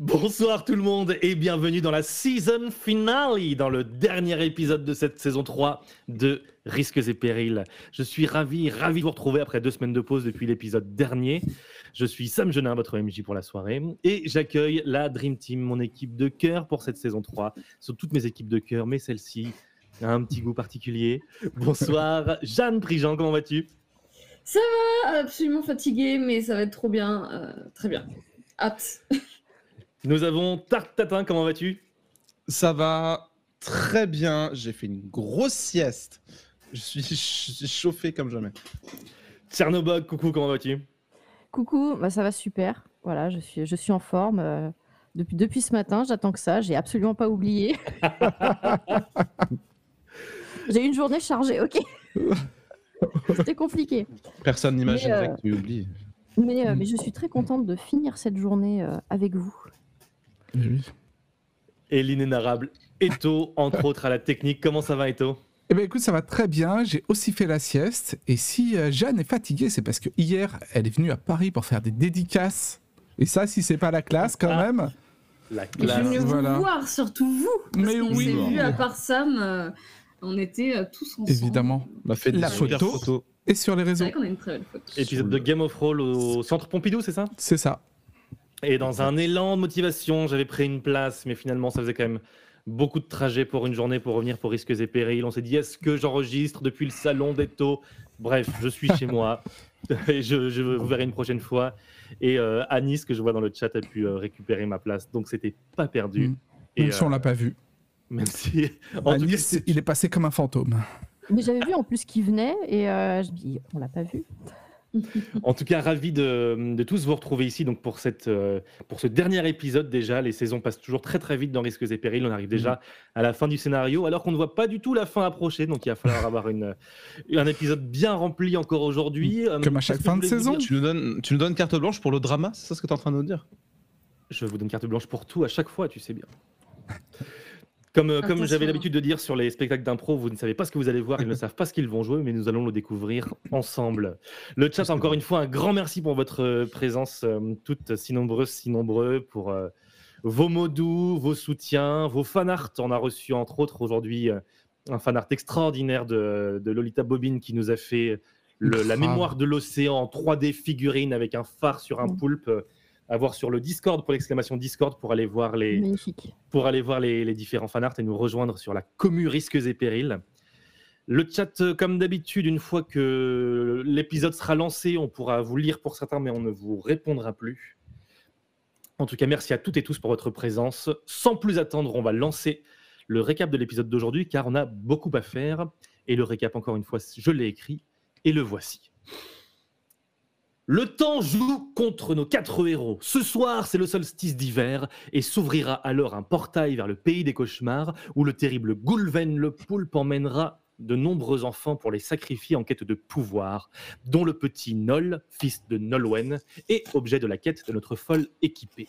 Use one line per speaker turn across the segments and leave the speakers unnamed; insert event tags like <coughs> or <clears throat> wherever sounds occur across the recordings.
Bonsoir tout le monde et bienvenue dans la season finale, dans le dernier épisode de cette saison 3 de Risques et Périls. Je suis ravi, ravi de vous retrouver après deux semaines de pause depuis l'épisode dernier. Je suis Sam Genin, votre MJ pour la soirée, et j'accueille la Dream Team, mon équipe de cœur pour cette saison 3. Ce sont toutes mes équipes de cœur, mais celle-ci a un petit goût particulier. Bonsoir, <laughs> Jeanne Prigent, comment vas-tu?
Ça va, absolument fatigué, mais ça va être trop bien, euh, très bien. Hâte.
Nous avons Tarte Tatin, comment vas-tu?
Ça va très bien. J'ai fait une grosse sieste. Je suis, <laughs> je suis chauffé comme jamais.
Tchernobog, coucou, comment vas-tu?
Coucou, bah ça va super. Voilà, je suis, je suis en forme. euh, depuis, depuis ce matin, j'attends que ça. J'ai absolument pas oublié. <laughs> J'ai eu une journée chargée, ok <laughs> C'était compliqué.
Personne n'imaginerait
euh,
que tu oublies.
Mais, euh, mais je suis très contente de finir cette journée euh, avec vous.
Et l'inénarrable Eto, entre <laughs> autres à la technique. Comment ça va, Eto?
Eh bien, écoute, ça va très bien. J'ai aussi fait la sieste. Et si euh, Jeanne est fatiguée, c'est parce que hier, elle est venue à Paris pour faire des dédicaces. Et ça, si c'est pas la classe, quand
Ah.
même.
La
Je
classe.
venue
voilà.
vous voir, surtout vous. Parce
Mais oui.
s'est vu, à part Sam, euh, on était euh, tous ensemble.
Évidemment.
On m'a fait des
La photo. Et sur les
C'est
réseaux.
vrai qu'on a une très belle photo.
Épisode de Game of Roll au centre Pompidou, c'est ça?
C'est ça.
Et dans un élan de motivation, j'avais pris une place, mais finalement, ça faisait quand même beaucoup de trajets pour une journée pour revenir pour risques et périls. On s'est dit, est-ce que j'enregistre depuis le salon d'Eto Bref, je suis chez moi <laughs> et je, je vous verrai une prochaine fois. Et euh, Anis, que je vois dans le chat, a pu euh, récupérer ma place, donc c'était pas perdu.
Mm.
Et,
Même si on
euh,
l'a pas vu.
même si, en
À
tout cas,
Nice, il est passé comme un fantôme.
Mais j'avais vu en plus qu'il venait et euh, je me dis, on l'a pas vu. <laughs>
En tout cas, ravi de, de tous vous retrouver ici donc pour, cette, euh, pour ce dernier épisode déjà. Les saisons passent toujours très très vite dans Risques et Périls. On arrive déjà à la fin du scénario alors qu'on ne voit pas du tout la fin approcher. Donc il va falloir avoir une, <laughs> un épisode bien rempli encore aujourd'hui. Euh,
Comme à chaque fin de saison.
Tu nous, donnes, tu nous donnes carte blanche pour le drama C'est ça ce que tu es en train de nous dire?
Je vous donne carte blanche pour tout à chaque fois, tu sais bien. Comme, euh, comme j'avais l'habitude de dire sur les spectacles d'impro, vous ne savez pas ce que vous allez voir, ils ne <laughs> savent pas ce qu'ils vont jouer, mais nous allons le découvrir ensemble. Le chat, encore une fois, un grand merci pour votre euh, présence, euh, toutes si nombreuses, si nombreux, pour euh, vos mots doux, vos soutiens, vos fanarts. On a reçu, entre autres, aujourd'hui, euh, un fanart extraordinaire de, de Lolita Bobine qui nous a fait le- la mémoire de l'océan en 3D figurine avec un phare sur un poulpe. À voir sur le Discord pour l'exclamation Discord pour aller voir les,
Magnifique.
pour aller voir les, les différents fanarts et nous rejoindre sur la commu Risques et Périls. Le chat, euh, comme d'habitude, une fois que l'épisode sera lancé, on pourra vous lire pour certains, mais on ne vous répondra plus. En tout cas, merci à toutes et tous pour votre présence. Sans plus attendre, on va lancer le récap de l'épisode d'aujourd'hui, car on a beaucoup à faire. Et le récap, encore une fois, je l'ai écrit, et le voici. Le temps joue contre nos quatre héros. Ce soir, c'est le solstice d'hiver et s'ouvrira alors un portail vers le pays des cauchemars où le terrible Goulven le poulpe emmènera de nombreux enfants pour les sacrifier en quête de pouvoir, dont le petit Nol, fils de Nolwen, est objet de la quête de notre folle équipée.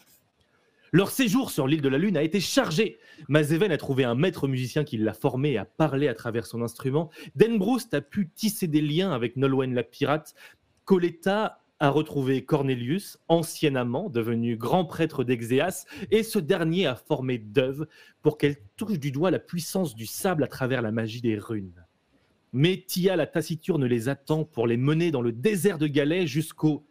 Leur séjour sur l'île de la Lune a été chargé. Mazeven a trouvé un maître musicien qui l'a formé et a parlé à travers son instrument. Denbroust a pu tisser des liens avec Nolwen la pirate. Coletta a retrouvé Cornelius, ancien amant, devenu grand prêtre d'Exéas, et ce dernier a formé Dove pour qu'elle touche du doigt la puissance du sable à travers la magie des runes. Mais la taciturne les attend pour les mener dans le désert de Galais jusqu'au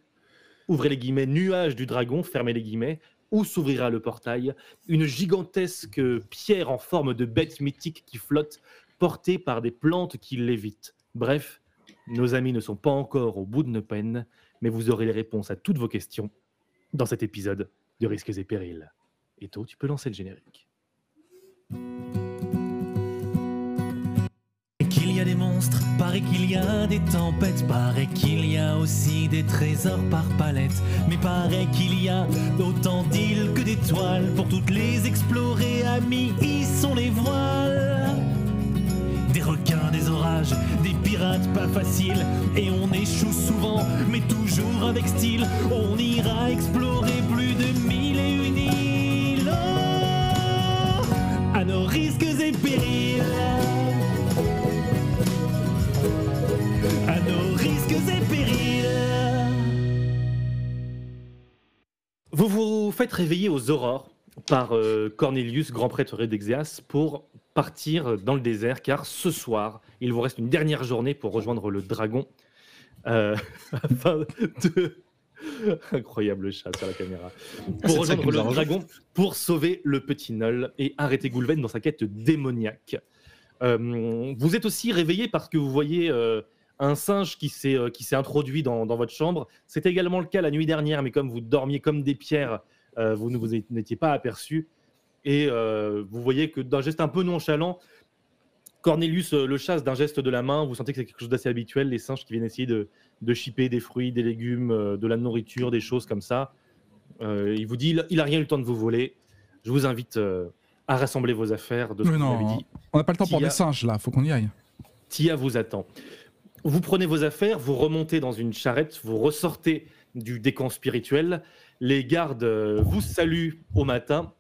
ouvrez les guillemets nuage du dragon fermez les guillemets où s'ouvrira le portail, une gigantesque pierre en forme de bête mythique qui flotte, portée par des plantes qui l'évitent. Bref, nos amis ne sont pas encore au bout de nos peines, mais vous aurez les réponses à toutes vos questions dans cet épisode de Risques et Périls. Eto, tu peux lancer le générique.
Qu'il y a des monstres, paraît qu'il y a des tempêtes, paraît qu'il y a aussi des trésors par palette, mais paraît qu'il y a autant d'îles que d'étoiles pour toutes les explorer, amis, y sont les voiles. Requins, des orages, des pirates pas faciles, et on échoue souvent, mais toujours avec style. On ira explorer plus de mille et une îles. Oh, à nos risques et périls. à nos risques et périls.
Vous vous faites faites réveiller aux aurores par euh, Cornelius, grand prêtre d'Exéas, pour partir dans le désert, car ce soir, il vous reste une dernière journée pour rejoindre le dragon. euh, <laughs> afin de... Incroyable chat sur la caméra. Pour
ça qui
rejoindre le dragon, pour sauver le petit Nol et arrêter Goulven dans sa quête démoniaque. Euh, vous êtes aussi réveillé parce que vous voyez euh, un singe qui s'est introduit dans, dans votre chambre. C'était également le cas la nuit dernière, mais comme vous dormiez comme des pierres, vous ne vous n'étiez pas aperçu. Et euh, vous voyez que d'un geste un peu nonchalant, Cornelius euh, le chasse d'un geste de la main. Vous sentez que c'est quelque chose d'assez habituel, les singes qui viennent essayer de, de chipper des fruits, des légumes, euh, de la nourriture, des choses comme ça. Euh, il vous dit il, il a rien eu le temps de vous voler. Je vous invite euh, à rassembler vos affaires de ce
Mais
vous
non.
dit.
On n'a pas le temps pour
Tia.
des singes là, faut qu'on y aille.
Tia vous attend. Vous prenez vos affaires, vous remontez dans une charrette, vous ressortez du décan spirituel. Les gardes vous saluent au matin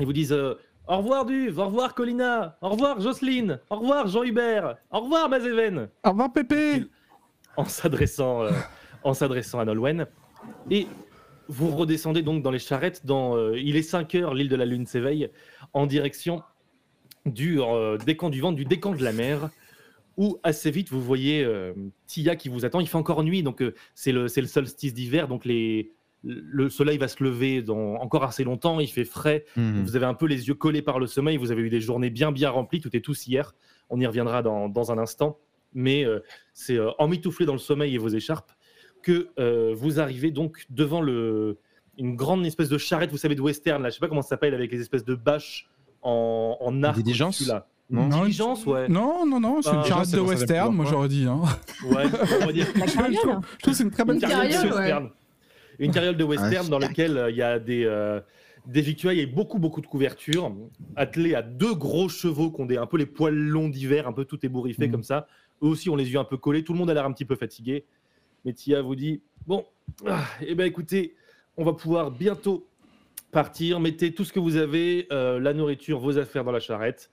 et vous disent euh, Au revoir Duve, au revoir Colina, au revoir Jocelyne, au revoir Jean-Hubert, au revoir Mazéven
Au revoir Pépé
en s'adressant euh, en s'adressant à Nolwenn. Et vous redescendez donc dans les charrettes. Dans, euh, il est 5 heures, l'île de la Lune s'éveille, en direction du décan du vent, du décan de la mer, où assez vite vous voyez euh, Tia qui vous attend. Il fait encore nuit, donc euh, c'est le, c'est le solstice d'hiver, donc les, le soleil va se lever dans encore assez longtemps. Il fait frais.
Mhm.
Vous avez un peu les yeux collés par le sommeil. Vous avez eu des journées bien bien remplies. Tout est tous hier. On y reviendra dans, dans un instant. Mais euh, c'est euh, emmitouflé dans le sommeil et vos écharpes que euh, vous arrivez donc devant le, une grande espèce de charrette, vous savez, de western. Là, je sais pas comment ça s'appelle avec les espèces de bâches en, en arc.
diligence
dessus, là.
Non.
Non,
Diligence, ouais.
Non, non, non, c'est
Ah,
une charrette de western, moi j'aurais dit. Hein.
Ouais, on va dire. <laughs>
Je, trouve, que c'est une très bonne charrette.
de
ouais.
Une carriole de western dans laquelle euh, il y a des, euh, des victuailles et beaucoup, beaucoup de couvertures, attelées à deux gros chevaux qui ont des, un peu les poils longs d'hiver, un peu tout ébouriffé
Mhm.
comme ça. Eux aussi ont les yeux un peu collés. Tout le monde a l'air un petit peu fatigué. Mais Tia vous dit Bon, ah, eh ben écoutez, on va pouvoir bientôt partir. Mettez tout ce que vous avez, euh, la nourriture, vos affaires dans la charrette.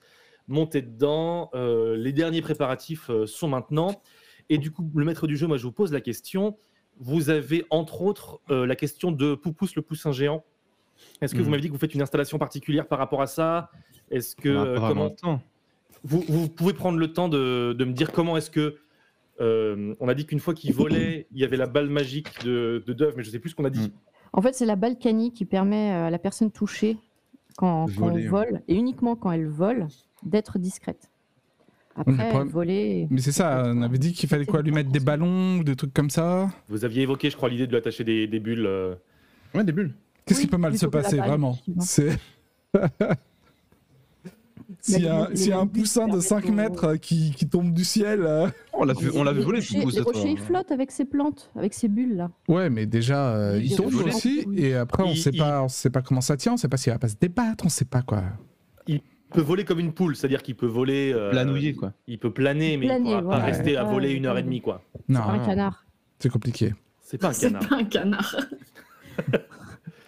Montez dedans. Euh, les derniers préparatifs euh, sont maintenant. Et du coup, le maître du jeu, moi, je vous pose la question. Vous avez entre autres euh, la question de Poupous le poussin géant. Est-ce que vous
Mhm.
m'avez dit que vous faites une installation particulière par rapport à ça? Est-ce que euh, comment vous, vous pouvez prendre le temps de, de me dire comment est-ce que euh, on a dit qu'une fois qu'il volait, il y avait la balle magique de, de Dove, mais je sais plus ce qu'on a dit.
Mm.
En fait, c'est la balle canie qui permet à la personne touchée, quand,
voler,
on vole, et uniquement quand elle vole, d'être discrète. Après,
problème-
voler.
Mais c'est ça, on avait dit qu'il fallait quoi, lui mettre des ballons ou des trucs comme ça.
Vous aviez évoqué, je crois, l'idée de lui attacher des, des bulles. euh.
Ouais, des bulles.
Qu'est-ce
Oui,
qui peut mal se
plutôt que la
passer,
balle,
vraiment
effectivement.
C'est. S'il y a,
les- <laughs>
s'il y a un
bulles
poussin de
permettent
5
aux-
mètres euh, qui, qui tombe du ciel. euh,
On l'a vu, on l'avait
Les
volé,
rochers-
Poupous,
Les rochers, ils flottent avec ces plantes, avec ces bulles là.
Ouais, mais déjà, euh,
Il
il
est
tombe
volé.
aussi. Et après, on
Il-
sait
il-
pas, on sait pas comment ça tient, on sait pas s'il va pas se débattre, on sait pas quoi.
Il peut voler comme une poule, c'est-à-dire qu'il peut voler. euh,
Planouiller, quoi.
Il peut planer, mais il pourra pas rester à
Ouais,
voler une heure et demie, quoi.
Non,
Pas un
non,
canard.
c'est compliqué.
C'est pas un
C'est
canard.
pas un canard. <laughs>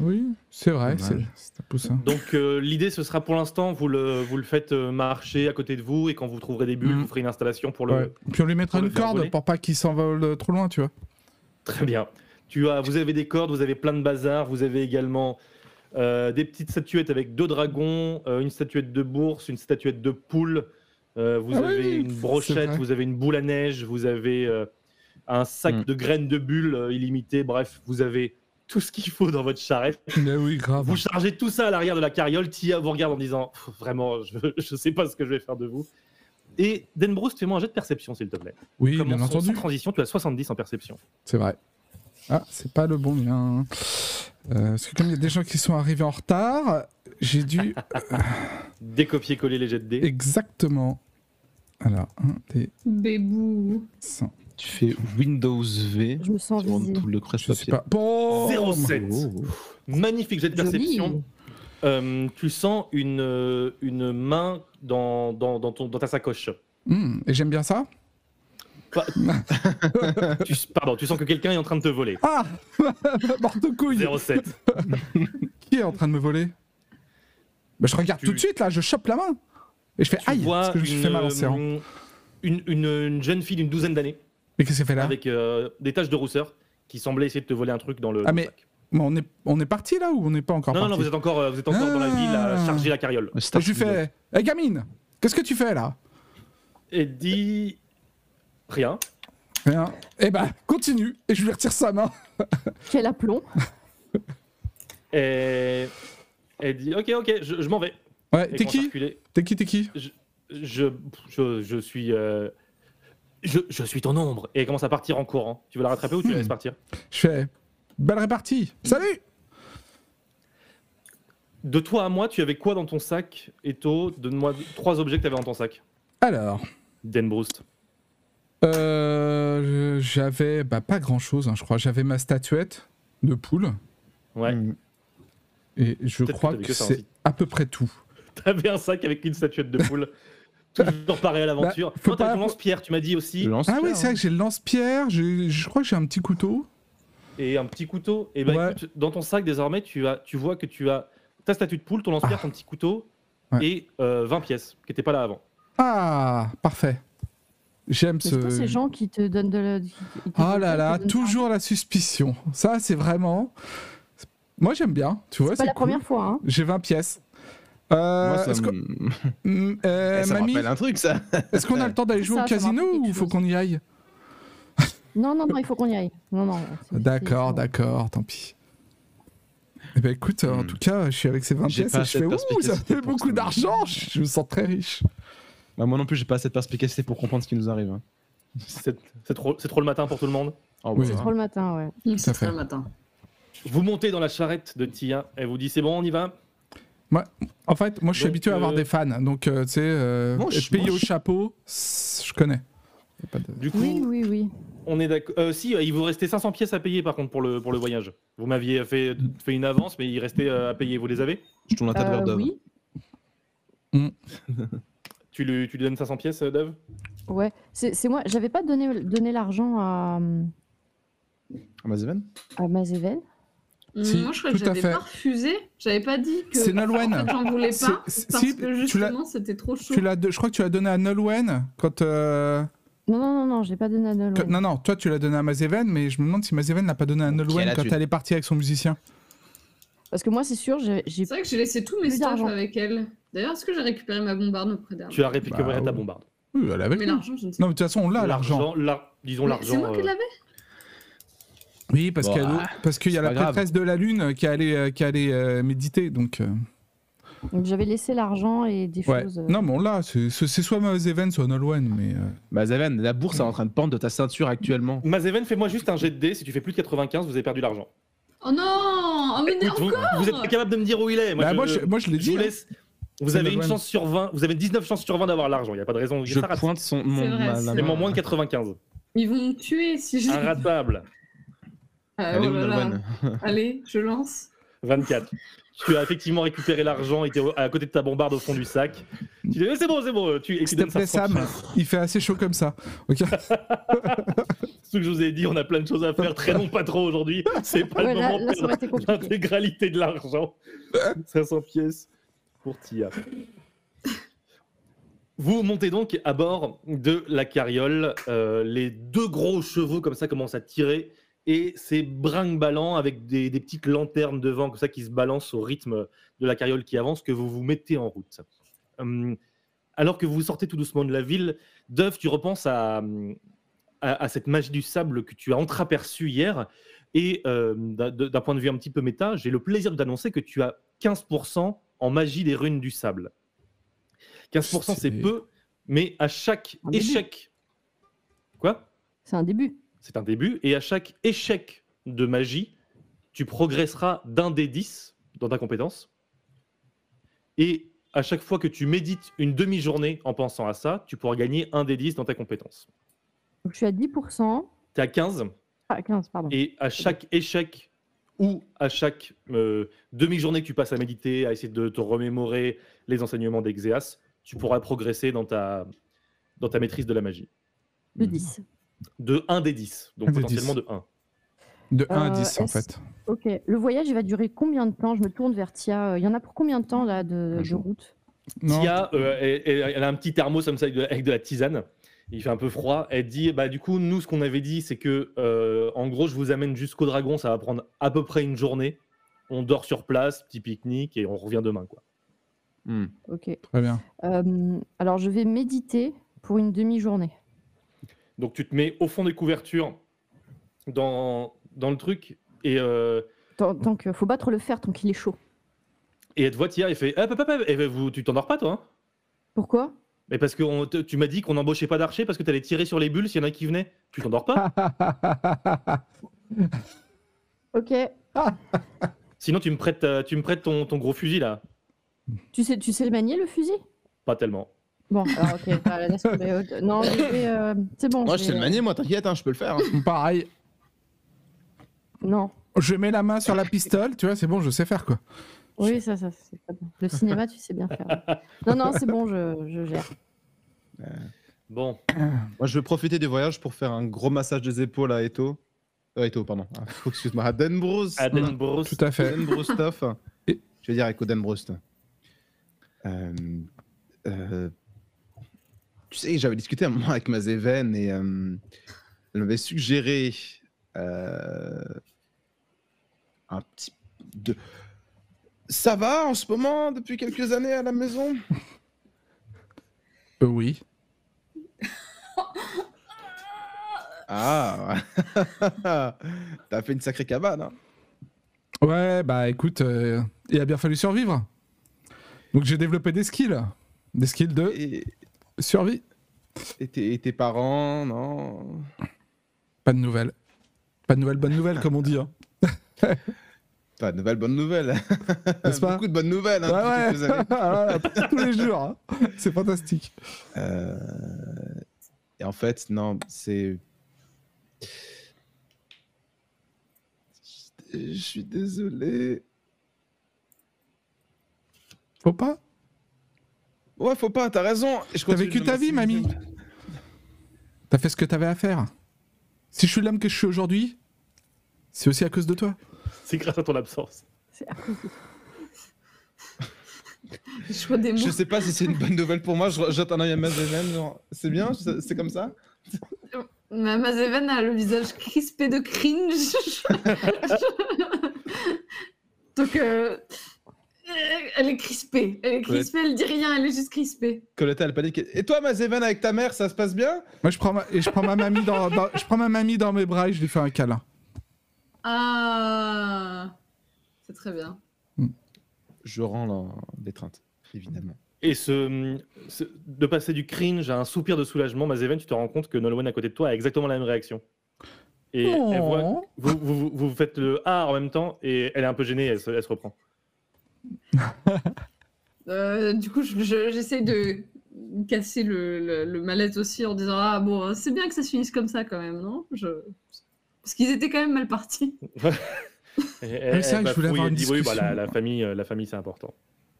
Oui, c'est vrai,
Dommage.
c'est c'est un poussin.
Donc euh, l'idée, ce sera pour l'instant, vous le, vous le faites euh, marcher à côté de vous, et quand vous trouverez des bulles,
Mhm.
vous ferez une installation pour le,
Ouais. Puis on lui mettra
pour le
une
faire
corde
voler.
pour pas qu'il s'envole euh, trop loin, tu vois.
Très bien. Tu as, vous avez des cordes, vous avez plein de bazar, vous avez également euh, des petites statuettes avec deux dragons, euh, une statuette de bourse, une statuette de poule, euh, vous
Ah
avez
oui,
une brochette, vous avez une boule à neige, vous avez euh, un sac
Mm.
de graines de bulles euh, illimité, bref, vous avez tout ce qu'il faut dans votre charrette.
Mais oui, grave.
Vous chargez tout ça à l'arrière de la carriole, Tia vous regarde en disant vraiment, je ne sais pas ce que je vais faire de vous. Et Denbroust, fais-moi un jet de perception, s'il te plaît.
Oui,
Commençons
bien
sans
entendu.
transition, tu as 70 en perception.
C'est vrai. Ah, c'est pas le bon lien. Euh, parce que comme il y a des gens qui sont arrivés en retard, j'ai dû <laughs>
Décopier-coller les jets de dés.
exactement. Alors, un des
Bébou.
100.
Tu fais Windows V
Je me sens
tout le
Je sais pas. Bon
0,7.
Oh.
Magnifique jet de perception. Euh, tu sens une, euh, une main dans, dans, dans, ton, dans ta sacoche.
Hmm, Et j'aime bien ça? <laughs>
Tu, pardon, tu sens que quelqu'un est en train de te voler.
Ah Morte couille
0,7.
Qui est en train de me voler? Bah, Je regarde
Tu-
tout de suite là, je chope la main. Et je fais
Tu
aïe
vois
Parce que je fait mal en serrant.
euh, une, une, une jeune fille d'une douzaine d'années
Mais qu'est-ce qu'elle fait là?
Avec euh, des taches de rousseur qui semblait essayer de te voler un truc dans le,
Ah, mais-
sac.
Mais on est, on est parti là ou on n'est pas encore
Non, non,
parti?
non, vous êtes encore, euh, vous êtes encore dans la ville à
Ah.
charger la carriole.
Je lui fais Hé gamine, qu'est-ce que tu fais là?
Et dit rien.
Rien. Eh ben, continue. Et je lui retire sa main. <laughs>
Quel aplomb.
Et elle dit ok, ok, je, je m'en vais.
Ouais, t'es qui. T'es qui, t'es qui
je, je, je suis. euh, je, je suis ton ombre. Et elle commence à partir en courant. Tu veux la rattraper ou tu la
Hmm.
laisses partir
Je fais Belle répartie. Salut
De toi à moi, tu avais quoi dans ton sac, Eto? Donne-moi trois objets que tu avais dans ton sac.
Alors,
Den Broust.
Euh, j'avais bah, pas grand chose, je crois. J'avais ma statuette de poule.
Ouais.
Mm.
Et je
Peut-être
crois que, c'est
aussi.
à peu près tout. <laughs>
T'avais un sac avec une statuette de poule. <laughs> Toujours pareil à l'aventure.
Bah, faut pas-
ton lance-pierre, tu m'as dit aussi.
Ah oui, c'est vrai que j'ai le lance-pierre, j'ai- je crois que j'ai un petit couteau.
Et un petit couteau. Et ben
Ouais.
écoute, dans ton sac désormais, tu, as, tu vois que tu as ta statue de poule, ton lance-pierre, ton petit couteau
Ah. Ouais.
et euh, 20 pièces qui n'étaient pas là avant.
Ah, parfait. J'aime
C'est toi
ce.
ces gens qui te donnent de la.
Oh
donnent
là là, toujours la suspicion. Ça, c'est vraiment. Moi, j'aime bien. Tu vois.
C'est pas la
cool.
première fois. Hein.
J'ai 20 pièces. Euh,
Moi, ça
que-
me-
Mm, euh,
Eh, ça me rappelle un truc, ça.
est-ce qu'on a le temps d'aller jouer
Ça,
au casino ou
quelque
faut qu'on y aille <laughs>
Non, non, non, il faut qu'on y aille. Non, non.
D'accord, d'accord, tant pis. Eh ben écoute, en
Hmm.
tout cas, je suis avec ces 20
J'ai
pièces et je fais ouh, ça fait beaucoup d'argent, je me sens très riche.
Bah, moi non plus, j'ai pas cette perspicacité pour comprendre ce qui nous arrive. hein. <laughs>
C'est c'est trop, c'est trop le matin pour tout le monde?
Oh,
Oui.
bah,
C'est trop le matin, ouais.
C'est
à fait.
très matin.
Vous montez dans la charrette de Tia. Elle vous dit c'est bon, on y va?
En fait, moi je suis
Donc,
habitué à avoir
euh,
des fans, donc euh, tu sais, euh,
Moche,
être payé au chapeau, je connais. Y a pas de-
Du coup,
Oui, oui, oui.
on est d'accord. euh, si, il vous restait 500 pièces à payer par contre pour le, pour le voyage. Vous m'aviez fait, fait une avance, mais il restait euh, à payer. Vous les avez?
Je tourne la tête vers
Euh,
Dove.
oui, <laughs>
tu lui, tu lui donnes 500 pièces, euh, Dove
ouais. C'est moi. J'avais pas donné, donné l'argent à,
Ah, Mazeven?
à Mazéven.
Si,
Moi, je crois que
à
j'avais pas refusé. J'avais pas dit que.
C'est Nolwenn.
En fait, j'en voulais pas. Parce
si,
que justement, c'était trop chaud.
Tu l'as, je crois que tu l'as donné à Nolwenn quand. euh,
Non, non, non, non, j'ai pas donné à Nolwenn.
que- non, non, toi tu l'as donné à Mazeven, mais je me demande si Mazeven l'a pas donné à Nolwenn quand elle est partie avec son musicien.
Parce que moi, c'est sûr, j'ai
C'est vrai que j'ai laissé tous mes
d'argent.
avec elle. D'ailleurs, est-ce que j'ai récupéré ma bombarde auprès d'elle
Tu as récupéré
Bah,
ta bombarde.
Oui, elle avec
Mais l'argent, je ne sais
Non, mais de toute façon, on l'a l'argent.
l'ar- disons l'argent.
C'est moi qui
euh,
l'avais
Oui, parce
Bon,
qu'elle-
ah,
parce qu'il y a la
pas grave.
prêtresse de la lune qui allait, euh, qui allait euh, méditer, donc. euh,
Donc j'avais laissé l'argent et des
Ouais.
choses. euh,
Non, mais on l'a. C'est soit Mazeven, soit Nolwenn, mais. euh,
Mazeven, la bourse est en train de pendre de ta ceinture actuellement.
Mazeven, fais-moi juste un jet de dés. Si tu fais plus de 95, vous avez perdu l'argent.
Oh non Oh mais
Écoute, vous,
encore
vous êtes pas capable de me dire où il est.
Bah, moi, je, moi, je l'ai
je
dit.
vous
hein.
Vous avez une chance sur 20. Vous avez 19 chances sur 20 d'avoir l'argent. Il n'y a pas de raison.
Je
ça
pointe son, mon,
vrai,
ma-
c'est
la
Mais
main.
moins de 95.
Ils vont me tuer si je.
Inratable.
Ah, oh <laughs> Allez, je lance.
24. Tu as effectivement récupéré l'argent, était à côté de ta bombarde au fond du sac. Tu dis, Eh, c'est bon, c'est bon. Tu, et tu donnes 500
Sam, il fait assez chaud comme ça. Ok. <laughs> <laughs>
Ce que je vous ai dit, on a plein de choses à faire. Traînons pas trop aujourd'hui. C'est pas
Ouais,
le moment de
là, ça compliqué.
l'intégralité de l'argent. 500 pièces Vous montez donc à bord de la carriole. Euh, les deux gros chevaux comme ça commencent à tirer et c'est brinque-ballant avec des, petites lanternes devant comme ça qui se balancent au rythme de la carriole qui avance que vous vous mettez en route. Hum, alors que vous sortez tout doucement de la ville, Dove, tu repenses à, à, cette magie du sable que tu as entreaperçue hier. Et euh, d'un d'un point de vue un petit peu méta, j'ai le plaisir de t'annoncer que tu as 15% en magie des runes du sable. 15% c'est peu, mais à chaque
Un début.
échec. Quoi?
C'est un début.
C'est un début. Et à chaque échec de magie, tu progresseras d'un des 10 dans ta compétence. Et à chaque fois que tu médites une demi-journée en pensant à ça, tu pourras gagner un des 10 dans ta compétence.
Donc je suis à 10%.
Tu es à 15.
Ah, 15, pardon.
Et à chaque échec ou à chaque euh, demi-journée que tu passes à méditer, à essayer de te remémorer les enseignements d'Exeas, tu pourras progresser dans ta, dans ta maîtrise de la magie.
De 10.
De 1 des 10, donc
des
potentiellement
10.
de 1.
De 1 à
Euh,
10, en fait.
Ok. Le voyage, il va durer combien de temps? Je me tourne vers Tia. Euh, Il y en a pour combien de temps là de,
Un
de route?
Non.
Tia, euh, elle, elle- elle a un petit thermos comme ça avec de, avec de la tisane. Il fait un peu froid. Elle dit bah du coup nous ce qu'on avait dit c'est que euh, en gros je vous amène jusqu'au dragon, ça va prendre à peu près une journée. On dort sur place, petit pique-nique et on revient demain quoi.
Hmm.
Ok.
Très bien.
Euh, alors, je vais méditer pour une demi-journée.
Donc tu te mets au fond des couvertures dans, dans le truc et, euh,
Tant, tant que faut battre le fer tant qu'il est chaud.
et elle te voit tirer et fait hop, hop, hop, hop. Et ben, vous, tu t'endors pas toi hein?
Pourquoi?
Mais parce que on tu m'as dit qu'on n'embauchait pas d'archers parce que tu allais tirer sur les bulles s'il y en a qui venaient. Tu t'endors pas? <laughs>
Ok.
Sinon tu me prêtes, euh, tu me prêtes ton, ton gros fusil là.
Tu sais, tu sais le manier le fusil?
Pas tellement.
Bon, alors ok. bah, laisse tomber. Non, je vais, euh, c'est bon.
Moi, je sais le manier, moi, t'inquiète, hein, je peux le faire. hein. <laughs>
Pareil.
Non.
Je mets la main sur la pistole, tu vois, c'est bon, je sais faire quoi.
Oui, ça, ça, c'est pas bon. Le cinéma, tu sais bien faire. <laughs> Non, non, c'est bon, je, je gère.
Bon, <coughs>
Moi, je vais profiter du voyage pour faire un gros massage des épaules à Eto. Euh, Eto, pardon. Ah, <laughs> Excuse-moi, à Denbrousse.
Adenbros.
Tout à fait.
Denbroustoff.
Et-
Je vais dire Echo Denbroust. Euh, euh, tu sais, j'avais discuté un moment avec Mazéven et euh, elle m'avait suggéré euh, un petit. De... Ça va en ce moment depuis quelques années à la maison?
Euh, oui. <laughs>
Ah <laughs> T'as fait une sacrée cabane, hein?
Ouais, bah écoute, euh, il a bien fallu survivre. Donc j'ai développé des skills. Des skills de
et,
survie.
et tes, et tes parents, non?
Pas de nouvelles. Pas de nouvelles, bonnes nouvelles, comme on dit. Hein. <laughs>
Pas de nouvelles, bonnes nouvelles.
N'est-ce pas
Beaucoup de bonnes nouvelles hein,
Ouais,
années. <laughs>
ouais. Tous les jours. hein. <laughs> C'est fantastique.
Euh, Et en fait, non, c'est. Je suis désolé.
Faut pas
Ouais, faut pas, t'as raison.
T'as vécu ta vie, mamie. T'as fait ce que t'avais à faire. Si je suis l'homme que je suis aujourd'hui, c'est aussi à cause de toi.
C'est grâce à ton absence.
C'est à cause de- <laughs>
Le choix des mots.
Je sais pas si c'est une bonne nouvelle pour moi. Je jette un œil à Mazéven. genre, C'est bien C'est comme ça?
Ma Mazeven a le visage crispé de cringe. <laughs> Donc, euh, elle est crispée. Elle est crispée, elle dit rien, elle est juste crispée.
Coletta, elle panique. Et toi, Mazéven, avec ta mère, ça se passe bien?
Moi, je prends ma, et je prends ma mamie dans, dans- je prends ma mamie dans mes bras et je lui fais un câlin.
Ah, c'est très bien.
Je rends la- l'étreinte, évidemment.
Et ce, ce- de passer du cringe à un soupir de soulagement, Mazeven, tu te rends compte que Nolwenn à côté de toi a exactement la même réaction. Et elle voit,
Oh.
vous, vous, vous, faites le A en même temps et elle est un peu gênée, elle se, elle se reprend. <laughs>
Euh, du coup, je- je- j'essaie de casser le, le, le malaise aussi en disant Ah bon, c'est bien que ça se finisse comme ça quand même, non? Je... Parce qu'ils étaient quand même mal partis. <laughs>
Et elle-
c'est vrai
elle
que je voulais avoir une
dit, oui, bah, la,
discussion.
la famille, euh, la famille c'est important.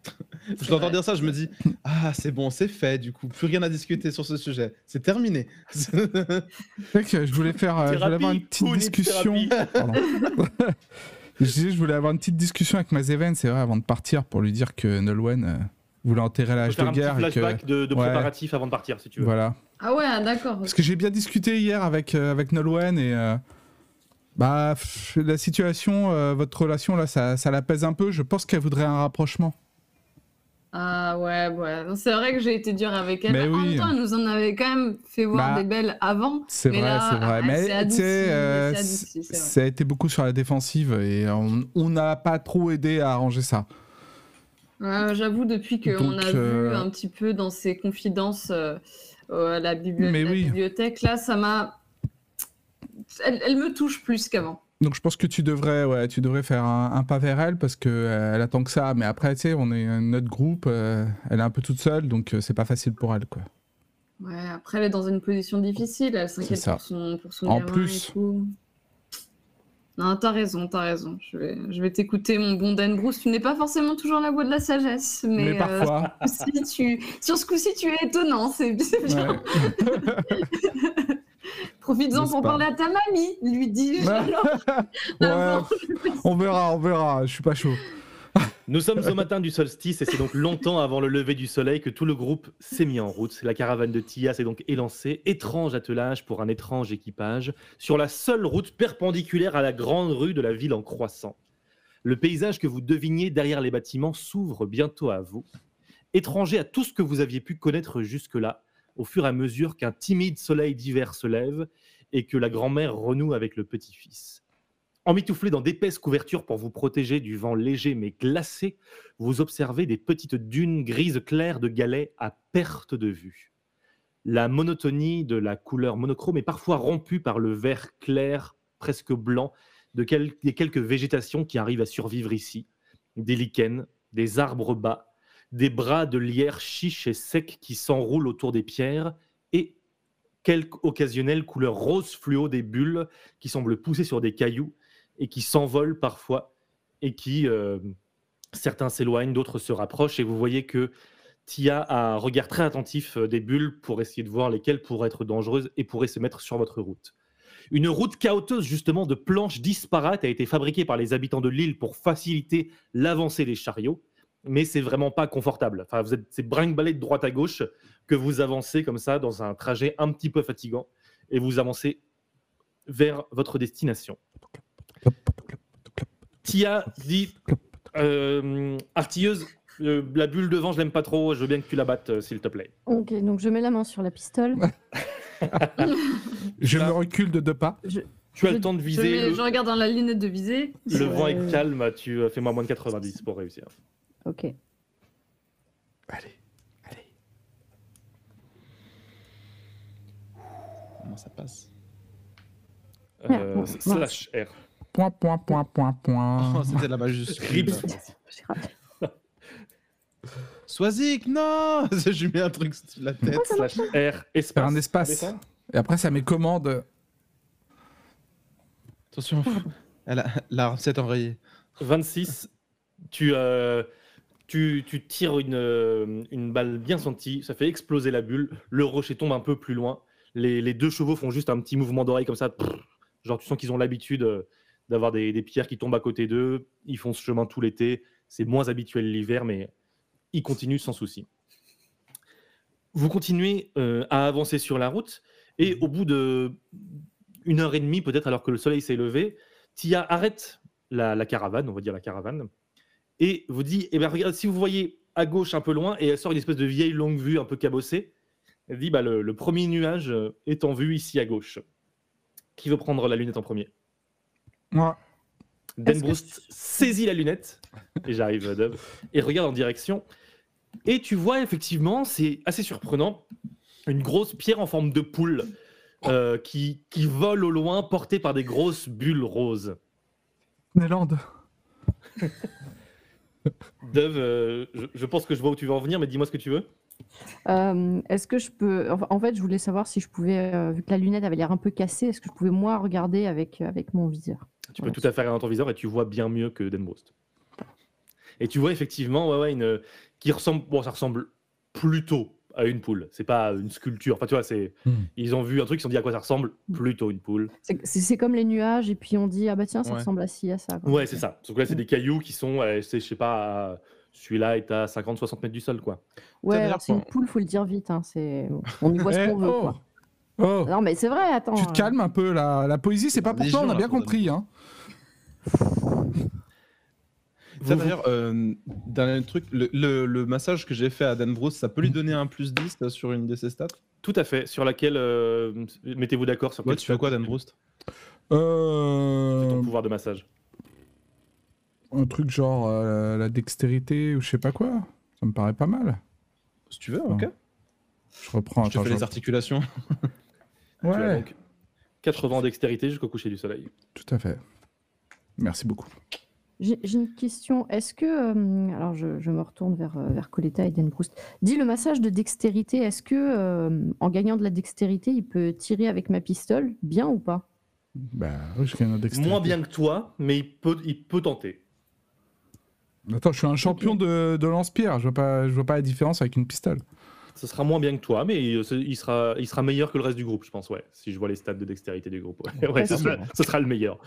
<laughs>
Je l'entends dire ça, je me dis Ah, c'est bon, c'est fait, du coup. Plus rien à discuter sur ce sujet. C'est terminé. <laughs>
C'est vrai que je voulais faire, euh, je voulais avoir une petite discussion. je je voulais avoir une petite discussion avec Mazeven, c'est vrai, avant de partir, pour lui dire que Nolwenn euh, voulait enterrer l'âge de
un petit
guerre et que
flashback de, de
ouais.
préparatifs avant de partir si tu veux.
voilà.
Ah ouais, d'accord.
Parce que j'ai bien discuté hier avec euh, avec Nolwenn et euh, bah la situation, euh, votre relation là, ça, ça la pèse un peu. Je pense qu'elle voudrait un rapprochement.
Ah ouais, ouais. Non, C'est vrai que j'ai été dure avec elle.
Mais
en
oui.
même temps, elle nous en avait quand même fait voir
Bah,
des belles avant.
C'est
Mais
vrai,
là,
c'est vrai.
elle
Mais
s'est
tu
adoucie,
sais, euh,
elle s'est adoucie, c'est vrai.
ça a été beaucoup sur la défensive et on on n'a pas trop aidé à arranger ça.
Ouais, J'avoue, depuis qu'on
Donc,
a
euh,
vu un petit peu dans ses confidences euh, euh, à la, bibli-
Mais
la
oui.
bibliothèque, là, ça m'a. Elle, elle me touche plus qu'avant.
Donc je pense que tu devrais, ouais, tu devrais faire un, un pas vers elle parce que euh, elle attend que ça. Mais après, tu sais, on est notre groupe, euh, elle est un peu toute seule, donc euh, c'est pas facile pour elle, quoi.
Ouais, après, elle est dans une position difficile. Elle s'inquiète pour son, pour son
En
gamin
plus.
et tout. Non, t'as raison, t'as raison. Je vais, je vais t'écouter, mon bon Dan Bruce. Tu n'es pas forcément toujours la voix de la sagesse, mais,
Mais, parfois,
si tu... sur ce coup-ci, tu es étonnant. C'est c'est bien.
ouais. <laughs> <laughs>
Profites-en pour parler à ta mamie, lui dis-je <laughs>
Ouais.
alors. <laughs>
Ouais,
avant.
on verra, on verra. Je suis pas chaud. <laughs>
Nous sommes au matin du solstice et c'est donc longtemps avant le lever du soleil que tout le groupe s'est mis en route. La caravane de Tia s'est donc élancée, étrange attelage pour un étrange équipage, sur la seule route perpendiculaire à la grande rue de la ville en croissant. Le paysage que vous deviniez derrière les bâtiments s'ouvre bientôt à vous, étranger à tout ce que vous aviez pu connaître jusque-là, au fur et à mesure qu'un timide soleil d'hiver se lève et que la grand-mère renoue avec le petit-fils. Emmitouflé dans d'épaisses couvertures pour vous protéger du vent léger mais glacé, vous observez des petites dunes grises claires de galets à perte de vue. La monotonie de la couleur monochrome est parfois rompue par le vert clair, presque blanc, de des quelques végétations qui arrivent à survivre ici. Des lichens, des arbres bas, des bras de lierre chiches et secs qui s'enroulent autour des pierres, et quelques occasionnelles couleurs rose fluo des bulles qui semblent pousser sur des cailloux et qui s'envolent parfois et qui, euh, certains s'éloignent, d'autres se rapprochent, et vous voyez que Tia a un regard très attentif euh, des bulles pour essayer de voir lesquelles pourraient être dangereuses et pourraient se mettre sur votre route. Une route chaoteuse justement de planches disparates a été fabriquée par les habitants de l'île pour faciliter l'avancée des chariots, mais c'est vraiment pas confortable. Enfin, vous êtes c'est brinque de droite à gauche que vous avancez comme ça dans un trajet un petit peu fatigant et vous avancez vers votre destination. Tia dit euh, Artilleuse, euh, la bulle de vent, je l'aime pas trop, je veux bien que tu la battes, euh, s'il te plaît.
Ok, donc je mets la main sur la pistole.
Je me recule de deux pas.
Tu as
Je-
le temps de
Je,
viser,
mets-
le,
je regarde dans la lunette de visée.
le vent est calme, tu euh, fais-moi moins de 90 pour réussir.
Ok.
Allez, allez.
Comment ça passe
Euh, slash R.
Point, point, point, point, point. <laughs>
Oh, C'était la majuscule. <laughs>
J'ai. <laughs>
Swazik, non Je lui mets un truc sur la tête.
Slash R, espace.
Un espace. Et après, ça met commande.
Attention, elle a la recette enrayée.
26, tu, euh, tu, tu tires une, euh, une balle bien sentie, ça fait exploser la bulle, le rocher tombe un peu plus loin, les, les deux chevaux font juste un petit mouvement d'oreille comme ça, prrr. genre tu sens qu'ils ont l'habitude euh, d'avoir des, des pierres qui tombent à côté d'eux, ils font ce chemin tout l'été, c'est moins habituel l'hiver, mais ils continuent sans souci. Vous continuez euh, à avancer sur la route, et au bout de une heure et demie, peut-être alors que le soleil s'est levé, Tia arrête la, la caravane, on va dire la caravane, et vous dit, eh ben, regarde, si vous voyez à gauche un peu loin, et elle sort une espèce de vieille longue vue un peu cabossée, elle dit, bah, le, le premier nuage est en vue ici à gauche. Qui veut prendre la lunette en premier?
Moi,
Dan saisit la lunette, et j'arrive, Dove, et regarde en direction. Et tu vois, effectivement, c'est assez surprenant, une grosse pierre en forme de poule euh, qui, qui vole au loin, portée par des grosses bulles roses.
Néland. <laughs> <laughs>
Dove, euh, je, je pense que je vois où tu veux en venir, mais dis-moi ce que tu veux.
Euh, est-ce que je peux. En fait, je voulais savoir si je pouvais, euh, vu que la lunette avait l'air un peu cassée, est-ce que je pouvais moi regarder avec, avec mon viseur?
Tu peux tout à fait regarder dans ton viseur et tu vois bien mieux que Denbroust. Et tu vois effectivement, ouais, ouais, une qui ressemble, bon, ça ressemble plutôt à une poule. C'est pas une sculpture. Enfin, tu vois, c'est,
Hmm.
ils ont vu un truc, ils se sont dit à quoi ça ressemble. Plutôt une poule.
C'est- comme les nuages, et puis on dit ah bah tiens, ça
Ouais.
ressemble à ci, à ça. quoi.
Ouais, c'est ça. Sauf que là, c'est des cailloux qui sont, euh, c'est, je sais pas, celui-là est à 50-60 mètres du sol, quoi.
Ouais, alors c'est une poule, faut le dire vite. Hein, c'est... On y voit ce <laughs>
Eh,
qu'on veut.
oh.
Quoi.
Oh,
Non, mais c'est vrai, attends.
tu te
euh,
calmes un peu là. La poésie, c'est pas pour toi, on a bien compris. Hein.
Ça
Vous-
d'ailleurs, euh, dernier truc, le, le- le massage que j'ai fait à Dan Bruce, ça peut lui donner un plus 10 là, sur une de ses stats?
Tout à fait. Sur laquelle, euh, mettez-vous d'accord sur
Ouais,
quel
tu fais quoi Dan Bruce?
Euh,
ton pouvoir de massage.
un truc genre euh, la dextérité ou je sais pas quoi? Ça me paraît pas mal.
Si tu veux, ok.
Je reprends.
Je te
attends,
fais
je-
les articulations. <laughs>
Tu as
Ouais,
donc 80 en dextérité jusqu'au coucher du soleil.
tout à fait. Merci beaucoup.
J'ai une question. Est-ce que. euh, alors, je, je me retourne vers, euh, vers Coletta et Dan Proust. Dis le massage de dextérité. Est-ce que, euh, en gagnant de la dextérité, il peut tirer avec ma pistole Bien ou pas?
Bah, oui, je gagne dextérité.
Moins bien que toi, mais il peut, il peut tenter.
Attends, je suis un champion de, de lance-pierre. Je vois pas, je vois pas la différence avec une pistole.
Ce sera moins bien que toi, mais il, il sera, il sera meilleur que le reste du groupe, je pense, ouais. Si je vois les stats de dextérité du groupe, ouais, <laughs> Ouais, ce, sera,
Facilement.
ce sera le meilleur.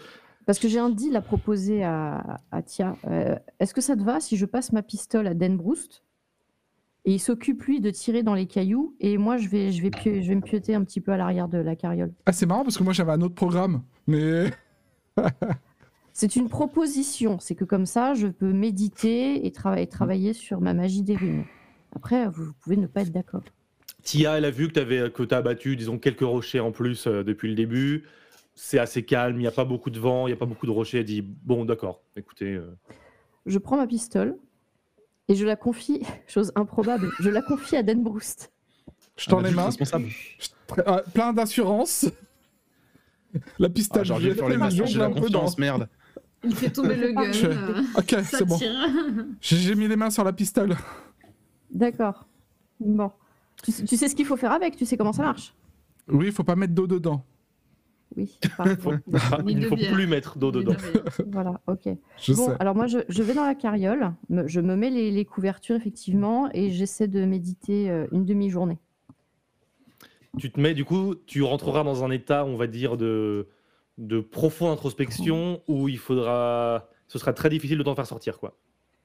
Parce que j'ai un deal à proposer à, à Tia. Euh, Est-ce que ça te va si je passe ma pistole à Denbroust et il s'occupe lui de tirer dans les cailloux et moi je vais, je vais, je vais me pioter un petit peu à l'arrière de la carriole?
Ah, c'est marrant parce que moi j'avais un autre programme. Mais. <laughs>
C'est une proposition, c'est que comme ça je peux méditer et trava- et travailler sur ma magie des runes. Après, vous, vous pouvez ne pas être d'accord.
Tia, elle a vu que tu as abattu, disons, quelques rochers en plus euh, depuis le début. C'est assez calme, il n'y a pas beaucoup de vent, il n'y a pas beaucoup de rochers. Elle dit Bon, d'accord, écoutez. euh,
Je prends ma pistole et je la confie, <laughs> chose improbable, je la confie à Denbroust.
Je tends
Un
les
adulte
mains.
responsable.
Ah, plein d'assurance. <laughs> La pistole,
Ah, Genre,
j'ai
les mains,
jongle
j'ai la confiance, merde.
Il fait tomber le <laughs> gun.
Je-
euh,
Ok,
ça
c'est bon.
tire.
J'ai j'ai mis les mains sur la pistole.
D'accord. Bon. Tu, sais- tu sais ce qu'il faut faire avec, tu sais comment ça marche
Oui, il faut pas mettre d'eau dedans.
Oui.
il ne faut
bière.
plus mettre d'eau dedans.
merveilleux.
voilà, ok. <laughs>
Je
bon,
sais.
alors moi, je, je vais dans la carriole, me- je me mets les, les couvertures, effectivement, et j'essaie de méditer euh, une demi-journée.
Tu te mets, du coup, tu rentreras dans un état, on va dire, de, de profonde introspection où il faudra. Ce sera très difficile de t'en faire sortir, quoi.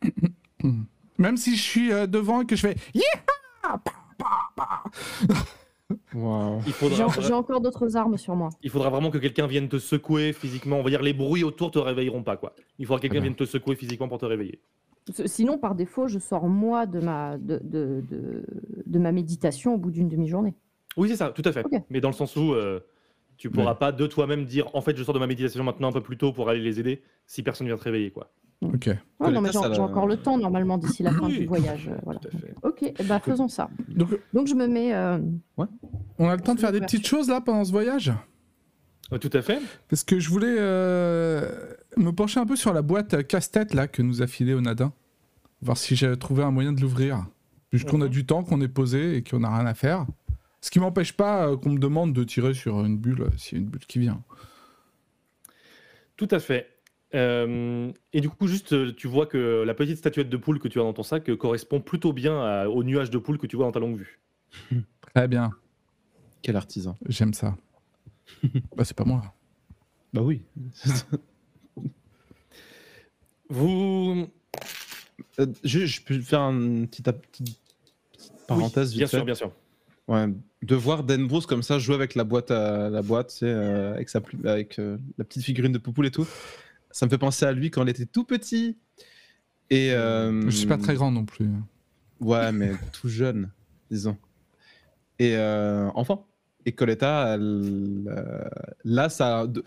<coughs>
Même si je suis euh, devant et que je fais Yeah
J'ai
faudra,
encore d'autres armes sur moi.
il faudra vraiment que quelqu'un vienne te secouer physiquement. On va dire les bruits autour te réveilleront pas, quoi. Il faudra que quelqu'un
Ah ben.
vienne te secouer physiquement pour te réveiller.
Sinon, par défaut, je sors moi de ma, de, de, de, de ma méditation au bout d'une demi-journée.
Oui, c'est ça, tout à fait.
Ok.
Mais dans le sens où euh, tu pourras pas de toi-même dire en fait, je sors de ma méditation maintenant un peu plus tôt pour aller les aider si personne vient te réveiller, quoi.
Ok.
Ouais, non, mais j'ai encore le temps, normalement, d'ici la fin
Oui,
du voyage. euh, voilà.
Tout à fait.
Ok, ben, faisons ça.
Donc,
Donc, je me mets. euh,
on a le temps de faire des petites choses là pendant ce voyage?
Euh, tout à fait.
Parce que je voulais euh, me pencher un peu sur la boîte euh, casse-tête là que nous a filé Onadin. Voir si j'ai trouvé un moyen de l'ouvrir. Puisqu'on a
Mhm.
du temps, qu'on est posé et qu'on n'a rien à faire. Ce qui m'empêche pas euh, qu'on me demande de tirer sur une bulle euh, s'il y a une bulle qui vient.
Tout à fait. Euh, et du coup, juste, euh, tu vois que la petite statuette de poule que tu as dans ton sac euh, correspond plutôt bien à- au nuage de poule que tu vois dans ta longue vue. <laughs>
Très bien,
Quel artisan.
j'aime ça. <laughs> bah c'est pas moi.
Bah oui. <laughs>
Vous.
Euh, je, je peux faire une petite, petite parenthèse
Oui,
vite
bien
fait
sûr, bien sûr.
Ouais, de voir Dan Bruce comme ça jouer avec la boîte, à, la boîte, c'est avec sa avec euh, la petite figurine de Poupoule et tout. Ça me fait penser à lui quand il était tout petit. Et euh,
Je suis pas très grand non plus.
Ouais, mais <laughs> tout jeune, disons. Et euh, enfant. Et Coletta, elle, euh, là, ça, de-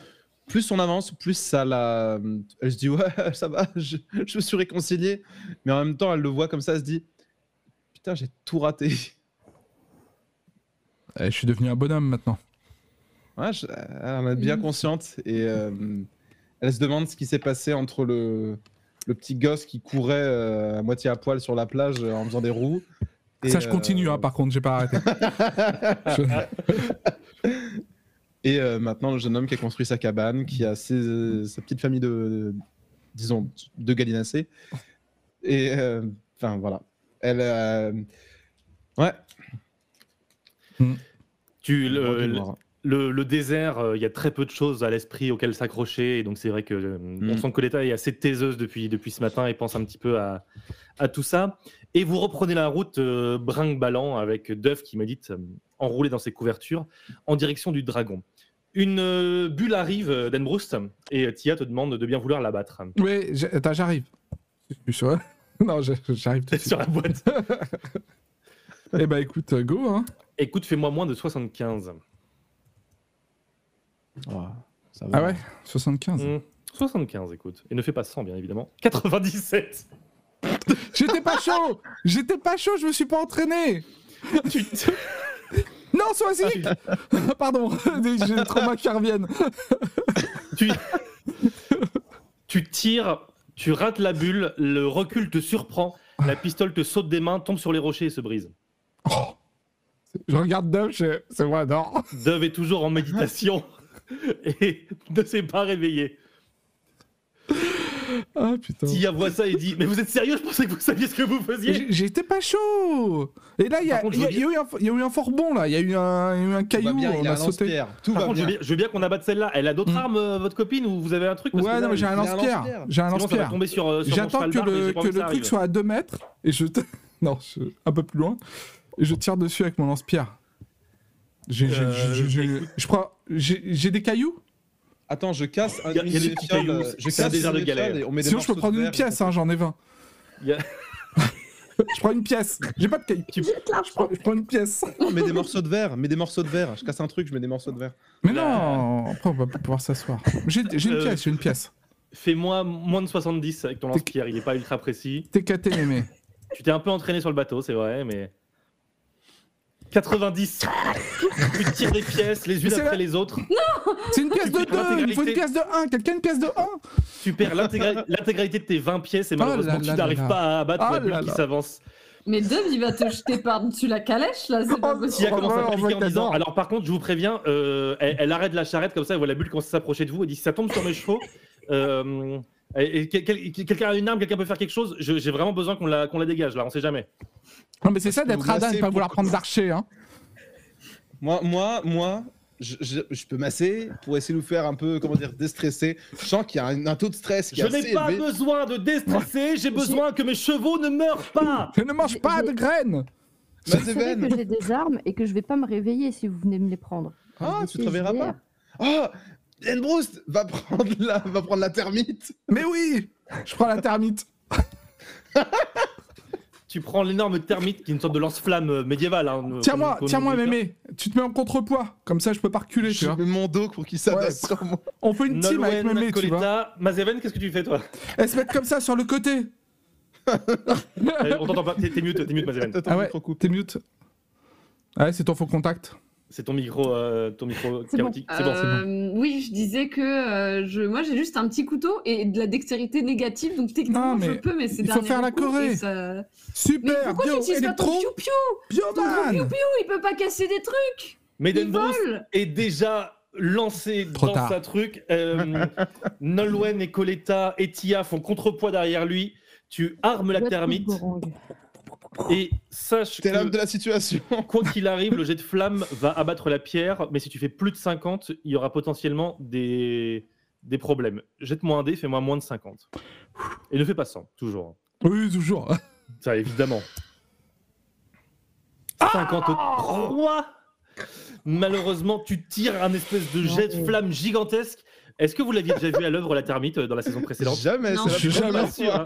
plus on avance, plus ça la, elle se dit ouais, <laughs> ça va, je, je me suis réconcilié. Mais en même temps, elle le voit comme ça, elle se dit putain, j'ai tout raté.
Eh, je suis devenu un bonhomme maintenant.
Ouais, je- elle en est bien consciente et euh, elle se demande ce qui s'est passé entre le, le petit gosse qui courait euh, à moitié à poil sur la plage euh, en faisant des roues. et,
ça je continue
euh,
hein, par contre, j'ai pas arrêté. <laughs> Je-
Et euh, maintenant, le jeune homme qui a construit sa cabane, qui a ses- sa petite famille de, de- disons, de gallinacés. Et euh, enfin, voilà. Elle. euh, ouais.
Tu, le, le,
mémoire.
Le- le désert, euh, il y a très peu de choses à l'esprit auxquelles s'accrocher. Et donc, c'est vrai que euh, on
Mm.
sent que l'État est assez taiseuse depuis, depuis ce matin et pense un petit peu à, à tout ça. Et vous reprenez la route euh, brinque-ballant avec Duff qui médite euh, enroulé dans ses couvertures en direction du dragon. Une euh, bulle arrive euh, d'Enbroust et Tia te demande de bien vouloir l'abattre.
Oui, attends, j'arrive. Sûr. <laughs> Non, j'arrive tout de suite.
sur la boîte. <laughs>
Eh bah écoute, go hein.
Écoute, fais-moi moins de 75.
Ouais, ça va.
Ah ouais 75.
Hmm, 75, écoute. Et ne fais pas 100, bien évidemment. 97 <laughs>
J'étais pas chaud J'étais pas chaud, je me suis pas entraîné <laughs>
Tu te-
Non, sois-y <laughs> Pardon, j'ai le trauma qui reviennent.
tu... tu tires, tu rates la bulle, le recul te surprend, la pistole te saute des mains, tombe sur les rochers et se brise.
Oh. Je regarde Dove, je- c'est moi, non
Dove est toujours en méditation <laughs> et ne s'est pas réveillé.
Ah putain.
Tia voit ça et dit Mais vous êtes sérieux? Je pensais que vous saviez ce que vous faisiez.
J'étais pas chaud Et là, il y, a- eu un- il y a eu un fort bon, là. Il y a eu un, il y a eu un
Tout va
caillou,
bien,
on
a
sauté.
Tout
Par
va
contre, je veux
bien.
je veux bien qu'on abatte celle-là. Elle a d'autres
Mm.
armes, euh, votre copine, ou vous avez un truc? Parce
Ouais,
que
non, mais j'ai un lance-pierre.
lance-pierre.
J'ai un lance-pierre.
euh,
J'attends que le, que le truc soit à 2 mètres et je. <laughs> non, un peu plus loin. Et je tire dessus avec mon lance-pierre.
Euh.
Je prends. J'ai des cailloux?
Attends, je casse un,
Il y a- des
des
petits cailloux,
euh, Je casse
désert
une
de
des
galère.
des
Sinon, je peux prendre une pièce, hein, j'en ai 20.
Il y a- <laughs>
Je prends une pièce. J'ai pas de cailloux.
Tu-
Je prends, je prends une pièce. <laughs>
Non, mets des morceaux de verre, mets des morceaux de verre. Je casse un truc, je mets des morceaux de verre.
Mais non, après, on va pas pouvoir s'asseoir. J'ai j'ai une
Euh,
pièce, j'ai une pièce.
Fais-moi moins de 70 avec ton lance-pierre, il est pas ultra précis.
T'es caté, mémé.
Tu t'es un peu entraîné sur le bateau, c'est vrai, mais. 90 Tu tires des pièces, les unes après
la-
les autres.
C'est une pièce de
Tu perds
2, il faut une pièce de 1. Quelqu'un une pièce de 1
Tu perds l'intégra- l'intégralité de tes 20 pièces et
Oh
malheureusement
là
tu n'arrives pas à abattre
Oh
la bulle
là
qui s'avance.
Mais Dove, il va te jeter par-dessus la calèche, là, c'est pas
Oh,
possible.
Oh
commence
non,
à paniquer en disant. Alors par contre, je vous préviens, euh, elle, elle arrête la charrette comme ça, elle voit la bulle commencer à s'approcher de vous. Elle dit Si ça tombe sur mes chevaux, euh, et, et quel- quel- quelqu'un a une arme, quelqu'un peut faire quelque chose, je- j'ai vraiment besoin qu'on la, qu'on la dégage là, on sait jamais.
Non, mais c'est ça
Je
d'être
vous
radin et pas vouloir prendre d'archer, hein.
Moi, moi, moi, je, je- je peux masser pour essayer de nous faire un peu, comment dire, déstresser. Je sens qu'il y a un, un taux de stress qui
Je
est
n'ai
assez
pas
élevé.
besoin de déstresser, j'ai besoin que mes chevaux ne meurent pas <laughs>
Je ne mange pas de graines
Vous savez que j'ai des armes et que je vais pas me réveiller si vous venez me les prendre.
Ah,
Je
tu te réveilleras
je
pas Elbroust va prendre la, va prendre la termite.
Mais oui Je prends la termite. <laughs>
Tu prends l'énorme termite qui est une sorte de lance-flamme euh, médiévale. Hein, euh,
Tiens-moi, tiens-moi, mémé. Tu te mets en contrepoids. Comme ça, je peux pas reculer, tu
Je
vois.
mets mon dos pour qu'il sur moi.
On fait une team avec mémé, tu vois.
Mazeven, qu'est-ce que tu fais toi
Elle se met comme ça sur le côté. <laughs>
Euh, On t'entend pas, t'es mute, t'es mute Mazeven.
Ah ouais, t'es mute. Ouais, c'est ton faux contact.
C'est ton micro, euh, ton micro
C'est bon.
chaotique. C'est bon, c'est bon.
Euh, oui, je disais que euh, je, moi j'ai juste un petit couteau et de la dextérité négative, donc techniquement
Non, mais
je peux, mais c'est
il faut faire la Corée.
Mais
Super,
pourquoi tu utilises pas ton
électro,
piou-piou? Ton gros
bioman
piou-piou, il peut pas casser des trucs
Maiden Bruce est déjà lancé
Trop
dans
tard.
sa truc. Euh, <laughs> Nolwenn et Coletta et Tia font contrepoids derrière lui. Tu armes la
gorong.
Et sache
T'es l'homme
que
de la situation. <laughs>
quoi qu'il arrive, le jet de flamme va abattre la pierre. Mais si tu fais plus de 50, il y aura potentiellement des, des problèmes. Jette-moi un dé, fais-moi moins de 50. Et ne fais pas 100, toujours.
Oui, toujours. <laughs>
Ça, évidemment. 53 Malheureusement, tu tires un espèce de jet de flamme gigantesque. Est-ce que vous l'aviez déjà vu à l'œuvre, la termite, dans la saison précédente?
Jamais,
Non.
c'est la
Je suis
première
jamais sûr,
fois.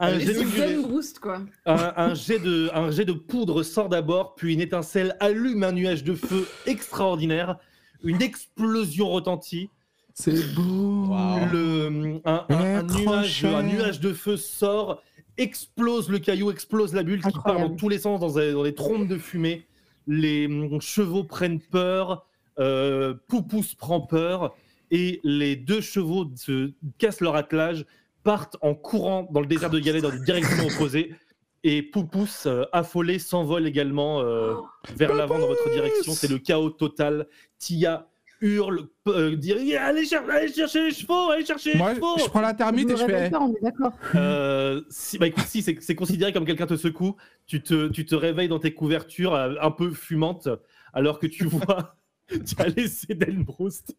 Un jet, de,
inaugurée.
Broust, quoi.
un, un jet de, un jet de poudre sort d'abord, puis une étincelle allume un nuage de feu extraordinaire. Une explosion retentit.
C'est beau.
Wow.
Le, un, un- un
Être
nuage, un
cher.
nuage de feu sort, explose le caillou, explose la bulle qui part dans tous les sens, dans, des- dans des trompes de fumée. Les hum, chevaux prennent peur, euh, Poupous prend peur, et les deux chevaux se cassent leur attelage, partent en courant dans le désert de Galais dans des directions opposées. Et Poupous, euh, affolé, s'envole également euh, vers l'avant dans votre direction. C'est le chaos total. Tia hurle, euh, dit allez, cher- allez chercher les chevaux, allez chercher les
Moi,
chevaux.
je prends la termite et je fais.
pas, on est d'accord.
Euh, si, bah écoute, si, c'est considéré comme quelqu'un te secoue. Tu te, tu te réveilles dans tes couvertures euh, un peu fumantes, alors que tu vois, <laughs> tu as laissé Delbroust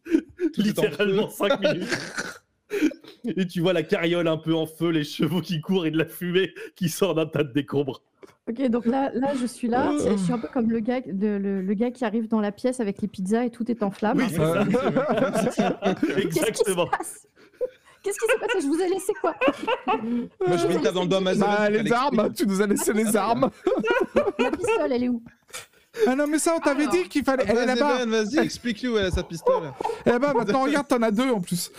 littéralement
feu.
5 minutes. <laughs> Et tu vois la carriole un peu en feu, les chevaux qui courent et de la fumée qui sort d'un tas de décombres.
Ok, donc là, là, je suis là. c'est- Je suis un peu comme le gars, le, le gars qui arrive dans la pièce avec les pizzas et tout est en flammes.
Oui, c'est ça. <laughs>
Qu'est-ce qui se
Exactement.
passe? Qu'est-ce qui s'est passé Je vous ai laissé quoi?
Moi, je mets une tape dans le Mazeven
Bah, les armes, tu nous as laissé les armes.
La pistole, elle est où?
Ah non, mais ça, on t'avait
Alors.
dit qu'il fallait. Elle est là-bas.
Vas-y, explique-lui où elle a sa pistole.
Elle est là-bas, maintenant, regarde, t'en as deux en plus.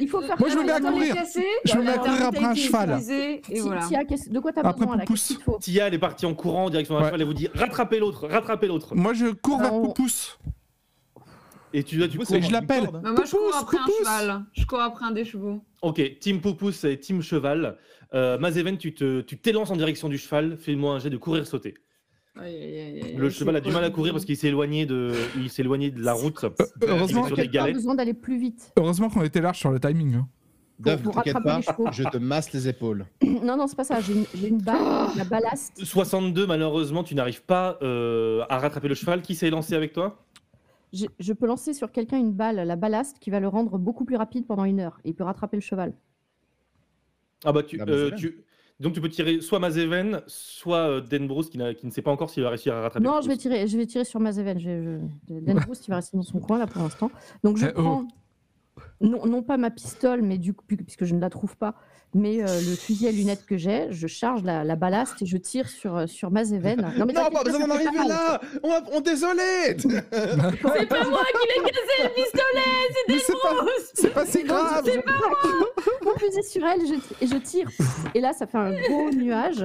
Il faut faire.
Moi, je me mets à courir. Je me mets à courir après un cheval.
Et voilà.
Tia, de quoi t'as besoin là?
Poupous.
Qu'est-ce qu'il te faut?
Tia, elle est partie en courant en direction d'un
Ouais.
cheval et vous dit rattrapez l'autre, rattrapez l'autre.
Moi, je cours vers
Alors, on-
Poupous.
Et tu dois du
Vous,
coup.
Et je l'appelle.
hein.
Bah, moi, je cours
Poupous,
après un cheval. Je cours après un des chevaux.
Ok, Team Poupous et Team Cheval. Euh, Mazeven, tu te- tu t'élances en direction du cheval. Fais-moi un jet de courir Le cheval a du mal à courir parce qu'il s'est éloigné de, il s'est éloigné de la route.
heureusement
Il sur
a besoin d'aller plus vite.
Heureusement qu'on était large sur le timing. hein.
Dove,
pour
t'inquiète
rattraper
pas,
les chevaux.
je te masse les épaules. <coughs>
non, non, c'est pas ça. J'ai une, j'ai une balle, la ballast.
62, malheureusement, tu n'arrives pas euh, à rattraper le cheval. Qui s'est lancé avec toi?
Je, je peux lancer sur quelqu'un une balle, la ballast, qui va le rendre beaucoup plus rapide pendant une heure. Et il peut rattraper le cheval.
Ah bah tu, euh,
Mazeven.
tu- donc tu peux tirer soit Mazeven, soit euh, Denbrousse qui, n'a- qui ne sait pas encore s'il va réussir à rattraper.
Non,
le
je vais tirer, je vais tirer sur Mazeven. Je, je, Dan Bruce, il va rester dans son coin là pour l'instant. Donc je
Eh, oh.
prends non, non pas ma pistole, mais du coup, puisque je ne la trouve pas, mais euh, le fusil à lunettes que j'ai, je charge la, la ballast et je tire sur, euh, sur Mazeven. Non, mais
Non, pas besoin d'en
pas
arriver là On, on désolé <laughs>
C'est pas moi qui l'ai cassé le pistolet,
c'est pas,
Bruce
c'est pas si grave.
Je claque mon fusil sur elle et je, et je tire. Et là, ça fait un gros nuage.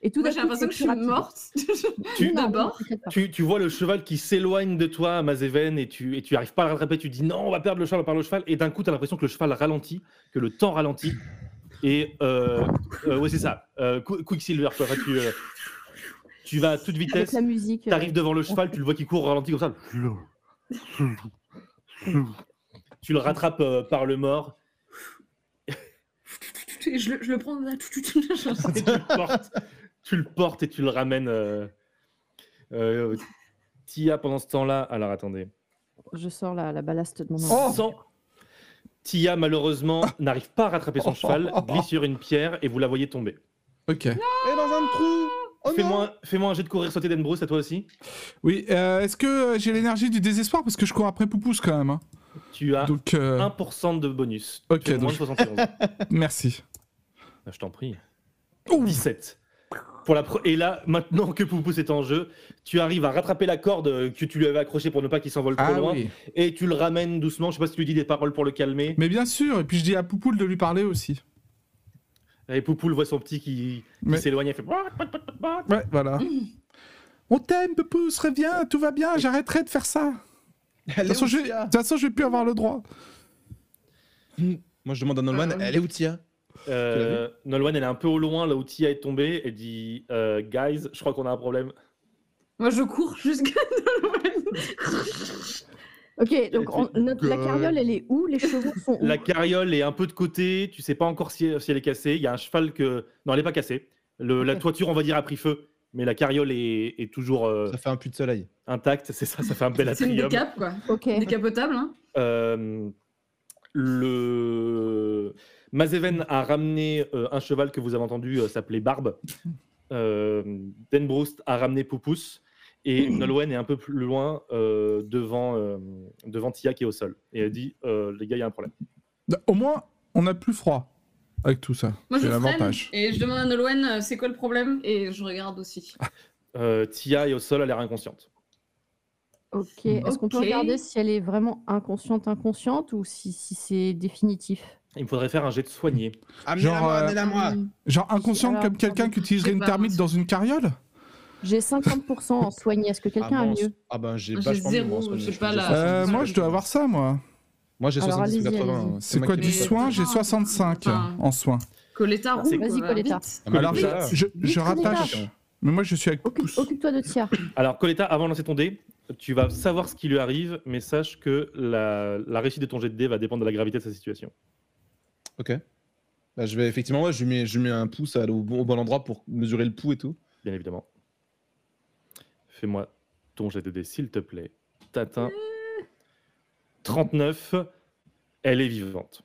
Et tout
Moi j'ai l'impression que je
c'est
suis morte. <laughs>
Tu-
D'abord.
pas.
Tu, tu vois le cheval qui s'éloigne de toi, Mazeven, et tu et tu arrives pas à le rattraper. Tu dis non, on va perdre le cheval, on va perdre le cheval. Et d'un coup, tu as l'impression que le cheval ralentit, que le temps ralentit. Et euh, euh, ouais, c'est ça. Euh, Quicksilver, euh, tu, vas à toute vitesse. Tu arrives devant le cheval, tu le vois qui court ralenti comme ça. tu le rattrapes par le mort.
Je, le- je le prends là.
Et <laughs> tu le portes. Tu le portes et tu le ramènes. Tia, pendant ce temps-là. Alors attendez.
Je sors la, la ballast de mon
enfant. Tia, malheureusement, n'arrive pas à rattraper son cheval, glisse sur une pierre et vous la voyez tomber.
Ok.
Et dans un trou Oh
Fais-moi fais-moi un jet de courir sauter d'Enbrousse à toi aussi.
Oui, euh, est-ce que euh, j'ai l'énergie du désespoir parce que je cours après Poupousse quand même. hein.
Tu as
Donc, euh,
1% de bonus.
Ok,
Tu fais moins
donc-
de 71. <laughs>
merci.
Ah, Je t'en prie.
Ouh.
17. Pour la pre- Et là, maintenant que Poupous est en jeu, tu arrives à rattraper la corde que tu lui avais accrochée pour ne pas qu'il s'envole trop
Ah
loin.
oui.
Et tu le ramènes doucement. Je sais pas si tu lui dis des paroles pour le calmer.
Mais bien sûr, et puis je dis à Poupoule de lui parler aussi.
Et Poupoule voit son petit qui, qui
Mais-
s'éloigne. Elle fait.
Ouais, voilà. <clears throat> On t'aime, Poupousse, reviens, tout va bien, j'arrêterai de faire ça. De toute façon, je vais, plus avoir le droit.
Moi je demande à
Ah, oui.
elle est où Tia
Euh, Nolwenn, elle est un peu au loin, là où Tia est tombée. Elle dit euh, Guys, je crois qu'on a un problème.
Moi je cours jusqu'à <laughs>
Ok, donc on- notre- la carriole, elle est où? Les chevaux sont où?
La carriole est un peu de côté. Tu sais pas encore si, si elle est cassée. Il y a un cheval que. Non, elle est pas cassée. Le- La toiture, on va dire, a pris feu. Mais la carriole est, est toujours euh,
Ça fait un puits de soleil.
intacte. C'est ça, ça fait un bel <laughs>
C'est une
atrium.
décap quoi.
Ok.
Décapotable hein.
Euh, le Mazeven a ramené euh, un cheval que vous avez entendu euh, s'appelait Barbe. Euh, Denbroust a ramené Poupous. Et Nolwenn est un peu plus loin euh, devant, euh, devant Tia qui est au sol. Et elle dit euh, Les gars, il y a un problème.
Au moins, on a plus froid avec tout ça.
Moi je
l'avantage.
et je demande à Nolwenn euh, c'est quoi le problème? Et je regarde aussi. <laughs>
Euh, Tia est au sol, elle a l'air inconsciente.
Ok. Est-ce qu'on peut regarder si elle est vraiment inconsciente, inconsciente ou si, si c'est définitif?
Il me faudrait faire un jet de soigner.
Amenez-la
Genre,
moi,
euh,
amenez-la moi
Genre inconsciente
Alors,
comme quelqu'un qui utiliserait une
moi,
dans une carriole
J'ai 50% en soigné. Est-ce que quelqu'un
ah,
a mieux
Ah ben j'ai
zéro,
moi,
j'ai
Je
pas
suis
la-
déjà
Euh,
70,
Moi, je dois avoir ça, moi.
Moi j'ai
Alors,
70 ou
allez-y,
80.
allez-y.
hein.
C'est quoi du soin J'ai
Enfin,
65
enfin.
en soin.
Coletta roux.
C'est-
Vas-y, Coletta.
Ah,
Alors, je,
Coletta.
je, rattache. Mais moi, je suis avec
Occupe-
Pouce.
Occupe-toi de Tia.
Alors, Coletta, avant de lancer ton dé, tu vas savoir ce qui lui arrive, mais sache que la, la réussite de ton jet de dé va dépendre de la gravité de sa situation.
Ok. Bah, je vais effectivement, ouais, je lui mets, je lui mets un pouce à- au, bon- au bon endroit pour mesurer le pouls et tout.
bien évidemment. Fais-moi ton jet de dés, s'il te plaît. Tatin. 39. Elle est vivante.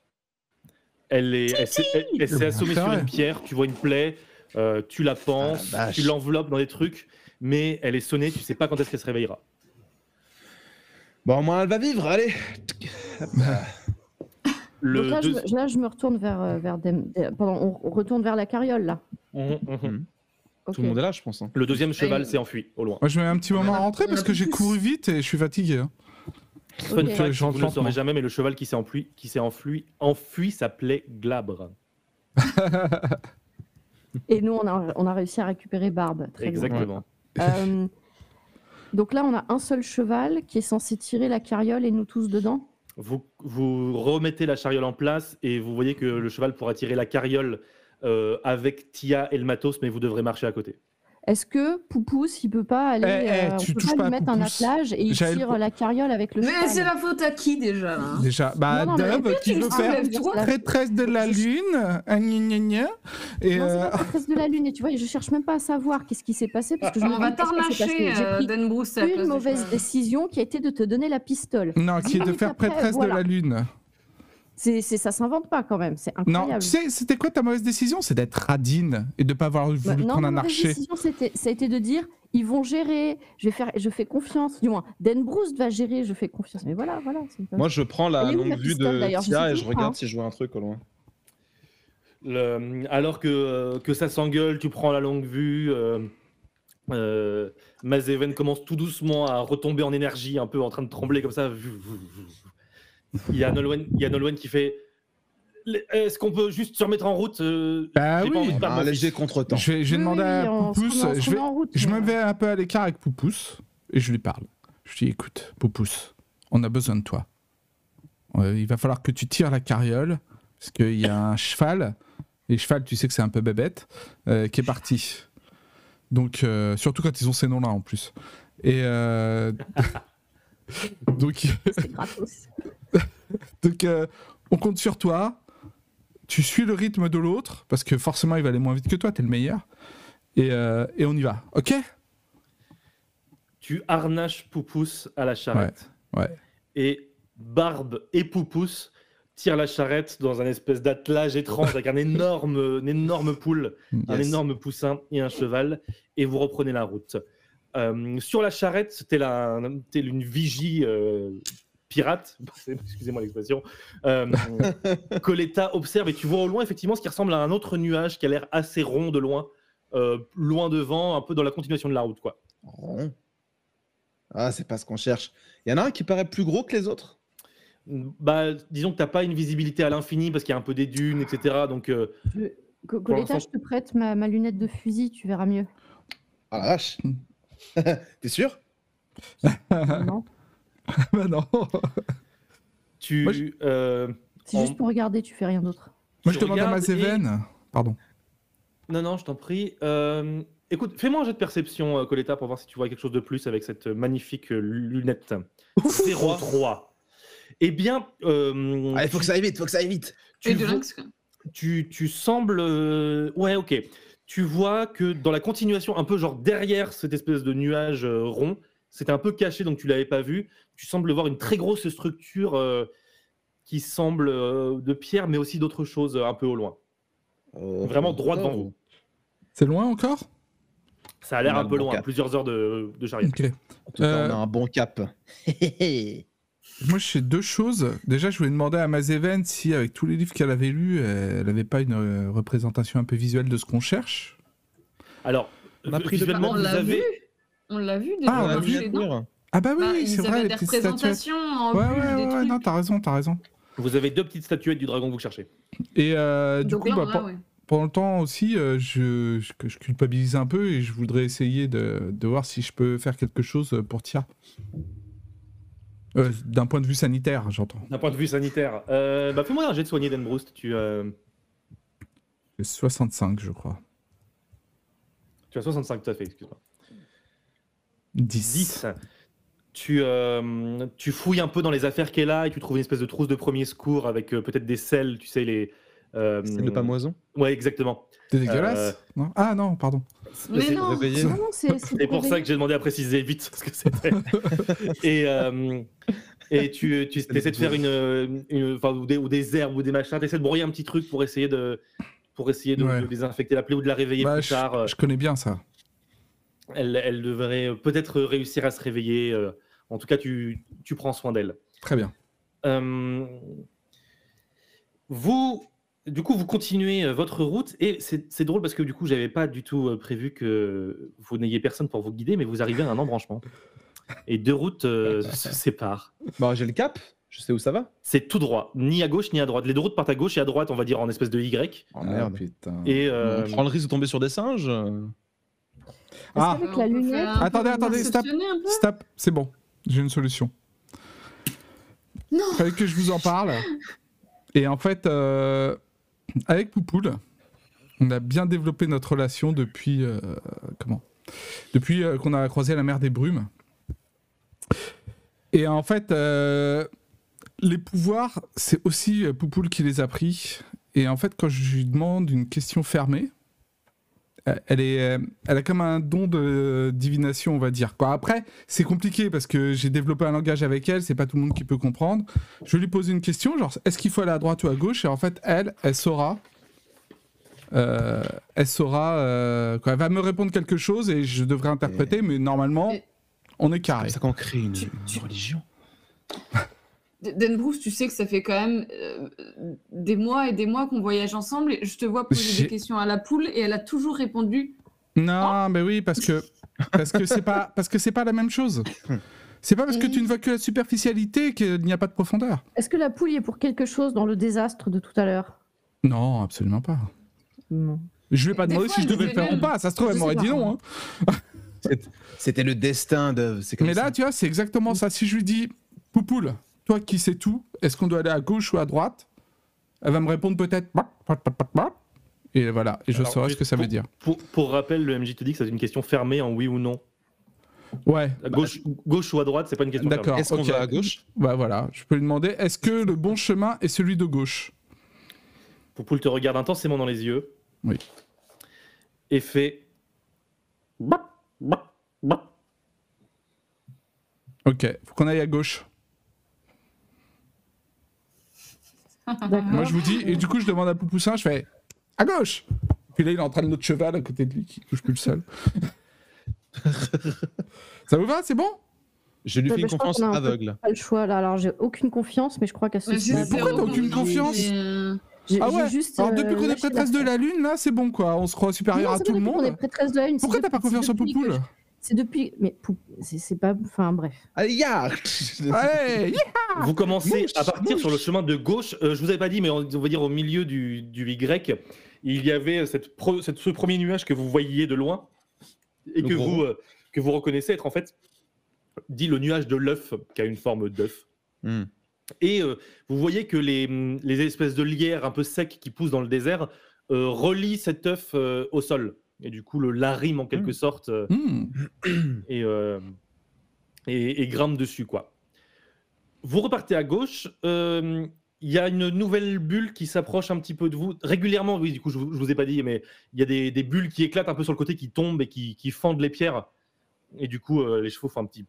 Elle est, elle s'est elle- elle s'est assommée sur une pierre. Tu vois une plaie. euh, tu la penses.
Ah, la vache.
tu l'enveloppes dans des trucs. Mais elle est sonnée. Tu sais pas quand est-ce qu'elle se réveillera.
Bon, au moins elle va vivre, allez <laughs>
Le
Donc là, je,
deux-
me- là, je me retourne vers, euh, vers pardon, on retourne vers la carriole là.
Mhm.
Tout le monde est là, je pense. hein.
Le deuxième cheval s'est enfui au loin.
Moi, je mets un petit moment
On
à rentrer parce que j'ai couru vite et je suis fatigué. hein.
Fact,
Je
ne le
lentement.
jamais, mais le cheval qui s'est enfui, qui s'est enfui, enfui s'appelait Glabre. <laughs>
Et nous, on a, on a réussi à récupérer Barbe. Très bien.
Exactement.
Euh, donc là, on a un seul cheval qui est censé tirer la carriole et nous tous dedans.
Vous, remettez la chariole en place et vous voyez que le cheval pourra tirer la carriole euh, avec Tia et le matos, mais vous devrez marcher à côté.
Est-ce que Poupous, il peut pas aller,
Eh, eh,
euh, on
tu
peut
touches
pas
pas
lui mettre un attelage et il
le
tire la carriole avec le
Mais c'est la faute à qui déjà? Là hein
Déjà, bah,
Non, non, mais
Dub qui
tu
veut
le
faire prêtresse de la lune, ah, gna, gna, et
Non, c'est
euh,
pas de la lune et tu vois, je cherche même pas à savoir qu'est-ce qui s'est passé parce que je me
On va
dis, qu'est-ce qui s'est
t'arnacher,
passé J'ai
euh,
pris
Dan Bruce,
une mauvaise décision qui a été de te donner la pistole.
non, qui est de faire
voilà.
de la lune.
C'est, c'est, ça s'invente pas quand même, c'est
Non,
incroyable.
tu sais, c'était quoi ta mauvaise décision? C'est d'être radine et de pas avoir voulu
Bah, non,
prendre
ma
un
mauvaise
archer.
décision, c'était, ça a été de dire, ils vont gérer, je vais faire, je fais confiance, du moins, Dan Bruce va gérer, je fais confiance. Mais voilà, voilà. c'est
Moi, je prends la longue
la
vue de
d'ailleurs Je
Tia et je regarde
pas.
si je vois un truc au loin.
Le- alors que, euh, que ça s'engueule, tu prends la longue vue. Euh, euh, Mazeven commence tout doucement à retomber en énergie, un peu en train de trembler comme ça. Il y a Nolwenn, il y a Nolwenn qui fait Est-ce qu'on peut juste se remettre en route Euh,
Bah oui.
envie de
Un léger contretemps.
Je vais, je vais
Oui,
demander à
on se
Poupous.
remet- on se
Je, vais,
route,
je me mets un peu à l'écart avec Poupous et je lui parle. Je lui dis écoute, Poupous, on a besoin de toi. Euh, il va falloir que tu tires la carriole parce qu'il y a un cheval. Et cheval, tu sais que c'est un peu bébête, euh, qui est parti. Donc, euh, surtout quand ils ont ces noms-là en plus. Et euh, <laughs> <laughs> donc,
C'est gratos. <laughs>
donc euh, on compte sur toi. Tu suis le rythme de l'autre, parce que forcément, il va aller moins vite que toi, t'es le meilleur. Et, euh, et on y va, ok?
Tu harnaches Poupous à la charrette.
Ouais, ouais.
Et Barbe et Poupous tirent la charrette dans un espèce d'attelage étrange avec un énorme, une énorme poule, un énorme poussin et un cheval, et vous reprenez la route. Euh, sur la charrette, c'était la, telle une vigie euh, pirate, <laughs> excusez-moi l'expression. Euh, <laughs> Coletta observe et tu vois au loin effectivement ce qui ressemble à un autre nuage qui a l'air assez rond de loin, euh, loin devant, un peu dans la continuation de la route, quoi.
Rond. Ah, c'est pas ce qu'on cherche. Il y en a un qui paraît plus gros que les autres?
Bah, disons que t'as pas une visibilité à l'infini parce qu'il y a un peu des dunes, etc. Donc, euh,
Coletta, je te prête ma, ma lunette de fusil, tu verras mieux.
Ah la vache <laughs> T'es sûr?
Non <laughs>
bah non.
tu,
Moi, je-
euh,
C'est
En-
juste pour regarder, tu fais rien d'autre.
Moi, je demande à
et-
Mazeven. Pardon.
Non, non, je t'en prie. Euh, écoute, fais-moi un jet de perception, euh, Coletta, pour voir si tu vois quelque chose de plus avec cette magnifique lunette. 03. Eh bien, euh,
Ah, il faut que ça aille vite, faut que ça aille vite
tu,
Et de
vois- tu, tu sembles. Ouais, ok. Tu vois que dans la continuation, un peu genre derrière cette espèce de nuage euh, rond, c'était un peu caché, donc tu l'avais pas vu. Tu sembles voir une très grosse structure euh, qui semble euh, de pierre, mais aussi d'autres choses euh, un peu au loin. Vraiment droit
oh.
devant vous.
C'est loin encore?
Ça a l'air un peu
bon
loin,
cap.
plusieurs heures de, de chariot.
Ok.
En tout cas,
Euh,
on a un bon cap. <laughs>
Moi, je sais deux choses. Déjà, je voulais demander à Mazeven si, avec tous les livres qu'elle avait lus, elle n'avait pas une euh, représentation un peu visuelle de ce qu'on cherche.
Alors,
On a pris le
visuellement,
On
vous
l'a
avez.
vu On l'a vu déjà.
Ah, on l'a
a
vu. Ah bah oui,
Bah,
c'est vrai,
avaient
les
des
petites statuettes.
représentations en
Ouais, ouais,
des
ouais,
trucs.
non, t'as raison, t'as raison.
Vous avez deux petites statuettes du dragon que vous cherchez.
Et euh, du
Donc
coup,
là,
bah,
ouais.
pendant le temps aussi, euh, je, je, que je culpabilise un peu et je voudrais essayer de, de voir si je peux faire quelque chose pour Tia. Euh, D'un point de vue sanitaire, j'entends.
D'un point de vue sanitaire. Euh, bah, fais-moi un jet de soigner d'Enbroust. Tu, euh,
J'ai 65, je crois.
tu as 65, tout à fait, excuse-moi.
10.
10. Tu, euh, tu fouilles un peu dans les affaires qu'elle a et tu trouves une espèce de trousse de premier secours avec euh, peut-être des selles, tu sais, les. euh,
C'est le pamoison?
Ouais, exactement.
C'est dégueulasse? Non? Ah non, pardon.
Mais
C'est
non
réveillé.
Non, non, c'est c'est
C'est pour ça que j'ai demandé à préciser vite ce que c'était. <laughs> et euh, et tu, tu essaies de faire une, une- enfin, ou, des, ou des herbes ou des machins, tu essaies de brouiller un petit truc pour essayer de, pour essayer de,
Ouais.
de désinfecter la plaie ou de la réveiller
Bah,
plus
je,
tard. euh,
je connais bien ça.
Elle, elle devrait peut-être réussir à se réveiller. euh, En tout cas, tu, tu prends soin d'elle.
Très bien.
Euh, vous, du coup, vous continuez euh, votre route et c'est drôle parce que du coup, j'avais pas du tout euh, prévu que vous n'ayez personne pour vous guider, mais vous arrivez à un embranchement et deux routes euh, se séparent.
Bah, j'ai le cap, je sais où ça va.
C'est tout droit, ni à gauche ni à droite. Les deux routes partent à gauche et à droite, on va dire en espèce de Y.
Oh
Ah,
merde.
putain.
Et euh,
On prend le risque de tomber sur des singes.
Ah.
On
la
peu
Attendez, attendez, stop. Stop, c'est bon. J'ai une solution.
Non.
Fallait que je vous en parle. Et en fait, euh, avec Poupoule, on a bien développé notre relation depuis. euh, comment? Depuis euh, qu'on a croisé la mer des brumes. Et en fait, euh, les pouvoirs, c'est aussi Poupoule qui les a pris. Et en fait, quand je lui demande une question fermée, elle, est, euh, elle a comme un don de divination, on va dire. Quoi. Après, c'est compliqué parce que j'ai développé un langage avec elle, c'est pas tout le monde qui peut comprendre. Je lui pose une question, genre, est-ce qu'il faut aller à droite ou à gauche? Et en fait, elle, elle saura. euh, elle saura. euh, quoi. Elle va me répondre quelque chose et je devrais interpréter, mais normalement,
Et-
on est
C'est
carré.
comme ça qu'on crée une,
Tu-
une
tu-
religion. <laughs>
Dan Bruce, tu sais que ça fait quand même euh, des mois et des mois qu'on voyage ensemble et je te vois poser des questions à la poule et elle a toujours répondu.
Non, mais oui, parce que <laughs> parce que c'est pas parce que c'est pas la même chose. C'est pas parce que tu ne vois que la superficialité qu'il n'y a pas de profondeur.
Est-ce que la poule y est pour quelque chose dans le désastre de tout à l'heure?
Non, absolument pas.
Non.
Je lui ai pas demandé si je devais le faire ou pas. Ça se trouve, elle m'aurait dit non. hein.
C'était le destin de.
Mais
ça.
là, tu vois, c'est exactement ça. Si je lui dis, Poupoule, toi qui sais tout, est-ce qu'on doit aller à gauche ou à droite? Elle va me répondre peut-être. Pat, pat, pat. Et voilà, et je
Alors,
saurai ce que ça veut dire.
Pour, pour rappel, le MJ te dit que c'est une question fermée en oui ou non.
Ouais,
À gauche, gauche ou à droite, c'est pas une question
D'accord.
Est-ce qu'on va à gauche?
Bah voilà. Je peux lui demander, est-ce que le bon chemin est celui de gauche?
Poupoule te regarde intensément dans les yeux.
Oui.
Et fait. Bap, bap, bap.
Ok, faut qu'on aille à gauche.
D'accord.
Moi, je vous dis, et du coup, je demande à Poupoussin, je fais à gauche. Puis là, il est en train de notre cheval à côté de lui qui touche plus le sol. <laughs> ça vous va? C'est bon?
Je lui
Ouais,
fais
bah,
une confiance
a
aveugle.
Pas le choix là. Alors j'ai aucune confiance, mais je crois qu'à ce
Ouais,
stade,
pourquoi t'as aucune confiance?
euh,
j'ai
Ah ouais?
juste.
Alors,
euh,
depuis qu'on est prêtresse de la lune, là, c'est bon, quoi. On se croit supérieur
Non,
à tout le monde.
est prêtresse de la lune. c'est
Pourquoi t'as pas confiance en Poupoule?
je- C'est depuis. Mais Pou- c'est pas. Enfin bref.
Allez, ya <laughs>
Allez yeah
Vous commencez
Mouche,
à partir
mouche.
sur le chemin de gauche. Euh, je vous avais pas dit, mais on, on va dire au milieu du, du Y, il y avait cette pro- cette- ce premier nuage que vous voyiez de loin et
Le
que
gros
vous, euh, que vous reconnaissez être en fait dit le nuage de l'œuf qui a une forme d'œuf.
Hmm.
Et euh, vous voyez que les, les espèces de lierres un peu secs qui poussent dans le désert euh, relient cet œuf euh, au sol. Et du coup, le larime en quelque
Mm.
sorte euh,
Hmm.
et, euh, et, et grimpe dessus. quoi. Vous repartez à gauche. euh, Il y a une nouvelle bulle qui s'approche un petit peu de vous. Régulièrement, oui, du coup, je ne vous ai pas dit, mais il y a des, des bulles qui éclatent un peu sur le côté, qui tombent et qui, qui fendent les pierres. Et du coup, euh, les chevaux font un petit.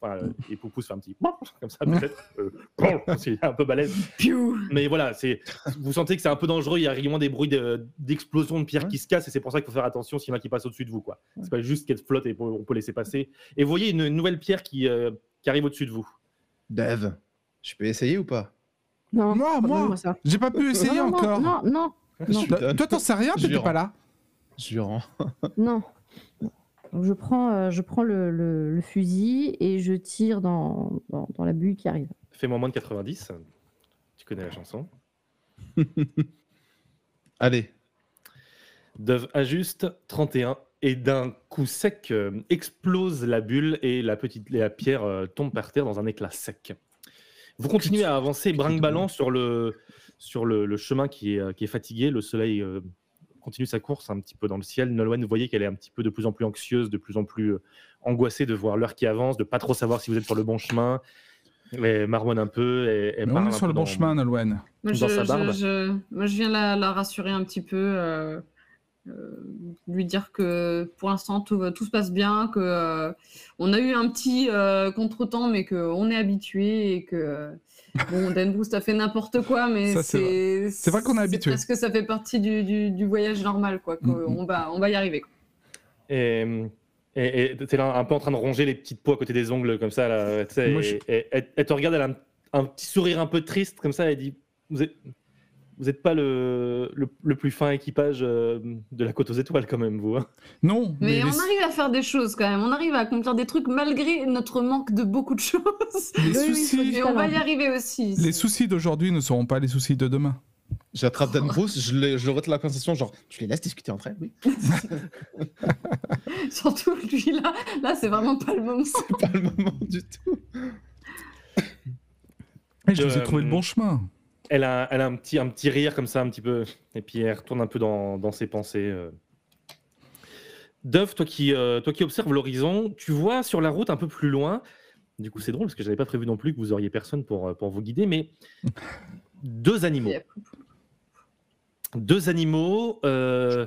Enfin, euh, et Poupous fait un petit. Comme ça, peut-être. <laughs> Euh, c'est un peu balèze. Mais voilà, c'est, vous sentez que c'est un peu dangereux. Il y a régulièrement des bruits de- d'explosion de, pierres
Ouais.
qui se cassent et c'est pour ça qu'il faut faire attention s'il y en a qui passent au-dessus de vous. quoi. C'est pas juste qu'elle flotte et on peut laisser passer. Et vous voyez une nouvelle pierre qui, euh, qui arrive au-dessus de vous.
Dev, je peux essayer ou pas?
Non.
Moi, moi, j'ai pas pu essayer
non,
encore.
Non, non, non.
Toi, t'en sais rien, t'étais pas là.
Jurant.
non. <laughs> Donc, je prends, euh, je prends le, le- le fusil et je tire dans, dans, dans la bulle qui arrive.
Fais-moi moins de 90. Tu connais la chanson. <laughs>
Allez.
Dove ajuste 31 et d'un coup sec euh, explose la bulle et la petite la pierre euh, tombe par terre dans un éclat sec. Vous continuez à avancer brinque-ballant sur le sur le, le chemin qui est, euh, qui est fatigué. Le soleil euh, continue sa course un petit peu dans le ciel. Nolwenn, vous voyez qu'elle est un petit peu de plus en plus anxieuse, de plus en plus euh, angoissée de voir l'heure qui avance, de pas trop savoir si vous êtes sur le bon chemin. Elle marmonne un peu. Et, elle
Mais on est sur le bon
dans-
chemin, Nolwenn.
Dans
je,
sa
je-
barbe.
je- moi, je viens la, la rassurer un petit peu, euh, lui dire que pour l'instant tout, se passe bien, que euh, on a eu un petit euh, contretemps, mais qu'on est habitué et que euh, <laughs> bon, Dan Boost a fait n'importe quoi, mais
c'est vrai qu'on est habitué.
Parce que ça fait partie du, du- du voyage normal, quoi. qu'on-
Mhm.
on va on va y arriver. quoi.
Et et tu es là un peu en train de ronger les petites peaux à côté des ongles comme ça. Là, tu sais,
Moi,
et-
je-
et- elle, elle te regarde, elle a un, un petit sourire un peu triste comme ça. Elle dit Vous êtes, vous êtes pas le, le, le plus fin équipage euh, de la côte aux étoiles, quand même, vous. hein.
Non,
Mais
les-
on arrive à faire des choses quand même. On arrive à accomplir des trucs malgré notre manque de beaucoup de choses. <laughs>
les soucis,
Et on va y arriver aussi.
les soucis d'aujourd'hui ne seront pas les soucis de demain.
J'attrape Dan Bruce, je le, je le retiens la conversation, genre, tu les laisses discuter entre elles, oui. <laughs>
Surtout lui là, là c'est vraiment pas le moment.
C'est pas le moment du tout.
Et je vous ai
Euh,
trouvé le bon chemin.
Elle a, elle a un, petit, un petit rire comme ça, un petit peu. Et puis elle retourne un peu dans, dans ses pensées. euh. Dove, toi qui, euh, toi qui observes l'horizon, tu vois sur la route un peu plus loin, du coup c'est drôle parce que je n'avais pas prévu non plus que vous auriez personne pour, euh, pour vous guider, mais <laughs> deux animaux. Deux animaux, euh,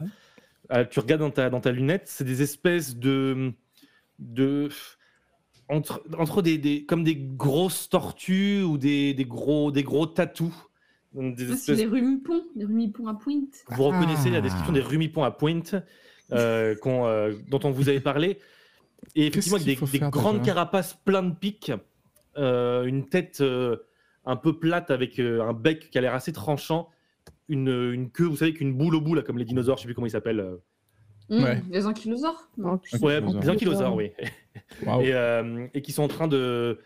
ah, tu regardes dans ta, dans ta lunette, c'est des espèces de... de entre, entre des, des- comme des grosses tortues ou des, des gros, des gros tatous. Des
Ah, c'est
espèces-
les rumipons, les rumipons à pointe.
vous reconnaissez la
Ah.
description des rumipons à pointe euh, qu'on, euh, dont on vous avait parlé. Et effectivement, avec des, des grandes carapaces plein de pics, euh, une tête euh, un peu plate avec euh, un bec qui a l'air assez tranchant, une, une queue, vous savez, qu'une boule au bout, là, comme les dinosaures, je sais plus comment ils s'appellent. euh.
Mmh,
Ouais.
Les ankylosaures Non.
Ouais,
Ankylosaures.
des ankylosaures, oui. Euh, et qui sont en train de,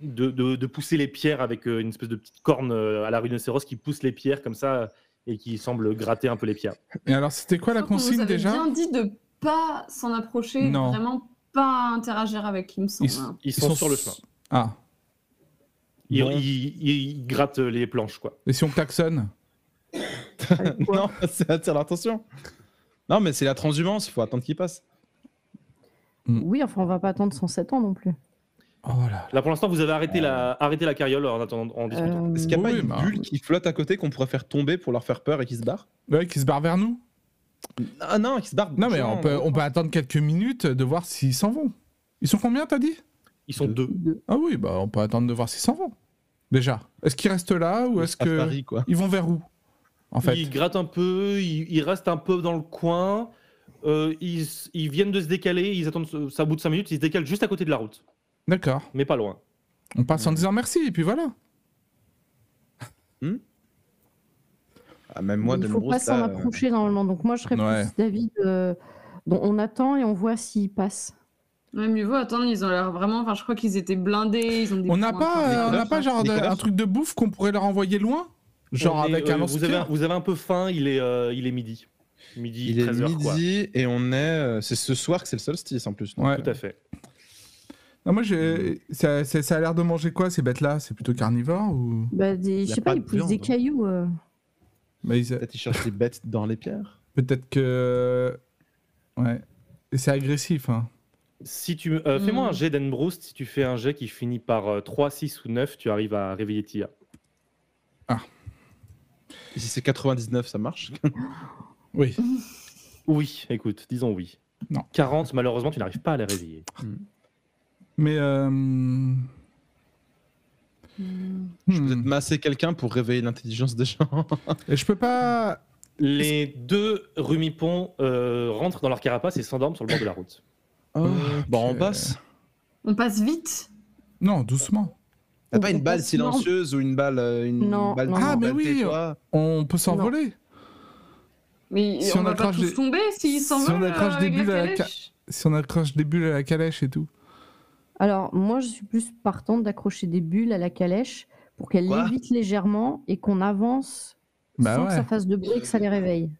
de, de- de pousser les pierres avec euh, une espèce de petite corne euh, à la rhinocéros qui pousse les pierres comme ça et qui semble gratter un peu les pierres.
Et alors, c'était quoi la consigne déjà?
bien dit de pas s'en approcher,
Non.
vraiment pas interagir avec, il me semble.
Ils-
hein.
Ils sont, sur le chemin.
Ah,
Ils,
Bon.
ils- ils grattent les planches, quoi.
et si on klaxonne? <laughs>
Non, ça attire l'attention. Non, mais c'est la transhumance, il faut attendre qu'il passe.
Oui, enfin, on va pas attendre 107 ans non plus.
Oh là
Là, pour l'instant, vous avez arrêté, la, arrêté la carriole en attendant, en discutant.
Euh,
Est-ce qu'il n'y a
Oui,
pas une
bah.
bulle qui flotte à côté qu'on pourrait faire tomber pour leur faire peur et qui se barre?
Ouais, qui se barre vers nous?
Ah non, qui se barre.
Non, mais on peut, on peut attendre quelques minutes de voir s'ils s'en vont. Ils sont combien, t'as dit?
Ils sont deux.
Ah oui, bah on peut attendre de voir s'ils s'en vont. Déjà. Est-ce qu'ils restent là ou est-ce que.
Paris, quoi.
Ils vont vers où En fait?
Ils grattent un peu, ils, ils restent un peu dans le coin. euh, ils, ils viennent de se décaler, ils attendent ça au bout de 5 minutes, ils se décalent juste à côté de la route,
D'accord.
mais pas loin.
On passe en disant merci et puis voilà.
Ah, même moi,
il
de
faut pas s'en
euh,
approcher normalement. Donc moi, je serais
Ouais.
plus David. euh, dont on attend et on voit s'il passe.
Ouais, mieux vaut attendre, ils ont l'air vraiment. Enfin, je crois qu'ils étaient blindés. Ils ont des
On n'a pas, euh, on n'a pas genre de-
Nicolas
un truc de bouffe qu'on pourrait leur envoyer loin? Genre
est,
avec
euh,
un
vous, avez, vous avez un peu faim, il est, euh, il est midi. Midi,
Il est
13h, quoi.
midi et on est. euh, C'est ce soir que c'est le solstice en plus. donc,
Ouais.
Tout à fait.
Non, moi, j'ai- ça, ça- ça a l'air de manger quoi ces bêtes-là? C'est plutôt carnivore ou?
Bah, des, je
a
sais
pas
pas, ils poussent des cailloux. euh.
Bah, ils-
Peut-être ils cherchent des bêtes dans les pierres?
Peut-être que. Ouais. Et c'est agressif. Hein.
Si tu, euh, Fais-moi
Mm.
un jet d'Enbroust. Si tu fais un jet qui finit par euh, 3, 6 ou 9, tu arrives à réveiller Tia.
Et si c'est 99, ça marche?
Oui.
Oui, écoute, disons oui.
Non.
40, malheureusement, tu n'arrives pas à les réveiller.
Mais. euh,
Hmm.
Je peux
hmm.
peut-être masser quelqu'un pour réveiller l'intelligence des gens.
Et je peux pas.
Les deux rumipons euh, rentrent dans leur carapace et s'endorment sur le bord de la route.
Oh, Bon, on passe.
On passe vite.
Non, doucement.
T'as pas une balle silencieuse ou une balle. euh, Une
Non,
balle
non,
Ah, mais
balle
oui, On peut s'envoler.
Mais
Si
on,
on
va pas
accroche
tous
des-
tomber s'ils s'en
si on accroche
euh,
des bulles à la
calèche.
Si on accroche des bulles à la calèche et tout.
Alors, moi, je suis plus partante d'accrocher des bulles à la calèche pour qu'elle
Quoi?
lévite légèrement et qu'on avance
Bah
sans
ouais.
que ça fasse de bruit et que ça les réveille.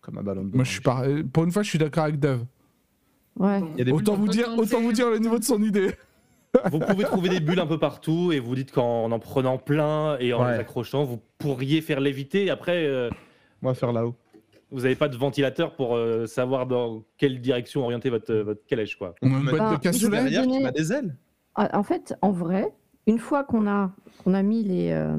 Comme un ballon de
Moi, je suis. Pour une fois, je suis d'accord avec Dove.
Ouais.
Bon.
Il y a des
Autant vous dire, autant vous dire le niveau de son idée. <laughs>
Vous pouvez trouver des bulles un peu partout et vous dites qu'en en prenant plein et en
Ouais.
les accrochant, vous pourriez faire léviter. Après, euh,
va faire là-haut.
Vous n'avez pas de ventilateur pour euh, savoir dans quelle direction orienter votre, votre calèche. Quoi.
On a une boîte
mettre-
de cassoulet.
derrière qui a des ailes.
Ah, En fait, en vrai, une fois qu'on a, qu'on a mis les, euh,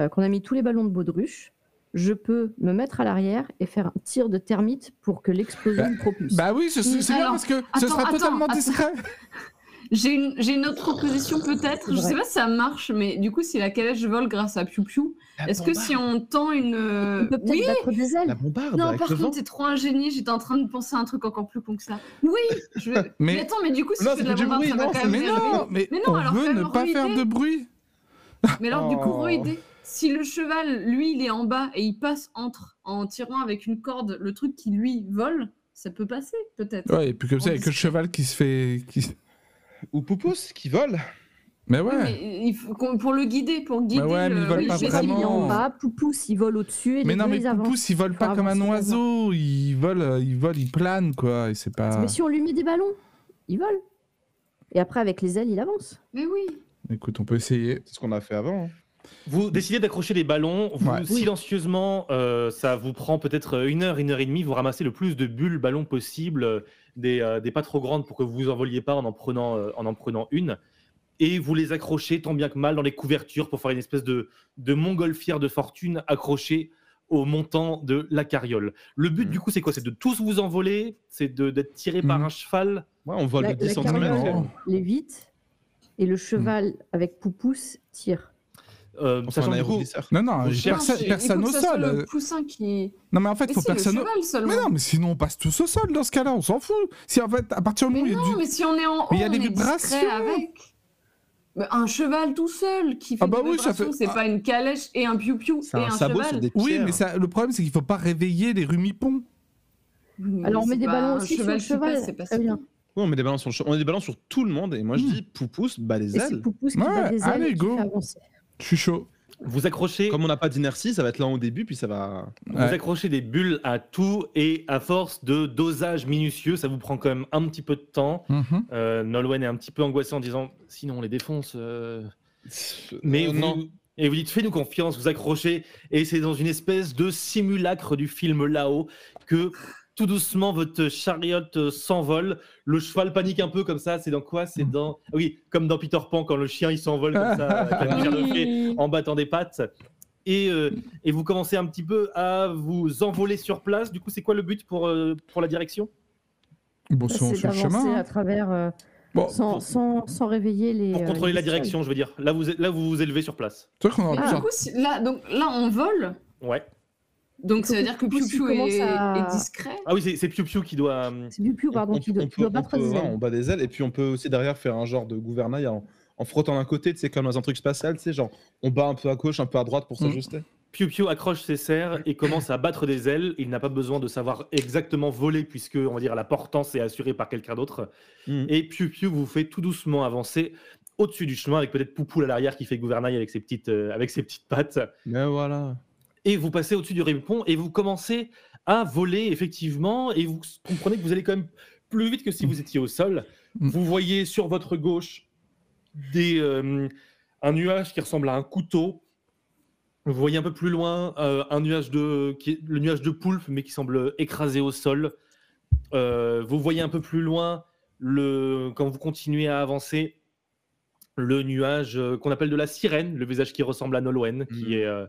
euh, qu'on a mis tous les ballons de baudruche, je peux me mettre à l'arrière et faire un tir de termite pour que l'explosion me propulse.
Bah oui, c'est c'est bien parce que ce sera
attends,
totalement
attends.
discret. <laughs>
J'ai une, j'ai une autre proposition peut-être. Je
Ouais.
sais pas si ça marche, mais du coup, si la calèche vole grâce à Piu Piu, est-ce que si on tend une.
On peut peut-être
Oui
battre des ailes.
La bombarde
Non,
avec
par contre, t'es trop ingénieux. J'étais en train de penser à un truc encore plus con que ça. Oui je... mais...
Mais-
attends, mais du coup, si
Non,
fais de
ça
la bombarde,
bruit,
ça va
non,
quand même
Mais non, mais,
Mais non,
on
alors
veut ne pas faire de bruit. <laughs>
Mais alors, du coup,
Oh.
re-idée. Si le cheval, lui, il est en bas et il passe entre en tirant avec une corde le truc qui lui vole, ça peut passer peut-être.
Ouais, et puis comme ça, il n'y a que le cheval qui se fait. qui-
Ou Poupous qui vole.
Mais
Oui,
ouais.
mais il faut qu'on- pour le guider, pour guider.
ouais, mais
le...
ils volent
oui,
pas vraiment.
en bas, Poupous, il vole au-dessus et
Mais non, mais. Poupous, il vole pas comme un oiseau. Il vole, euh, il vole, il plane, quoi. Et c'est pas.
Mais si on lui met des ballons, il vole. Et après, avec les ailes, il avance.
Mais oui.
Écoute, on peut essayer.
C'est ce qu'on a fait avant. hein.
Vous décidez d'accrocher les ballons, vous
Ouais.
silencieusement, euh, ça vous prend peut-être une heure, une heure et demie, vous ramassez le plus de bulles ballons possible, euh, des, euh, des pas trop grandes pour que vous vous envoliez pas en en prenant, euh, en en prenant une, et vous les accrochez tant bien que mal dans les couvertures pour faire une espèce de, de montgolfière de fortune accrochée au montant de la carriole. Le but
Mhm.
du coup c'est quoi? C'est de tous vous envoler? C'est de- d'être tiré par
Mhm.
un cheval?
Ouais, on vole
La-
de 10
la
cm.
Les 8 et le cheval avec Poupous tire.
Euh,
On fait
Sachant du coup.
Non, non, personne, personne au sol.
Le poussin qui.
Non, mais en fait,
Mais
faut
si,
personne. au-
cheval seulement.
Mais non, mais sinon on passe tous au sol dans ce cas-là, on s'en fout. Si en fait, à partir du
Mais
moment où il y a
non,
du.
mais si on est en haut,
Mais il y a
on
des vibrations.
avec. Mais un cheval tout seul qui fait
Ah bah
des
oui, ça
vibrations,
fait-
c'est
ah.
pas une calèche et un piou-piou
C'est
et
un
un,
sabot
cheval.
sur des.
Oui, mais ça, le problème, c'est qu'il faut pas réveiller les rumipons.
Mais
Alors on met des ballons
un
aussi sur le
qui
cheval.
c'est pas
Très
si-
bien.
Ouais, on met des ballons sur, on met des ballons sur tout le monde et moi je
Hmm.
dis Poupous, bah les
Et c'est
ailes.
Poupous qui
Ouais,
bat des ailes
allez, go. Je suis chaud.
vous accrochez
Comme on n'a pas d'inertie, ça va être lent au début puis ça va.
Vous
Ouais.
accrochez des bulles à tout et à force de dosage minutieux, ça vous prend quand même un petit peu de temps. Euh, Nolwenn est un petit peu angoissé en disant sinon on les défonce. euh. Mais
Euh,
vous,
non.
Et vous dites fais-nous confiance, vous accrochez et c'est dans une espèce de simulacre du film là-haut que tout doucement votre chariote euh, s'envole. Le cheval panique un peu comme ça. C'est dans quoi? C'est dans ah oui comme dans Peter Pan quand le chien il s'envole comme ça <laughs> avec la lumière de fée
Oui.
en battant des pattes. Et, euh, et vous commencez un petit peu à vous envoler sur place. Du coup, c'est quoi le but pour, euh, pour la direction?
Bon,
Bah, C'est
suit le chemin.
à
hein.
travers, euh,
Bon,
sans,
pour-
sans, sans réveiller les.
Pour
euh,
contrôler
les
la direction, je veux dire. Là, vous, là, vous vous élevez sur place.
c'est vrai qu'on pu
du coup, là, donc, là, on vole?
Ouais.
Donc, ça veut dire que Piou
commence
est,
à-
est discret.
Ah oui, c'est Piu Piu qui doit. euh,
C'est du piou, pardon,
on,
qui
on
doit,
peut,
qui doit
on
battre
peut-
des
ouais,
ailes.
on bat des ailes et puis on peut aussi derrière faire un genre de gouvernail en, en frottant d'un côté, tu sais, comme dans un truc spatial, tu sais, genre on bat un peu à gauche, un peu à droite pour
Mm.
s'ajuster.
Piu Piu accroche ses serres et commence à battre des ailes. Il n'a pas besoin de savoir exactement voler puisque, on va dire, la portance est assurée par quelqu'un d'autre.
Mm.
Et Piu Piu vous fait tout doucement avancer au-dessus du chemin avec peut-être Poupoule à l'arrière qui fait gouvernail avec ses petites, euh, avec ses petites pattes.
Mais voilà.
Et vous passez au-dessus du répond et vous commencez à voler effectivement et vous comprenez que vous allez quand même plus vite que si vous étiez au sol.
Mm.
Vous voyez sur votre gauche des, euh, un nuage qui ressemble à un couteau. Vous voyez un peu plus loin euh, un nuage de, qui est le nuage de poulpe mais qui semble écrasé au sol. Euh, vous voyez un peu plus loin le, quand vous continuez à avancer le nuage qu'on appelle de la sirène, le visage qui ressemble à Nolwenn, qui
Mhm.
est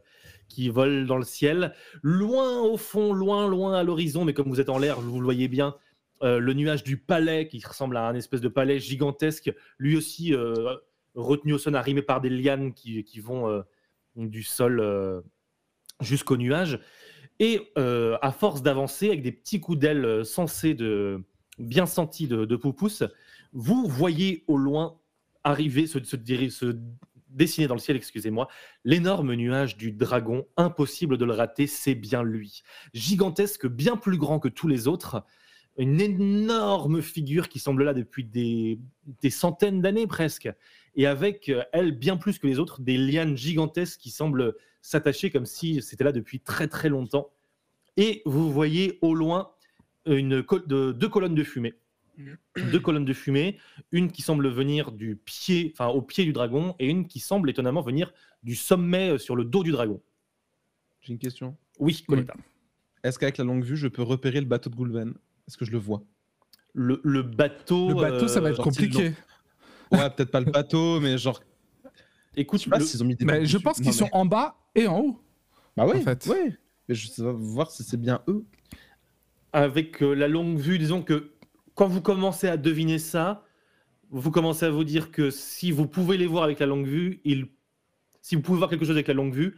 qui vole dans le ciel, loin au fond, loin, loin à l'horizon, mais comme vous êtes en l'air, vous le voyez bien, euh, le nuage du palais qui ressemble à un espèce de palais gigantesque, lui aussi euh, retenu au sol, arrimé par des lianes qui, vont euh, du sol jusqu'au nuage. Et à force d'avancer avec des petits coups d'aile sensés de bien sentis de, de Poupous, vous voyez au loin arriver, se, se dessiner dans le ciel, excusez-moi, l'énorme nuage du dragon. Impossible de le rater, c'est bien lui. Gigantesque, bien plus grand que tous les autres. Une énorme figure qui semble là depuis des, des centaines d'années presque. Et avec, euh, elle, bien plus que les autres, des lianes gigantesques qui semblent s'attacher comme si c'était là depuis très très longtemps. Et vous voyez au loin une deux colonnes de fumée. Deux colonnes de fumée, une qui semble venir du pied, enfin au pied du dragon, et une qui semble étonnamment venir du sommet euh, sur le dos du dragon.
J'ai une question.
Oui, Coletta.
Est-ce qu'avec la longue vue, je peux repérer le bateau de Goulven Est-ce que je le vois?
Le, le bateau.
Le bateau, ça va
euh,
être
s'ils
compliqué.
Ouais, peut-être pas le bateau, mais genre.
Écoute,
Je sais pas
le-
s'ils ont mis des
Mais je pense qu'ils sont
mais-
en bas et en haut.
Bah oui,
en fait.
ouais. Mais je sais pas voir si c'est bien eux.
avec euh, la longue vue, disons que quand vous commencez à deviner ça, vous commencez à vous dire que si vous pouvez les voir avec la longue vue, ils... si vous pouvez voir quelque chose avec la longue vue,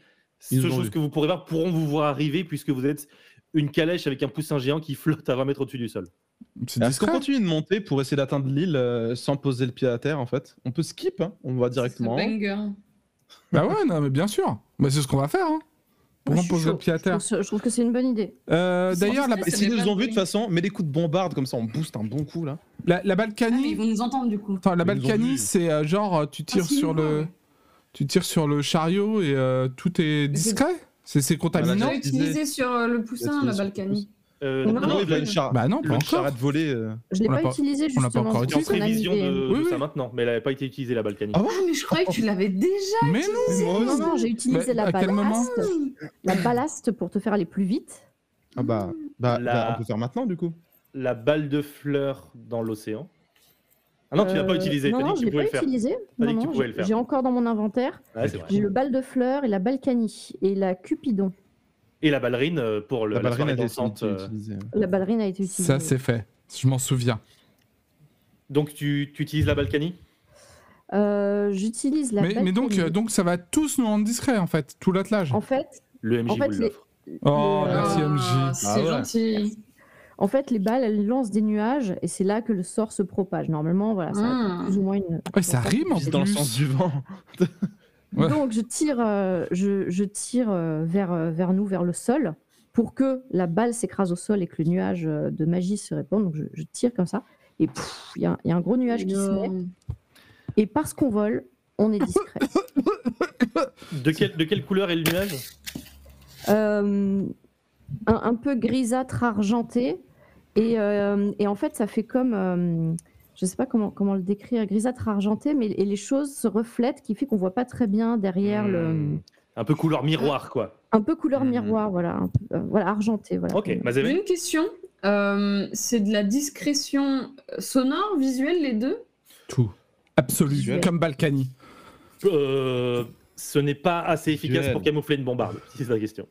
Ils
ce
nous ont
chose
vu.
que vous pourrez voir pourront vous voir arriver puisque vous êtes une calèche avec un poussin géant qui flotte à 20 mètres au-dessus du sol.
C'est
Est-ce qu'on continue de monter pour essayer d'atteindre l'île euh, sans poser le pied à terre en fait? On peut skip, hein on va directement.
Banger.
Bah ouais, non, mais bien sûr. Bah, c'est ce qu'on va faire. Hein. Pour
Moi, je suis
poser le
chaud.
pied à
Je
terre.
trouve, je trouve que c'est une bonne idée.
Euh, D'ailleurs, la,
si nous ont vu de toute façon, mets des coups de bombarde comme ça, on booste un bon coup là.
la, la
Ah, mais
Balkany,
ils vont nous entendre du coup.
Attends, la
Ils
Balkany, c'est euh, genre euh, tu tires
Ah,
sur le,
ouais.
tu tires sur le chariot et euh, tout est discret. C'est
Voilà,
contaminant.
J'ai
disais-
utilisé sur le poussin, la Balkany.
Euh,
Non,
non, non,
oui, bah,
le-
une, char-
Bah non, pas
une
encore.
charrette volée. euh.
Je l'ai
On l'a
pas,
pas-
utilisé
on l'a
justement.
pas encore
en
utilisé.
a
prévision de,
Oui,
de
oui.
ça maintenant, mais elle n'avait pas été utilisée la Balkany.
Ah
Ah, mais je croyais que tu l'avais déjà
Mais non
Moi
Non,
aussi.
non, j'ai utilisé la ballast. La ballast pour te faire aller plus vite.
Ah bah, bah,
La-
bah, on peut faire maintenant du coup.
La balle de fleurs dans l'océan. Ah non, tu l'as pas
Euh,
utilisé.
Non, non, je
tu
l'ai pas
le faire.
utilisé.
T'as dit
Non,
que tu
non,
pouvais
j'ai-
le faire.
J'ai encore dans mon inventaire.
Ouais.
J'ai le balle de fleurs et la balkany et la cupidon.
Et la ballerine euh, pour le,
La
la,
ballerine a
soirée dansante. euh.
utilisée.
La ballerine a été utilisée.
Ça, c'est fait. Je m'en souviens.
Donc tu, tu utilises la Balkany
Euh, J'utilise la
Mais, mais donc, donc, ça va tous nous rendre discrets, en fait, tout l'attelage.
En fait,
Le MJ
En fait,
vous
les-
l'offre.
Oh,
les-
merci
Ah,
MJ.
C'est
Ah ouais.
gentil.
en fait, les balles, elles lancent des nuages et c'est là que le sort se propage. Normalement, voilà, ça a
Ah.
plus ou moins une.
Ouais, ça rime en
C'est dans le
plus.
sens du vent. <laughs>
Ouais.
Donc, je tire, euh, je, je tire euh, vers, euh, vers nous, vers le sol, pour que la balle s'écrase au sol et que le nuage de magie se répande. Donc, je, je tire comme ça. Et il y, a- il y a un gros nuage qui se met. Et parce qu'on vole, on est discret.
De, quelle- de quelle couleur est le nuage?
Euh, un, un peu grisâtre argenté. Et, euh, et en fait, ça fait comme. Je sais pas comment, comment le décrire, grisâtre argenté, mais et les choses se reflètent, qui fait qu'on voit pas très bien derrière le.
Hmm. Un peu couleur miroir, quoi.
Un peu couleur
Mhm.
miroir, voilà, un peu, euh, voilà argenté, voilà.
Ok,
J'ai une question. Euh, c'est de la discrétion sonore, visuelle, les deux?
Tout. Absolu.
Visuel.
Comme Balkany.
Euh, ce n'est pas assez efficace
Visuel.
pour camoufler une bombarde, si c'est la question.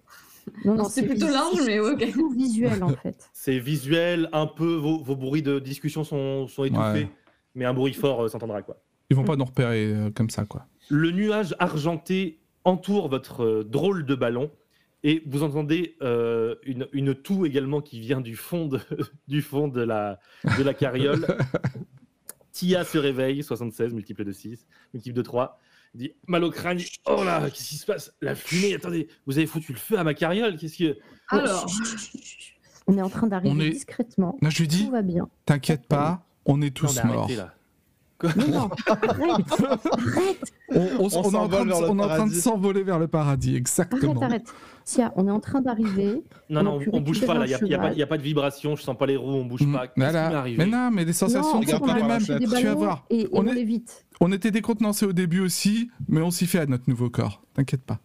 Non, non,
C'est plutôt large, mais ok.
c'est visuel en fait. <laughs>
C'est visuel, un peu, vos, vos bruits de discussion sont, sont étouffés,
Ouais.
mais un bruit fort euh, s'entendra, quoi.
Ils vont pas nous repérer euh, comme ça, quoi.
Le nuage argenté entoure votre euh, drôle de ballon et vous entendez euh, une, une toux également qui vient du fond de, <laughs> du fond de, la, de la carriole. <laughs> Tia se réveille, 76, multiple de 6, multiple de 3. Dit mal au crâne. Oh là, qu'est-ce qui se passe? La fumée, attendez, vous avez foutu le feu à ma carriole Qu'est-ce que.
Alors,
On est en train d'arriver
est-
discrètement.
Là, je lui dis,
Tout va bien.
t'inquiète pas, on est
Non,
tous morts.
arrêtez, là.
Non, non, arrête,
On, on- on est en train de-
vers le
on est en train de
paradis.
s'envoler vers le paradis,
arrête,
exactement.
arrête. Tiens, on est en train d'arriver.
Non,
On
non, on bouge pas là, il n'y a, y a pas- a de vibration, je sens pas les roues, on bouge
Mm,
pas.
Mais non, mais les sensations ne sont pas les mêmes. Tu vas
ballons
voir.
Et, et
On
on,
est-
vite.
On était décontenancés au début aussi, mais on s'y fait à notre nouveau corps. T'inquiète pas.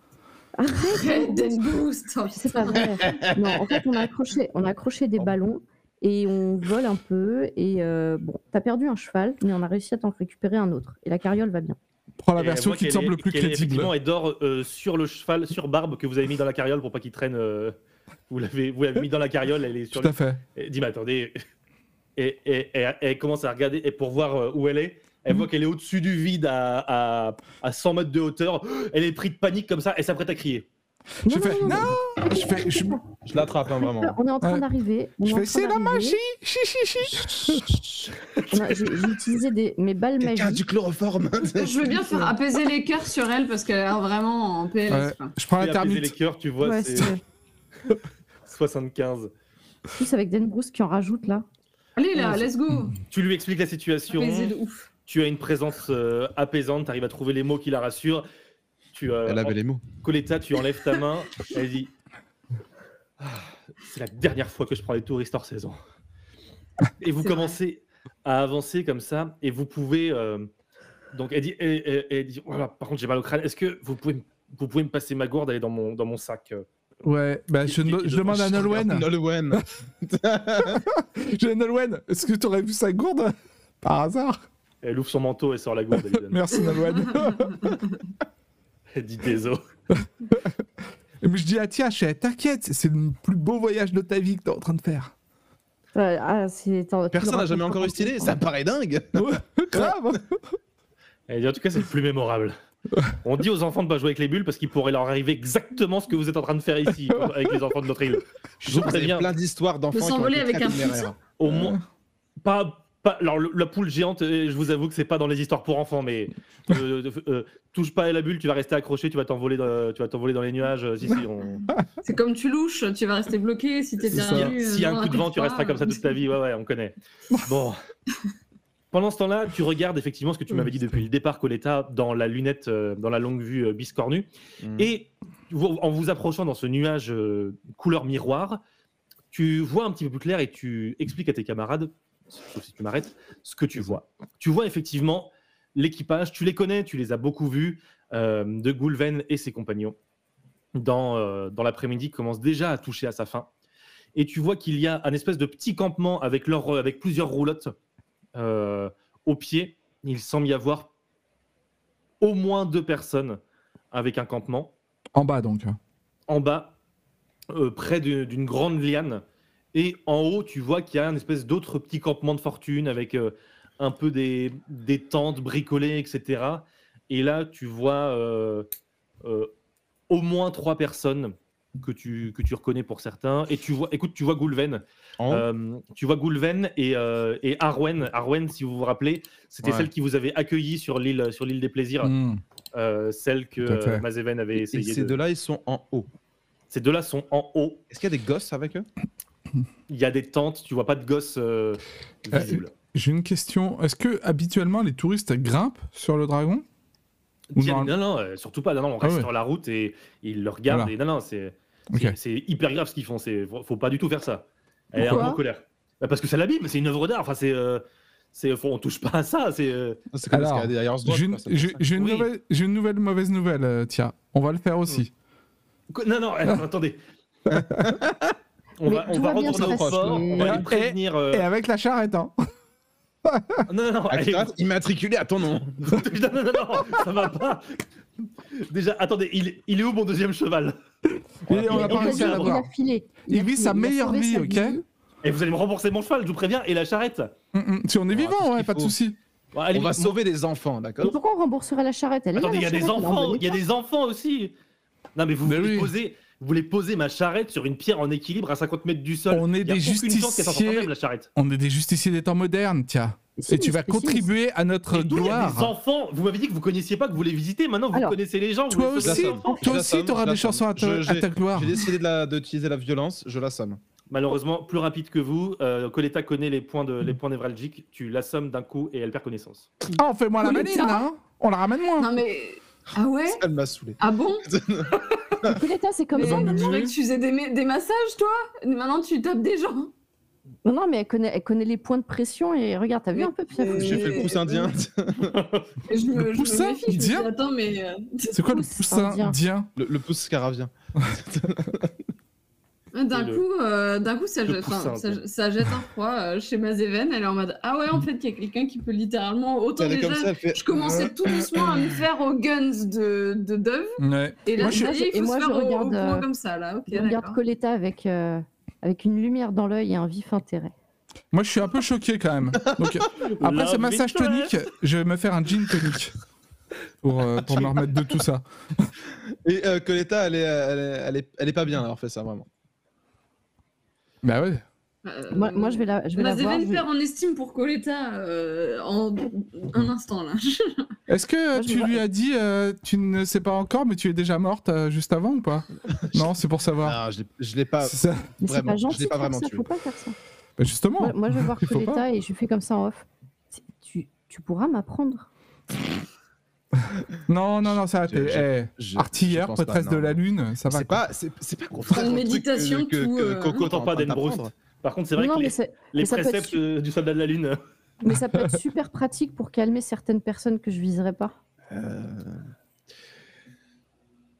Arrête
Dead Boost
C'est pas vrai. Non, en fait, on a accroché, on a accroché des ballons et on vole un peu. Et euh, bon, t'as perdu un cheval, mais on a réussi à t'en récupérer un autre. Et la carriole va bien.
Prends la
Et
version qui te semble
est-
le plus crédible.
Effectivement, elle dort euh, sur le cheval, sur Barbe que vous avez mis dans la carriole pour pas qu'il traîne. euh, vous l'avez, vous l'avez mis dans la carriole, elle est sur.
Tout
le-
à fait.
Et Dis, mais attendez. Et, et- elle commence à regarder et pour voir euh, où elle est. Elle voit qu'elle est au-dessus du vide à, à, à 100 mètres de hauteur. Elle est prise de panique comme ça. Elle s'apprête à crier.
Je fais non, je fais je,
Je l'attrape, hein, vraiment.
On est en train
Ouais.
d'arriver.
je fais c'est la magie. Chi chi chi.
J'ai utilisé des, mes balles magiques.
du chloroforme.
Je veux bien faire apaiser les cœurs sur elle parce qu'elle a l'air vraiment en PLS.
Ouais. Je prends la
Fais apaiser les
termite.
cœurs, tu vois,
Ouais,
c'est
c'est-
75. <laughs>
plus avec Dan Bruce qui en rajoute là.
Allez là, let's go
Tu lui expliques la situation.
Apaiser de ouf.
Tu as une présence euh, apaisante. Tu arrives à trouver les mots qui la rassurent. Tu, euh,
Elle avait les mots.
Coletta, tu enlèves ta main. <laughs> Elle dit Ah, C'est la dernière fois que je prends les touristes hors saison. Et vous commencez à avancer comme ça. Et vous pouvez. euh, donc, elle dit, elle, elle- elle dit Voilà, Par contre, j'ai mal au crâne. Est-ce que vous pouvez, vous pouvez me passer ma gourde Elle est dans mon, dans mon sac. euh.
Ouais, bah je, no- demande à Nolwenn.
Nolwenn. <laughs>
Je Nolwenn, est-ce que tu aurais vu sa gourde? Par hasard
Elle ouvre son manteau et sort la gourde.
Merci Nolwenn. <laughs> <laughs>
Dit Désolé. <laughs>
Mais je dis à Tia, je fais, t'inquiète, c'est le plus beau voyage de ta vie que t'es en train de faire.
Ouais, ah,
Personne n'a jamais encore eu stylé.
longtemps.
Ça paraît dingue. <laughs>
Grave.
Elle dit En tout cas, c'est le plus mémorable. On dit aux enfants de pas jouer avec les bulles parce qu'il pourrait leur arriver exactement ce que vous êtes en train de faire ici avec les enfants de notre île. Je vous préviens.
plein d'histoires d'enfants
De
qui ont été
avec un
téméraires.
Au moins, pas, pas. Alors, le- la poule géante, euh, je vous avoue que c'est pas dans les histoires pour enfants, mais <laughs> euh, euh, euh, touche pas à la bulle, tu vas rester accroché, tu vas t'envoler, dans, tu vas t'envoler dans les nuages. Si, si, on- <laughs>
C'est comme tu louches, tu vas rester bloqué si t'es.
S'il y a- y un coup de vent, tu resteras comme ça toute ta vie. Ouais, ouais, on connaît. <laughs> Bon. Pendant ce temps-là, tu regardes effectivement ce que tu m'avais dit depuis le départ, Coletta, dans la lunette, euh, dans la longue vue euh, biscornue.
Mm.
Et vous- en vous approchant dans ce nuage euh, couleur miroir, tu vois un petit peu plus clair et tu expliques à tes camarades, sauf si tu m'arrêtes, ce que tu vois. Tu vois effectivement l'équipage, tu les connais, tu les as beaucoup vus, euh, de Goulven et ses compagnons. Dans, euh, dans l'après-midi, commence déjà à toucher à sa fin. Et tu vois qu'il y a un espèce de petit campement avec, leur, avec plusieurs roulottes euh, au pied. Il semble y avoir au moins deux personnes avec un campement
En bas donc.
en bas, euh, près d'une grande liane. Et en haut, tu vois qu'il y a un espèce d'autre petit campement de fortune avec euh, un peu des, des tentes bricolées, etc. Et là, tu vois euh, euh, au moins trois personnes que tu, que tu reconnais pour certains. Et tu vois, écoute, tu vois Goulven. Euh, tu vois Goulven et, euh, et Arwen. Arwen, si vous vous rappelez, c'était
Ouais.
celle qui vous avait accueilli sur l'île sur l'île des plaisirs,
Hmm.
euh, celle que Mazeven avait
Et
essayé
ces
de.
deux-là, ils sont en haut.
Ces deux-là sont en haut.
Est-ce qu'il y a des gosses avec eux?
Il y a des tentes, tu vois pas de gosses euh,
Euh,
visibles.
J'ai une question. Est-ce que habituellement les touristes grimpent sur le dragon?
Tiens,
non-
non, non, euh, surtout pas. Non, non, on
Ah
reste
ouais.
sur la route et ils le regardent.
Voilà.
Et non, non, c'est
Ok.
c'est- c'est hyper grave ce qu'ils font. C'est faut faut pas du tout faire ça. Elle est en colère. Bah, parce que ça l'abîme. C'est une œuvre d'art. Enfin, c'est euh, c'est faut- on touche pas à ça. C'est euh,
J'ai une, une
Oui.
nouvelle, j'ai une nouvelle mauvaise nouvelle, euh, tiens. On va le faire aussi.
non, non. attendez. <laughs> On
Mais
va, on
tout
va
va bien
retourner au
passer.
On va
Et-
les prévenir. euh,
Et avec la charrette, hein.
Non, non, non.
Ah,
allez,
immatriculé à ton nom. <laughs>
non, non, non, non, ça va pas. Déjà, attendez, il, il est où mon deuxième cheval?
Et
va
on n'a
pas réussi à l'avoir.
filé.
Il vit sa meilleure vie,
sa
ok
Et vous allez me rembourser mon cheval, je vous préviens, et la charrette.
Hum, hum. Si on est
Ah,
vivant, ouais,
qu'il
pas de
faut.
souci.
Bon, allez,
On va sauver des enfants, d'accord
pourquoi on rembourserait la charrette? Elle est là,
Attendez, il y
la
a des
charrette,
enfants, il y a des enfants aussi. Non, mais vous
Mais oui.
poser, vous voulez poser ma charrette sur une pierre en équilibre à 50 mètres du sol.
On est
Il y a
des justiciers.
même, la charrette.
On est des justiciers des temps modernes, tiens.
Si,
Et tu vas contribuer à notre
a des
gloire.
enfants. Vous m'avez dit que vous connaissiez pas, que vous les visitez. Maintenant, vous
Alors,
connaissez les gens. vous
Toi aussi, toi aussi, t'auras des chansons à, ta-
Je-
à
j'ai-
ta gloire.
J'ai décidé de la- d'utiliser la violence, je l'assomme.
Malheureusement, plus rapide que vous. Euh, Coletta connaît les points, de, les points névralgiques. Tu l'assommes d'un coup et elle perd connaissance.
Ah, on fait moins la maline, hein On la ramène moins.
Non mais. Ah ouais
Elle m'a saoulé.
Ah bon <laughs>
c'est comme
Mais
ça
croyais que tu faisais des, ma- des massages, toi? Maintenant, tu tapes des gens.
Non, non, mais elle connaît, elle connaît les points de pression et regarde, t'as vu un peu Pierre?
J'ai fait le pouce indien. <laughs>
Et je me,
Le
je me
poussin
méfie, je me dis,
indien
attends, mais. euh,
C'est quoi le poussin
indien.
indien?
Le, le pouce scaravien. <laughs>
D'un
Et le-
coup, euh, d'un coup, ça jette,
poussin,
ça, ça jette un froid euh, chez Mazeven. Elle est en mode Ah ouais, en fait, il y a quelqu'un qui peut littéralement. Autant déjà,
comme ça, fait.
je commençais tout doucement à me faire aux guns de, de Dove.
Ouais.
Et là,
Moi, je
ça
et moi,
se
je
faire au- au,
regarde, euh,
comme ça, là.
Je regarde. Coletta avec, euh, avec une lumière dans l'œil et un vif intérêt.
Moi, je suis un peu choqué quand même. Donc, <laughs> après ce massage
victoire.
tonique, je vais me faire un gin tonique. Pour, euh, pour me remettre de tout ça.
Et euh, Coletta, elle est, elle, est, elle, est, elle est pas bien d'avoir fait ça, vraiment.
Bah ouais.
Euh,
Moi, moi, je vais la, je vais la voir.
Perd en estime pour Coletta euh, en un instant, là. <laughs>
Est-ce que
Moi,
tu
vois-
lui as dit, euh, tu ne sais pas encore, mais tu es déjà morte euh, juste avant ou pas? <laughs> Non, c'est pour savoir.
Ah, je l'ai- pas.
Ça.
Vraiment,
pas
je l'ai
gentil
pas
faire
vraiment
ça,
tué.
faut pas faire ça.
Bah justement.
Moi, moi, je vais voir. Coletta et je fais comme ça en off. Tu, tu pourras m'apprendre. <laughs>
Non, non, non, ça. Eh,
je pense pas,
prêtresse de la lune, ça va.
C'est pas, c'est c'est pas ferait
Une
que-
méditation,
que,
tout,
que,
euh,
Coco
pas
d'apprendre.
Par contre, c'est vrai
non,
que les, les préceptes
su-
euh, du soldat de la lune. <laughs>
mais ça peut être super pratique pour calmer certaines personnes que je viserais pas.
Euh,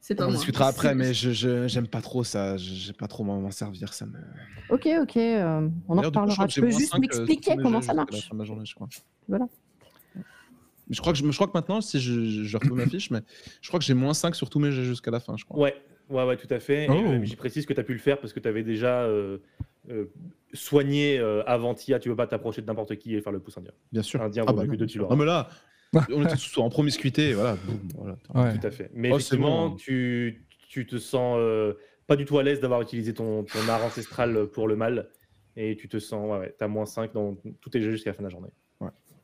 C'est pas
on discutera après, mais je je- j'aime pas trop ça. je- J'ai pas trop m'en m'en servir. Ça me.
Ok, ok, euh, on en reparlera. Tu peux juste
euh,
m'expliquer comment ça marche.
la fin de la journée, je crois.
Voilà.
Je crois que je, je crois que maintenant, si je, je retrouve ma <clears throat> fiche, mais je crois que j'ai moins 5 sur tous mes jets jusqu'à la fin, je crois.
Ouais, ouais, ouais, tout à fait.
Oh.
euh, J'y précise que tu as pu le faire parce que tu avais déjà euh, euh, soigné euh, Avantia. Tu peux pas t'approcher de n'importe qui et faire le pouce indien.
Bien sûr.
Indien
Ah bah non,
que deux, tu.
Non, mais là, on était tous en promiscuité, voilà. boum, voilà.
Ouais.
Tout à fait. Mais
Oh,
effectivement,
bon.
tu, tu te sens euh, pas du tout à l'aise d'avoir utilisé ton, ton art ancestral pour le mal. Et tu te sens, ouais, ouais, t'as moins 5 dans tous tes jeux jusqu'à la fin de la journée.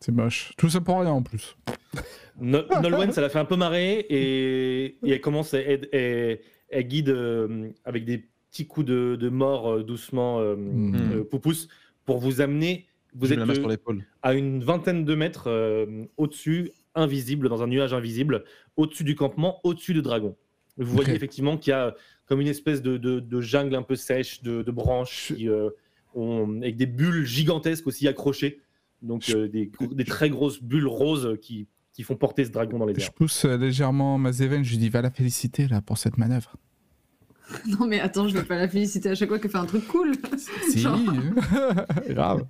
C'est moche. Tout ça pour rien en plus. <laughs>
No- Nolwenn, ça l'a fait un peu marrer et, et elle commence, à- elle, guide euh, avec des petits coups de, de mort euh, doucement, euh,
Mm.
euh, Poupous, pour vous amener. Vous êtes
la sur
à une vingtaine de mètres euh, au-dessus, invisible, dans un nuage invisible, au-dessus du campement, au-dessus de Dragon. Vous voyez effectivement qu'il y a comme une espèce de, de- de jungle un peu sèche, de, de branches, qui, euh, ont- avec des bulles gigantesques aussi accrochées. Donc euh, des, très grosses bulles roses qui, qui font porter ce dragon dans les
Je
airs.
pousse euh, légèrement Mazeven, je lui dis va la féliciter là pour cette manœuvre. <laughs>
Non mais attends, je vais pas la féliciter à chaque fois qu'elle fait un truc cool. <laughs>
Si,
Genre- <laughs>
grave.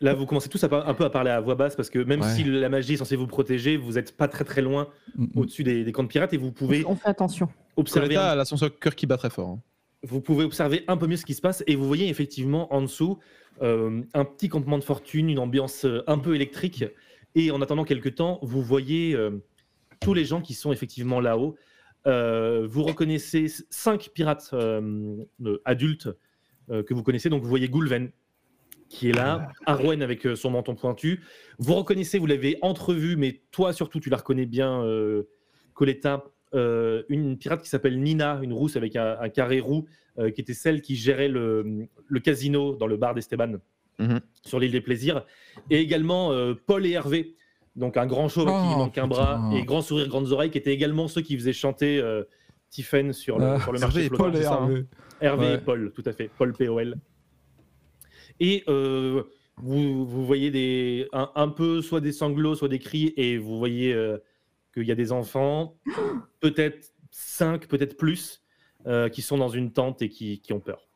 Là, vous commencez tous à un peu à parler à voix basse parce que même
Ouais.
si la magie est censée vous protéger, vous n'êtes pas très très loin
Mm, mm.
au-dessus des, des camps de pirates et vous pouvez
On fait attention.
observer
Coletta
un
a son cœur qui bat très fort. hein.
Vous pouvez observer un peu mieux ce qui se passe et vous voyez effectivement en dessous euh, un petit campement de fortune, une ambiance euh, un peu électrique. Et en attendant quelques temps, vous voyez euh, tous les gens qui sont effectivement là-haut. Euh, vous reconnaissez cinq pirates adultes que vous connaissez. Donc vous voyez Goulven qui est là, Arwen avec son menton pointu. Vous reconnaissez, vous l'avez entrevu, mais toi surtout tu la reconnais bien, Coletta, euh, une pirate qui s'appelle Nina, une rousse avec un, un carré roux, euh, qui était celle qui gérait le, le casino dans le bar d'Esteban
Mhm.
sur l'île des Plaisirs, et également euh, Paul et Hervé, donc un grand chauve qui
Oh,
manque un bras, et grand sourire, grandes oreilles, qui étaient également ceux qui faisaient chanter euh, Tiffen sur le,
Ah,
sur le
Hervé
marché
et
flottant.
Paul,
Paul et
c'est ça, hein.
Hervé.
Hervé
Ouais.
et Paul, tout à fait. Paul POL. Et euh, vous, vous voyez des, un, un peu soit des sanglots, soit des cris, et vous voyez euh, qu'il y a des enfants, peut-être cinq, peut-être plus, euh, qui sont dans une tente et qui, qui ont peur.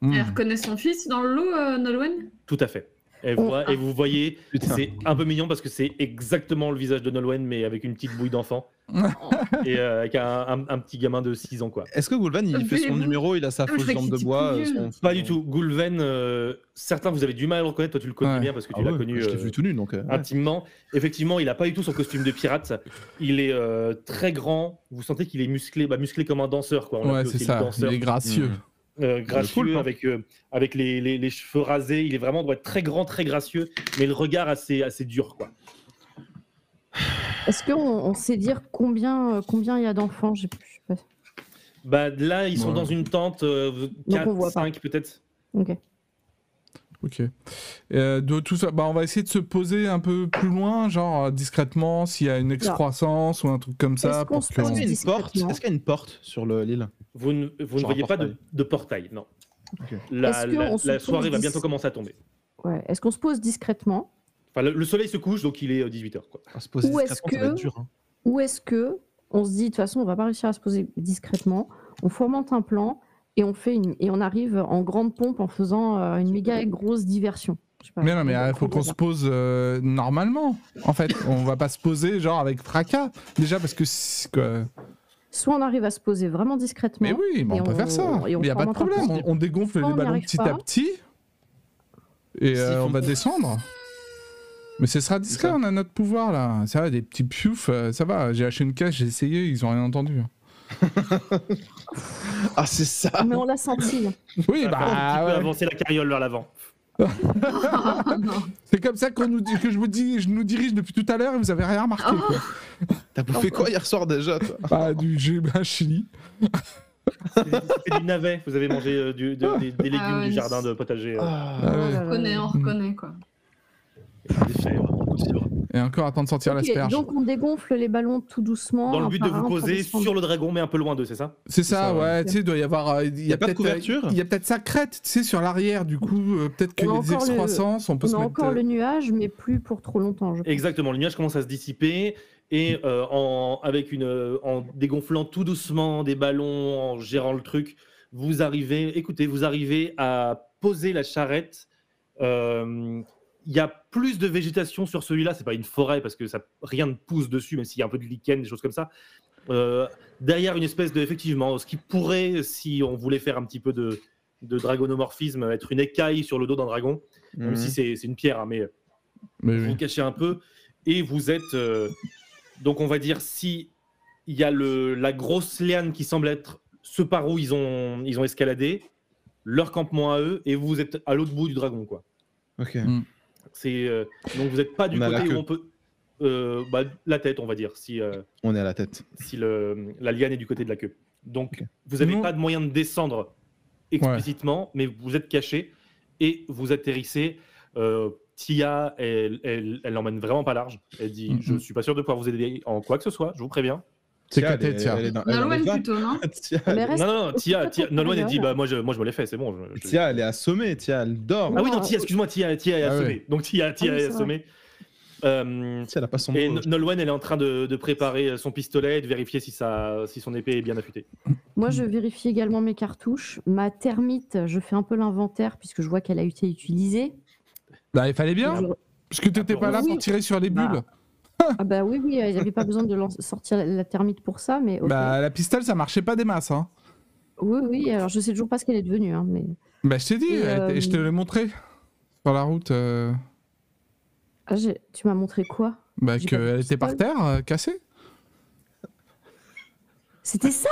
Mm.
Elle reconnaît son fils dans le lot, euh, Nolwenn?
Tout à fait. Et,
Oh.
voit- et vous voyez, c'est un peu mignon parce que c'est exactement le visage de Nolwenn, mais avec une petite bouille d'enfant. <laughs> et euh, avec un, un- un petit gamin de 6 ans, quoi.
Est-ce que Goulvan, il fait son numéro, il a sa
Ah,
fausse jambe de bois euh, son-
Pas du tout. Goulven, euh, certains vous avez du mal à le reconnaître, toi tu le connais
Ouais.
bien parce que tu
Ah
l'as
ouais,
connu
Je l'ai
euh,
vu tout nu, donc. ouais.
intimement. Effectivement, il n'a pas du tout son costume de pirate. Il est euh, très grand. Vous sentez qu'il est musclé, bah, muscllé comme un danseur. Quoi. On
Ouais, c'est ça. Il est gracieux.
Mm.
euh, gracieux
hein.
avec, euh, avec les, les- les cheveux rasés. Il est vraiment doit être très grand, très gracieux, mais le regard assez, assez dur. Quoi.
Est-ce qu'on on sait dire combien euh, combien il y a d'enfants? J'ai- pas.
Bah, là, ils sont
Ouais.
dans une tente, euh,
on
4,
voit pas.
5 peut-être.
Ok.
Ok. Euh, de tout ça, bah, on va essayer de se poser un peu plus loin, genre euh, discrètement, s'il y a une excroissance ou un truc comme ça.
Est-ce
qu'il y a une porte
discrètement.
Est-ce qu'il y a une porte sur le- l'île?
Vous ne, vous voyez pas de,
portail.
de portail, non. La, la- soirée va bientôt commencer à tomber.
Ouais. Est-ce qu'on se pose discrètement
Enfin, le, le soleil se couche, donc il est 18h. Quoi.
À se poser
Ou est-ce que-
dur. hein.
Ou est-ce que on se dit de toute façon on va pas réussir à se poser discrètement, on fomente un plan et on fait une et on arrive en grande pompe en faisant euh, une méga grosse diversion. Pas.
Mais non, mais il faut qu'on se pose euh, normalement. En fait, on va pas se poser genre avec fracas. Déjà parce que.
Soit on arrive à se poser vraiment discrètement.
Mais oui, mais
Et
on peut faire ça. Il n'y a pas de problème. On, on dégonfle
on
les ballons petit
pas.
à petit. Et euh, on va descendre. Mais ce sera discret, on a notre pouvoir là. Ça va, des petits pioufs, euh, ça va. J'ai acheté une caisse, j'ai essayé, ils ont rien entendu. <laughs>
Ah, c'est ça
Mais on l'a senti.
Oui, bah.
petit peu
ouais.
avancer la carriole vers l'avant.
Ah. <laughs>
C'est comme ça qu'on nous dit, que je, vous dis, je nous dirige depuis tout à l'heure et vous avez rien remarqué.
Oh.
quoi.
T'as bouffé quoi hier soir déjà, toi
Bah, du un chili.
C'était du navet. Vous avez mangé euh, du- de- des, des légumes
Ah ouais,
du
mais
jardin
c'est-
de potager. euh,
Ah ouais.
On reconnaît, on reconnaît quoi.
Et encore attendre de sortir
Ok,
l'asperge.
donc on dégonfle les ballons tout doucement.
Dans le but de vous poser sur le dragon, mais un peu loin d'eux, c'est ça?
C'est ça,
ça,
ouais. Tu sais, il doit y avoir. euh, Il y,
a pas de
peut-être, euh,
couverture?
Il y a peut-être sa crête, tu sais, sur l'arrière. Du coup, euh, peut-être que
On a
les
encore le-
excroissances, on peut
On
se
a
mettre.
encore
euh,
le nuage, mais plus pour trop longtemps. Je pense.
Exactement. Le nuage commence à se dissiper et euh, en, avec une, euh, en dégonflant tout doucement des ballons, en gérant le truc, vous arrivez. Écoutez, vous arrivez à poser la charrette. Euh, Il y a plus de végétation sur celui-là. C'est pas une forêt parce que ça, rien ne pousse dessus, même s'il y a un peu de lichen, des choses comme ça. Euh, derrière une espèce de, effectivement, ce qui pourrait, si on voulait faire un petit peu de, de dragonomorphisme, être une écaille sur le dos d'un dragon, même
Mhm.
si c'est c'est une pierre, hein, mais
Mais
vous
oui.
cachez un peu et vous êtes euh, donc on va dire si il y a le la grosse liane qui semble être ce par où ils ont ils ont escaladé leur campement à eux et vous êtes à l'autre bout du dragon quoi
Ok.
C'est euh, donc vous n'êtes pas du
On
côté où on peut euh, bah, la tête on va dire si euh,
On est à la tête.
si le, la liane est du côté de la queue donc vous n'avez pas de moyen de descendre explicitement mais vous êtes caché et vous atterrissez euh, Tia, elle, elle, vraiment pas large. Elle dit
Mhm.
Je suis pas sûr de pouvoir vous aider en quoi que ce soit, je vous préviens.
C'est
Tia,
Katia,
elle est-
Tia.
elle dans-
Nolwenn plutôt, non <laughs>
Tia,
Mais
elle-
reste-
Non, non, non, Tia,
reste
Tia,
contre
Nolwenn, elle dit bah, moi, je, moi, je me l'ai fait, c'est bon. je-
Tia, elle est assommée. Tia, elle dort.
Ah oui, non,
Ah,
Tia, excuse-moi, Tia, Tia est
Ah
assommée.
ouais.
Donc, Tia, Tia
Ah
est assommée. Euh,
Tia, elle a pas son
et
mot.
Nolwenn, elle est en train de, de préparer son pistolet et de vérifier si, ça, si son épée est bien affûtée.
Moi, je vérifie également mes cartouches. Ma termite, je fais un peu l'inventaire puisque je vois qu'elle a été utilisée.
Bah, il fallait bien,
Je-
parce que t'étais pas là
Oui.
pour tirer sur les
Bah,
bulles.
Ah bah oui, oui, il n'y avait pas besoin de sortir la- termite pour ça, mais.
Bah, la pistole, ça marchait pas des masses, hein.
Oui, oui, alors je sais toujours pas ce qu'elle est devenue, hein, mais...
Bah, je t'ai dit,
Et, euh,
je te l'ai montré sur la route. euh,
Ah, tu m'as montré quoi?
Bah, qu'elle était par terre, euh, cassée.
C'était ça?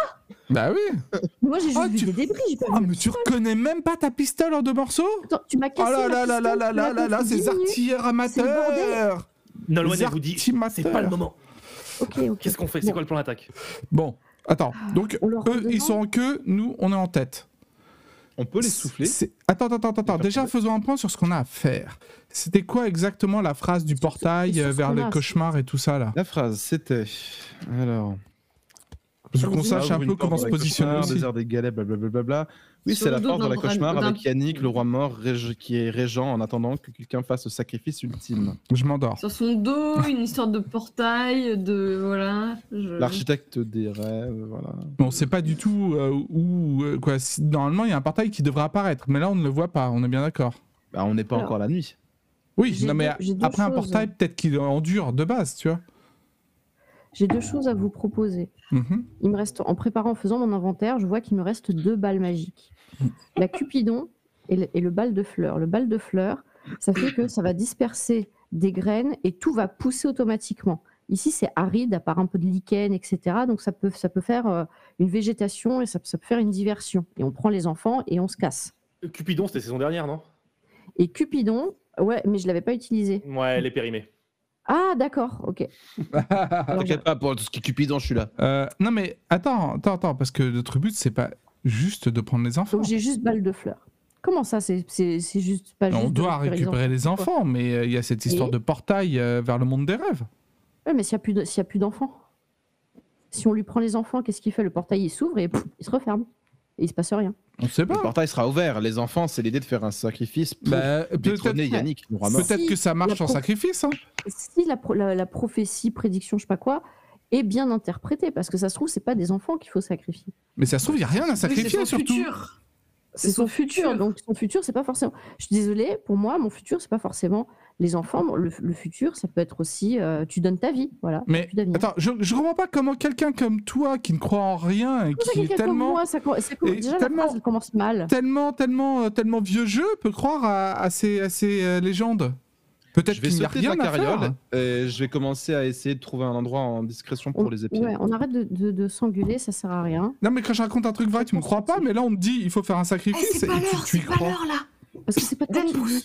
Bah oui.
Moi, j'ai juste
Ah,
vu
tu-
des débris, j'ai pas
Ah,
vu...
mais tu reconnais même pas ta pistole en deux morceaux?
Attends, tu m'as
Oh
cassé
là
ma
là là là là là là là,
confondu
ces
dix minutes.
artilleurs
le
amateurs
Nolwenn, elle vous dit c'est pas le moment.
Ok, ok.
Qu'est-ce qu'on fait? C'est
Bon,
quoi le plan d'attaque?
Bon, attends. Donc,
On leur
eux, ils sont en queue, nous, on est en tête.
On peut les souffler.
C'est- Attends, attends, attends, attends. Déjà,
de
faisons un point sur ce qu'on a à faire. C'était quoi exactement la phrase du portail euh,
ce
vers le cauchemar et tout ça, là?
La phrase, c'était. Alors.
Parce
Ça
qu'on sache un peu comment
porte
se positionner
cauchemar,
aussi.
Désert des galets, blablabla. Oui, c'est la force de la cauchemar avec Yannick, le roi mort, qui est régent en attendant que quelqu'un fasse le sacrifice ultime.
Je m'endors.
Sur son dos, <laughs> une histoire de portail, de. Voilà. je-
L'architecte des rêves, voilà.
On sait pas du tout euh, où. euh, quoi. Normalement, il y a un portail qui devrait apparaître, mais là, on ne le voit pas. On est bien d'accord.
Bah, on n'est pas encore la nuit.
Oui, non, mais après un portail, peut-être qu'il endure de base, tu vois.
J'ai deux choses à vous proposer.
Mhm.
Il me reste, en préparant, en faisant mon inventaire, je vois qu'il me reste deux balles magiques. La Cupidon et le, et le bal de fleurs. Le bal de fleurs, ça fait que ça va disperser des graines et tout va pousser automatiquement. Ici, c'est aride, à part un peu de lichen, etc. Donc, ça peut, ça peut faire euh, une végétation et ça, ça peut faire une diversion. Et on prend les enfants et on se casse.
Cupidon, c'était saison dernière, non?
Et Cupidon, ouais, mais je l'avais pas utilisé.
Ouais, elle est périmée.
Ah, d'accord, ok. <laughs>
T'inquiète pas, pour tout ce qui est Cupidon, je suis là.
Euh, non, mais attends, attends, attends, parce que notre but, c'est pas juste de prendre les enfants.
Donc, j'ai juste balle de fleurs. Comment ça, c'est c'est- c'est juste pas juste
On
de
doit récupérer les
quoi.
enfants, mais euh, il y a cette histoire
Et-
de portail euh, vers le monde des rêves.
Ouais, mais s'il n'y a plus de- s'il y a plus d'enfants, si on lui prend les enfants, qu'est-ce qu'il fait? Le portail, il s'ouvre et pff, il se referme. Et il se passe rien.
On sait
Le
pas.
portail sera ouvert. Les enfants, c'est l'idée de faire un sacrifice pour
Bah,
détrôner
peut-être
Yannick, le
peut-être que ça marche en sacrifice. hein.
Si la, pro- la, la prophétie, prédiction, je sais pas quoi, est bien interprétée, parce que ça se trouve, c'est pas des enfants qu'il faut sacrifier.
Mais ça se trouve, il n'y a rien à sacrifier
son
surtout.
futur.
C'est son futur, donc son futur, c'est pas forcément. Je suis désolée, pour moi, mon futur, c'est pas forcément les enfants. Le, le futur, ça peut être aussi, euh, tu donnes ta vie, voilà.
Mais attends, je, je comprends pas comment quelqu'un comme toi qui ne croit en rien et qui est tellement,
moi, ça com- ça com-
et
déjà
tellement-
phrase commence mal.
tellement, tellement, euh, tellement vieux jeu peut croire à, à ces, à ces euh, légendes. Peut-être
Je vais
qu'il n'y a
de
rien
la
à faire.
carriole et je vais commencer à essayer de trouver un endroit en discrétion pour
On,
les épier.
ouais, on arrête de, de, de s'engueuler, ça sert à rien.
Non, mais quand je raconte un truc vrai, tu me crois pas, mais là on te dit il faut faire un
Eh,
sacrifice
c'est pas l'heure, c'est pas l'heure là.
Parce que c'est pas toi qui le dis.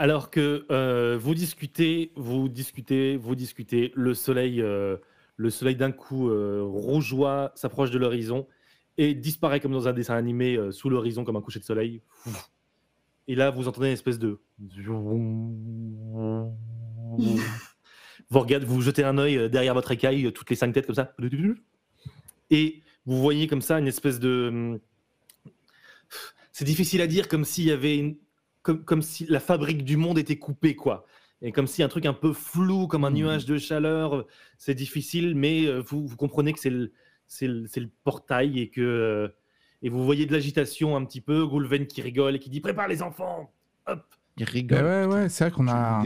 Alors que euh, vous discutez, vous discutez, vous discutez, le soleil, euh, le soleil d'un coup euh, s'approche de l'horizon et disparaît comme dans un dessin animé euh, sous l'horizon comme un coucher de soleil. Et là, vous entendez une espèce de. <laughs> Vous regardez, vous jetez un œil derrière votre écaille, toutes les cinq têtes comme ça, et vous voyez comme ça une espèce de. hum, C'est difficile à dire, comme s'il y avait une, comme, comme si la fabrique du monde était coupée, quoi. Et comme si un truc un peu flou, comme un
Mhm.
nuage de chaleur, c'est difficile, mais euh, vous, vous comprenez que c'est le, c'est le, c'est le portail et que. euh, et vous voyez de l'agitation un petit peu, Goulven qui rigole et qui dit Prépare les enfants Hop
Il rigole.
ouais, ouais, c'est vrai qu'on a,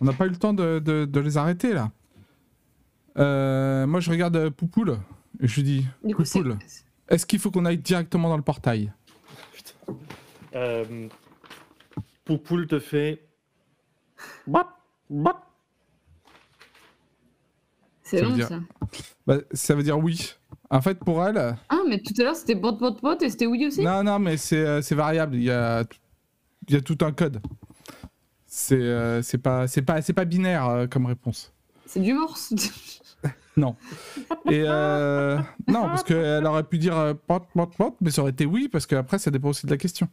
on n'a pas eu le temps de, de- de les arrêter là. Euh, moi, je regarde Poupoule et je lui dis. Poupoule, est-ce qu'il faut qu'on aille directement dans le portail?
Euh, Poupoule te fait. Bop, bop.
C'est long
dire-
ça.
Bah, Ça veut dire oui. En fait, pour elle,
Ah, mais tout à l'heure c'était bot bot bot et c'était oui aussi?
Non, non, mais c'est euh, c'est variable. Il y a, il y a tout un code. C'est euh, c'est pas, c'est pas, c'est pas binaire euh, comme réponse.
C'est du morse. <laughs>
Et euh, non, parce qu'elle aurait pu dire euh, pot, pot, pot, mais ça aurait été oui, parce qu'après, ça dépend aussi de la question.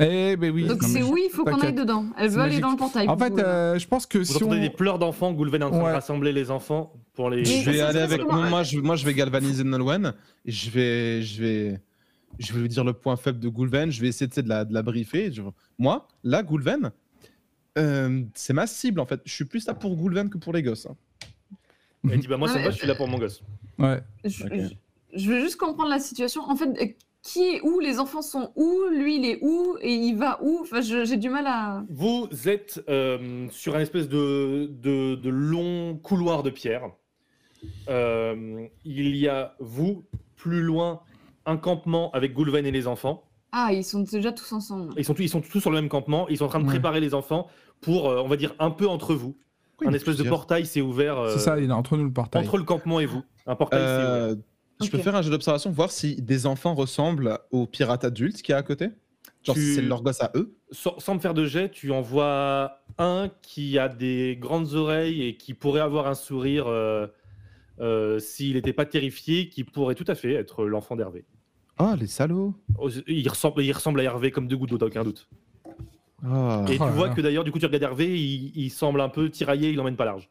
Eh ben oui.
Donc c'est oui, il faut qu'on aille dedans. Elle veut aller dans le portail.
En fait, euh, je pense que
Vous
si on...
entendez des pleurs d'enfants, Goulven est en train
Ouais.
de rassembler les enfants pour les...
Je vais aller avec moi. je, moi, je vais galvaniser Nolwenn et je vais, je vais, je vais lui dire le point faible de Goulven. Je vais essayer de la, de la briefer. Je- Moi, là, Goulven, euh, c'est ma cible en fait. Je suis plus là pour Goulven que pour les gosses. hein.
Elle dit bah moi ça me
Ouais.
va, je suis là pour mon gosse.
Ouais.
Je,
Ok.
je- je veux juste comprendre la situation. En fait, qui est où Les enfants sont où Lui, il est où Et il va où Enfin, j'ai du mal à.
Vous êtes euh, sur un espèce de, de, de long couloir de pierre. Euh, il y a vous, plus loin, un campement avec Goulven et les enfants.
Ah, ils sont déjà tous ensemble.
Ils sont, tous, ils sont tous sur le même campement. Ils sont en train de
Ouais.
préparer les enfants pour, euh, on va dire, un peu entre vous. Un espèce de portail s'est ouvert euh,
C'est ça, il est entre nous le portail.
entre le campement et vous. Un portail s'est ouvert.
Je peux faire un jeu d'observation, voir si des enfants ressemblent aux pirates adultes qu'il y a à côté? Genre
Tu-
si c'est leur gosse à eux?
Sans, sans me faire de jet, tu en vois un qui a des grandes oreilles et qui pourrait avoir un sourire euh, euh, s'il n'était pas terrifié, qui pourrait tout à fait être l'enfant d'Hervé.
Ah, les salauds.
Oh, Il ressemble, il ressemble à Hervé comme deux gouttes d'eau, t'as aucun doute.
Ah.
Et
Oh
tu
là
vois
là.
que d'ailleurs, du coup, tu regardes Hervé, il, il semble un peu tiraillé, il n'emmène pas large.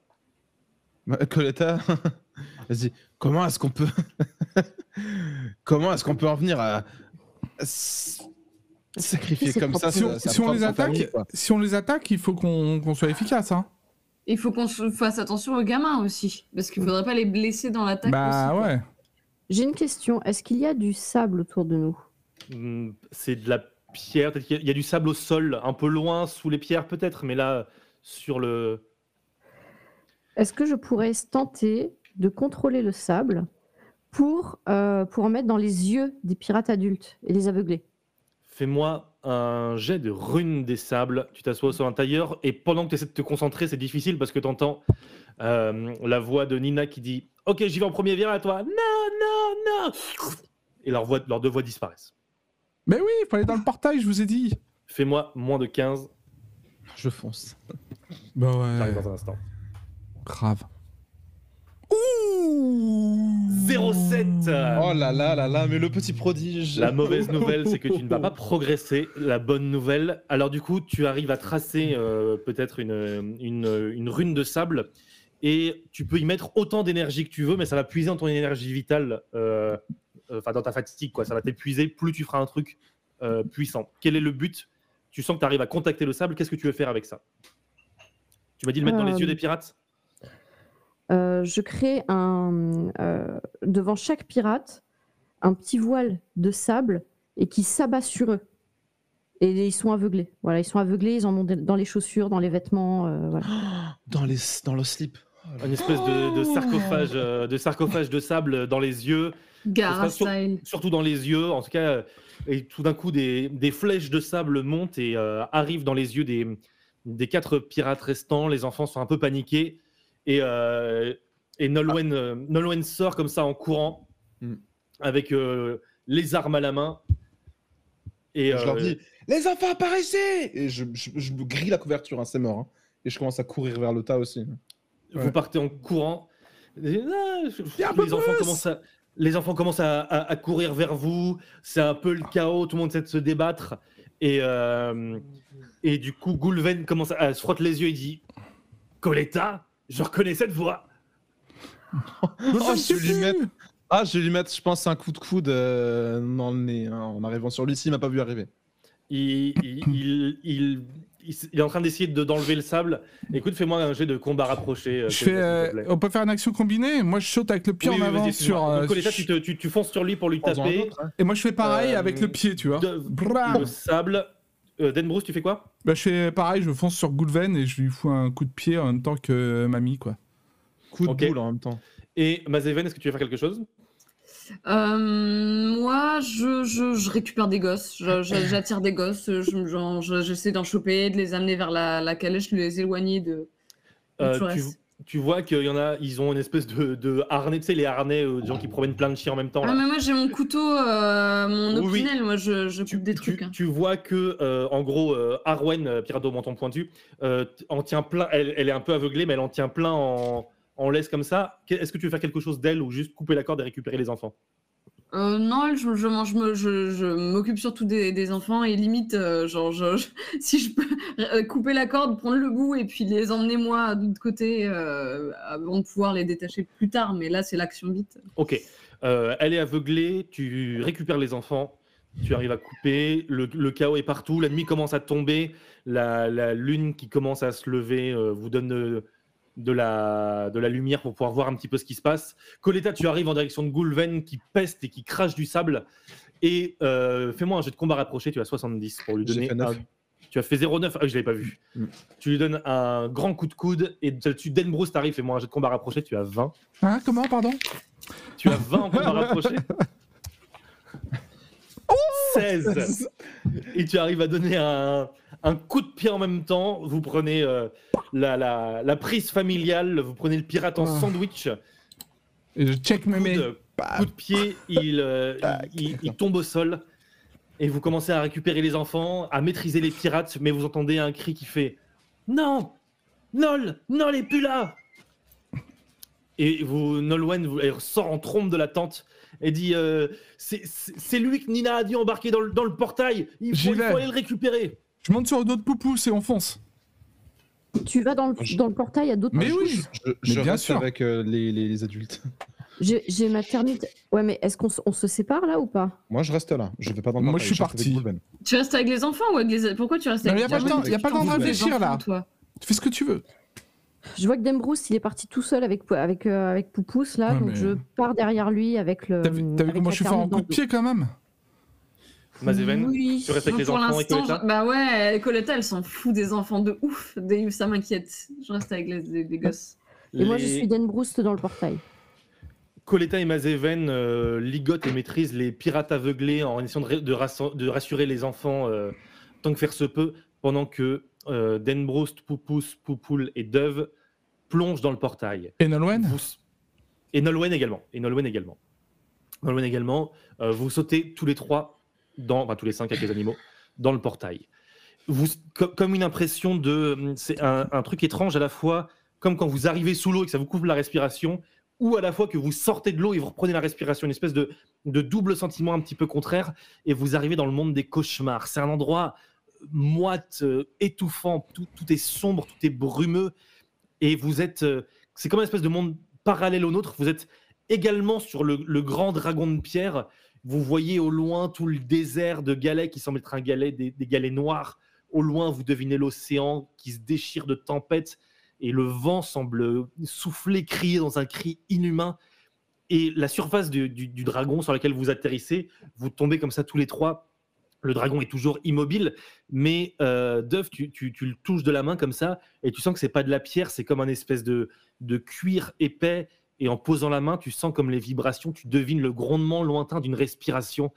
Bah, Coletta, <laughs> vas-y. Comment est-ce qu'on peut, <laughs> comment est-ce qu'on peut en venir à, sacrifier comme ça
Si on, si les attaque,
famille,
si on les attaque, il faut qu'on soit efficace. Hein.
Il faut qu'on se- fasse attention aux gamins aussi. Parce qu'il faudrait pas les blesser dans l'attaque.
Bah
aussi,
ouais.
J'ai une question. Est-ce qu'il y a du sable autour de nous?
Hmm, C'est de la pierre, peut-être qu'il y a- il y a du sable au sol, un peu loin, sous les pierres peut-être, mais là, sur le...
Est-ce que je pourrais tenter de contrôler le sable pour, euh, pour en mettre dans les yeux des pirates adultes et les aveugler
Fais-moi un jet de runes des sables. Tu t'assois au sol intérieur et pendant que tu essaies de te concentrer, c'est difficile parce que tu entends la voix de Nina qui dit Ok, j'y vais en premier, viens à toi. Non, non, non Et leurs voix- leurs deux voix disparaissent.
Mais oui, il faut aller dans le portail, je vous ai dit.
Fais-moi moins de 15.
Je fonce.
Bah
J'arrive
ouais.
dans un instant.
Grave. Ouh
07
Oh là là là là, mais le petit prodige.
La mauvaise nouvelle, c'est que tu ne vas pas <laughs> progresser. La bonne nouvelle, alors du coup, tu arrives à tracer euh, peut-être une, une, une rune de sable et tu peux y mettre autant d'énergie que tu veux, mais ça va puiser dans ton énergie vitale, euh, euh, enfin dans ta fatigue, quoi. Ça va t'épuiser plus tu feras un truc euh, puissant. Quel est le but? Tu sens que tu arrives à contacter le sable. Qu'est-ce que tu veux faire avec ça? Tu m'as dit de le mettre dans les yeux des pirates?
Je crée un, euh, devant chaque pirate un petit voile de sable et qui s'abat sur eux. Et ils sont aveuglés. Voilà, ils sont aveuglés, ils en ont dans les chaussures, dans les vêtements. euh, voilà. <gasps>
Dans, les, dans le slip.
Une espèce de, de sarcophage, euh, de sarcophage de sable dans les yeux. Sur- surtout dans les yeux. En tout cas, euh, et tout d'un coup, des, des flèches de sable montent et euh, arrivent dans les yeux des, des quatre pirates restants. Les enfants sont un peu paniqués. Et, euh, et Nolwenn, euh, Nolwenn sort comme ça en courant,
Mm.
avec euh, les armes à la main. Et,
Je leur dis Les enfants apparaissez Et je, je, grille la couverture, hein, c'est mort. hein. Et je commence à courir vers le tas aussi.
vous
Ouais.
partez en courant. Et, ah, les, enfants commencent à, les enfants commencent à, à- à courir vers vous. C'est un peu le chaos. Tout le monde essaie de se débattre. Et, euh, et du coup, Goulven commence à se frotte les yeux et dit Coletta, je reconnais cette voix.
Oh, je vais lui mettre, ah, je vais lui mettre, je pense, un coup de coude euh, dans le nez hein, en arrivant sur lui s'il m'a pas vu arriver.
Il, il, il, il- il s- il est en train d'essayer de- d'enlever le sable. Écoute, fais-moi un jet de combat rapproché. euh,
Je
Coletta,
fais, euh, on peut faire une action combinée? Moi, je saute avec le pied
Oui,
en
oui,
avant sur.
Donc,
euh,
Coletta, tu, te- tu- tu fonces sur lui pour lui taper.
autre, hein.
Et moi, je fais pareil
Euh,
avec le pied, tu vois.
De- Le sable. Euh, Denbrousse, tu fais quoi?
Bah, je fais pareil, je fonce sur Goulven et je lui fous un coup de pied en même temps que mamie, quoi.
Coup de boule en même temps.
Et Mazeven, est-ce que tu veux faire quelque chose?
Euh, moi, je, je, je récupère des gosses. J'attire des gosses. je- J'essaie d'en choper, de les amener vers la, la calèche, de les éloigner de, de
Euh, tu. Tu vois qu'il y en a, ils ont une espèce de, de harnais, tu sais, les harnais euh, de gens qui promènent plein de chiens en même temps.
Ah,
là.
mais moi, j'ai mon couteau, euh, mon
oui.
opinel. Moi, je, je
tu,
coupe des
tu-
trucs. hein.
tu vois que, euh, en gros, Arwen, pirate au menton pointu, en tient plein. Elle, elle est un peu aveuglée, mais elle en tient plein en, en laisse comme ça. Est-ce que tu veux faire quelque chose d'elle ou juste couper la corde et récupérer les enfants?
Euh, non, je, mange- je m'occupe surtout des, enfants et limite, euh, genre, <laughs> si je peux euh, couper la corde, prendre le bout et puis les emmener moi de l'autre côté avant de pouvoir les détacher plus tard. Mais là, c'est l'action vite.
Ok. Elle est aveuglée, tu récupères les enfants, tu arrives à couper, le, chaos est partout, la nuit commence à tomber, la, la lune qui commence à se lever vous donne de, la, de la lumière pour pouvoir voir un petit peu ce qui se passe. Coletta, tu arrives en direction de Goulven qui peste et qui crache du sable. Et euh, fais-moi un jet de combat rapproché, tu as 70 pour lui donner un- Tu as fait 0,9, ah, je l'avais pas vu.
Mm.
Tu lui donnes un grand coup de coude et dessus Denbrousse t'arrive, fais-moi un jet de combat rapproché, tu as 20.
Hein, comment, pardon?
Tu as 20 en combat rapproché <laughs> 16 <laughs> Et tu arrives à donner un, un coup de pied en même temps. Vous prenez euh, la, la- la prise familiale, vous prenez le pirate en
Oh.
sandwich.
Et je check
Coup
mémé.
de, coup de pied, il, euh, il, tombe au sol. Et vous commencez à récupérer les enfants, à maîtriser les pirates, mais vous entendez un cri qui fait Non Nol Nol est plus là Et vous, Nolwenn vous, elle sort en trompe de la tente et dit euh, C'est lui que Nina a dit embarquer dans le, dans le portail Il faut, il aller le récupérer
Je monte sur le dos de Poupous et on fonce.
Tu vas dans le,
Je-
dans le portail à d'autres
Mais oui.
Je, je
Mais bien
reste
sûr.
avec euh, les, les- les adultes. <laughs>
J'ai j'ai ma thermite. Ouais, mais est-ce qu'on se- on se sépare là ou pas?
Moi, je reste là. Je vais pas dans le
Moi,
portail,
je suis parti.
Tu restes avec les enfants ou avec les. Pourquoi tu restes
Non,
avec
y a pas
les
le temps- y a pas le temps de réfléchir, là.
enfants, toi.
Tu fais ce que tu veux.
Je vois que Dembrousse, il est parti tout seul avec, avec, euh, avec là,
Ouais,
donc
mais-
je pars derrière lui avec le.
T'as vu, t'as vu comment je suis fort en coup de pied quand même?
Mazeven,
Oui.
tu restes avec les
Pour
enfants et
l'instant,
Coletta
je- bah ouais, Coletta, elle s'en fout des enfants de ouf. Des- Ça m'inquiète. Je reste avec les, les- les gosses.
Et moi, je suis Denbrouste dans le portail.
Coletta et Mazeven euh, ligotent et maîtrisent les pirates aveuglés en essayant de, ra- de rassur- de rassurer les enfants euh, tant que faire se peut, pendant que euh, Denbroust, Poupous, Poupoule et Dove plongent dans le portail.
Et Nolwenn
Vous- Et Nolwenn également. Et Nolwenn également. Nolwenn également. euh, vous sautez tous les trois, dans, enfin tous les cinq avec les animaux, dans le portail. Vous, co- comme une impression de. C'est un, un truc étrange à la fois, comme quand vous arrivez sous l'eau et que ça vous coupe la respiration, ou à la fois que vous sortez de l'eau et vous reprenez la respiration, une espèce de, de double sentiment un petit peu contraire, et vous arrivez dans le monde des cauchemars. C'est un endroit moite, euh, étouffant, tout, tout est sombre, tout est brumeux, et vous êtes. euh, c'est comme une espèce de monde parallèle au nôtre. Vous êtes également sur le, grand dragon de pierre. Vous voyez au loin tout le désert de galets qui semble être un galet, des, galets noirs. Au loin, vous devinez l'océan qui se déchire de tempêtes et le vent semble souffler, crier dans un cri inhumain. Et la surface du- du dragon sur laquelle vous atterrissez, vous tombez comme ça tous les trois. Le dragon est toujours immobile, mais euh, Duff, tu, tu- le touches de la main comme ça, et tu sens que c'est pas de la pierre, c'est comme un espèce de, de cuir épais. Et en posant la main, tu sens comme les vibrations, tu devines le grondement lointain d'une respiration.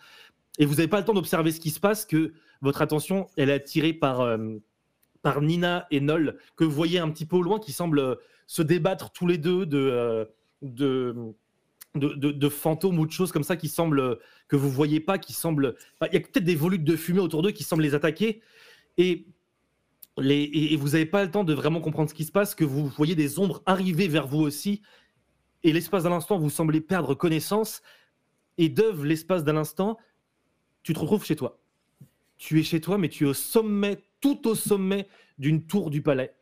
Et vous n'avez pas le temps d'observer ce qui se passe, que votre attention, elle est attirée par, euh, par Nina et Nol, que vous voyez un petit peu au loin, qui semblent euh, se débattre tous les deux de, euh, de, de, fantômes ou de choses comme ça qui semblent que vous voyez pas, qui semblent. enfin, Il y a peut-être des volutes de fumée autour d'eux qui semblent les attaquer. Et, les, et, vous n'avez pas le temps de vraiment comprendre ce qui se passe, que vous voyez des ombres arriver vers vous aussi. Et l'espace d'un instant, vous semblez perdre connaissance. Et Dove, l'espace d'un instant, tu te retrouves chez toi. Tu es chez toi, mais tu es au sommet, tout au sommet d'une tour du palais.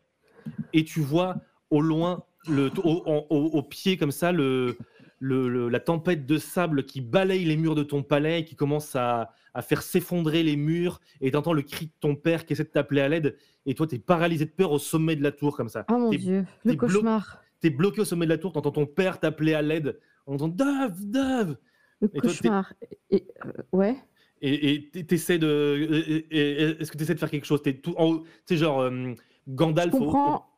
Et tu vois au loin, le, au pied comme ça, le, le- le- la tempête de sable qui balaye les murs de ton palais qui commence à, à faire s'effondrer les murs. Et tu entends le cri de ton père qui essaie de t'appeler à l'aide. Et toi, tu es paralysé de peur au sommet de la tour comme ça.
Oh mon
T'es-
dieu, le
t'es
cauchemar.
T'es bloqué au sommet de la tour, t'entends ton père t'appeler à l'aide. On entend Dove, Dove
Le
Et toi, t'es-
cauchemar. Et, euh, ouais.
Et t'essaies de. Est-ce que t'essaies de faire quelque chose? T'es tout en haut. Tu sais, genre euh, Gandalf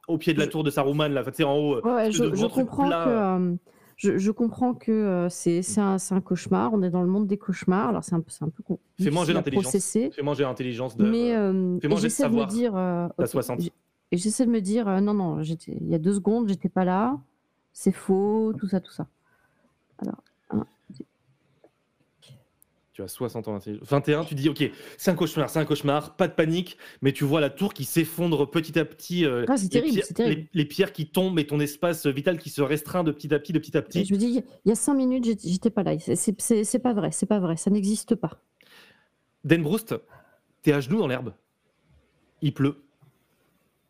au, pied de la tour de Saruman, là. Tu sais, en haut. euh,
Ouais, je, comprends
plat.
que, euh, je, je comprends que euh, c'est un, cauchemar. On est dans le monde des cauchemars. Alors c'est un, peu- c'est un peu con-
Fais manger l'intelligence. Fais manger l'intelligence de.
Mais euh,
fais manger de
j'essaie de me dire. euh,
T'as
ok,
60.
j'- Et j'essaie de me dire, euh, non, non, il y a deux secondes, j'étais pas là. C'est faux, tout ça, tout ça. Alors, un, deux.
Tu as 60 ans d'intelligence. 21, tu dis, ok, c'est un cauchemar, c'est un cauchemar, pas de panique, mais tu vois la tour qui s'effondre petit à petit, euh,
Ah, c'est
les,
terrible,
pierres,
c'est terrible.
les- les pierres qui tombent et ton espace vital qui se restreint de petit à petit, de petit à
Et
petit.
Je me dis, il y a cinq minutes, j'étais pas là. C'est- pas vrai, c'est pas vrai, ça n'existe pas.
Denbroust, t'es à genoux dans l'herbe. Il pleut.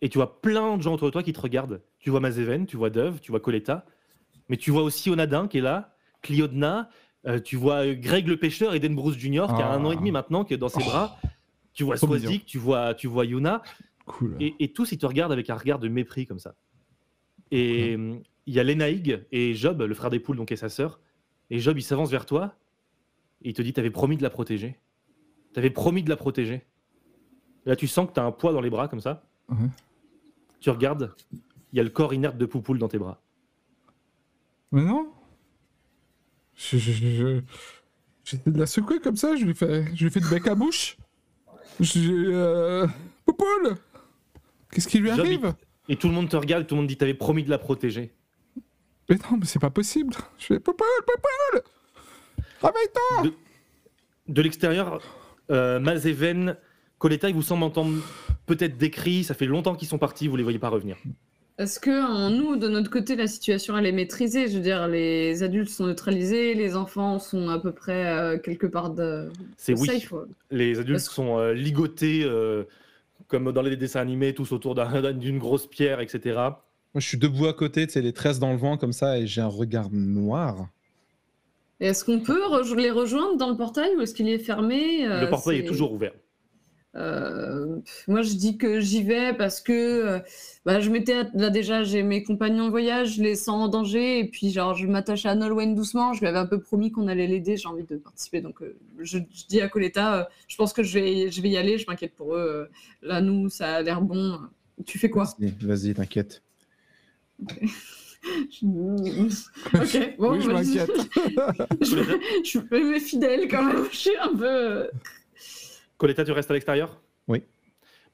Et tu vois plein de gens autour de toi qui te regardent. Tu vois Mazeven, tu vois Dove, tu vois Coletta. Mais tu vois aussi Onadin qui est là, Cliodna. Euh, tu vois Greg le pêcheur et Denbroust Junior qui a un an et demi maintenant, qui est dans ses
Oh.
bras. Tu vois Swazik, tu vois, tu vois Yuna.
Cool.
Et, et tous, ils te regardent avec un regard de mépris comme ça. Et euh, il y a Lenaïg et Job, le frère des poules, donc et sa sœur. Et Job, il s'avance vers toi et il te dit T'avais promis de la protéger. T'avais promis de la protéger. Là, tu sens que t'as un poids dans les bras comme ça. Tu regardes, il y a le corps inerte de Poupoule dans tes bras.
Mais non. Je, je, je, je- J'essaie de la secouer comme ça, je lui fais, je lui fais de bec à bouche. J'ai. Euh... Poupoule Qu'est-ce qui lui
Job,
arrive?
Et tout le monde te regarde tout le monde dit T'avais promis de la protéger.
Mais non, mais c'est pas possible. Je fais Poupoule, Poupoule Réveille-toi
De l'extérieur, euh, Mazeven, Coletta, ils vous semblent entendre peut-être des cris. Ça fait longtemps qu'ils sont partis, vous les voyez pas revenir.
Est-ce que en nous, de notre côté, la situation elle est maîtrisée Je veux dire, les adultes sont neutralisés, les enfants sont à peu près euh, quelque part de,
C'est oui.
safe. ouais.
Les adultes
Parce
sont euh, ligotés, euh, comme dans les dessins animés, tous autour d'un- d'une grosse pierre, etc.
Moi, je suis debout à côté, tu sais, les tresses dans le vent comme ça, et j'ai un regard noir.
Et Est-ce qu'on peut les rejoindre dans le portail ou est-ce qu'il est fermé Euh,
le portail est toujours ouvert.
Euh, moi, je dis que j'y vais parce que euh, bah, je m'étais là déjà, j'ai mes compagnons de voyage, je les sens en danger et puis genre je m'attache à Nolwenn doucement. Je lui avais un peu promis qu'on allait l'aider. J'ai envie de participer, donc euh, je, je dis à Coletta, euh, je pense que je vais, je vais y aller. Je m'inquiète pour eux. Là, nous, ça a l'air bon. Tu fais quoi?
Vas-y, t'inquiète.
Je- <laughs> Ok, bon,
oui, je
bah,
m'inquiète. <laughs>
je, je suis mais fidèle quand même. Je suis un peu.
Coletta, tu restes à l'extérieur?
Oui.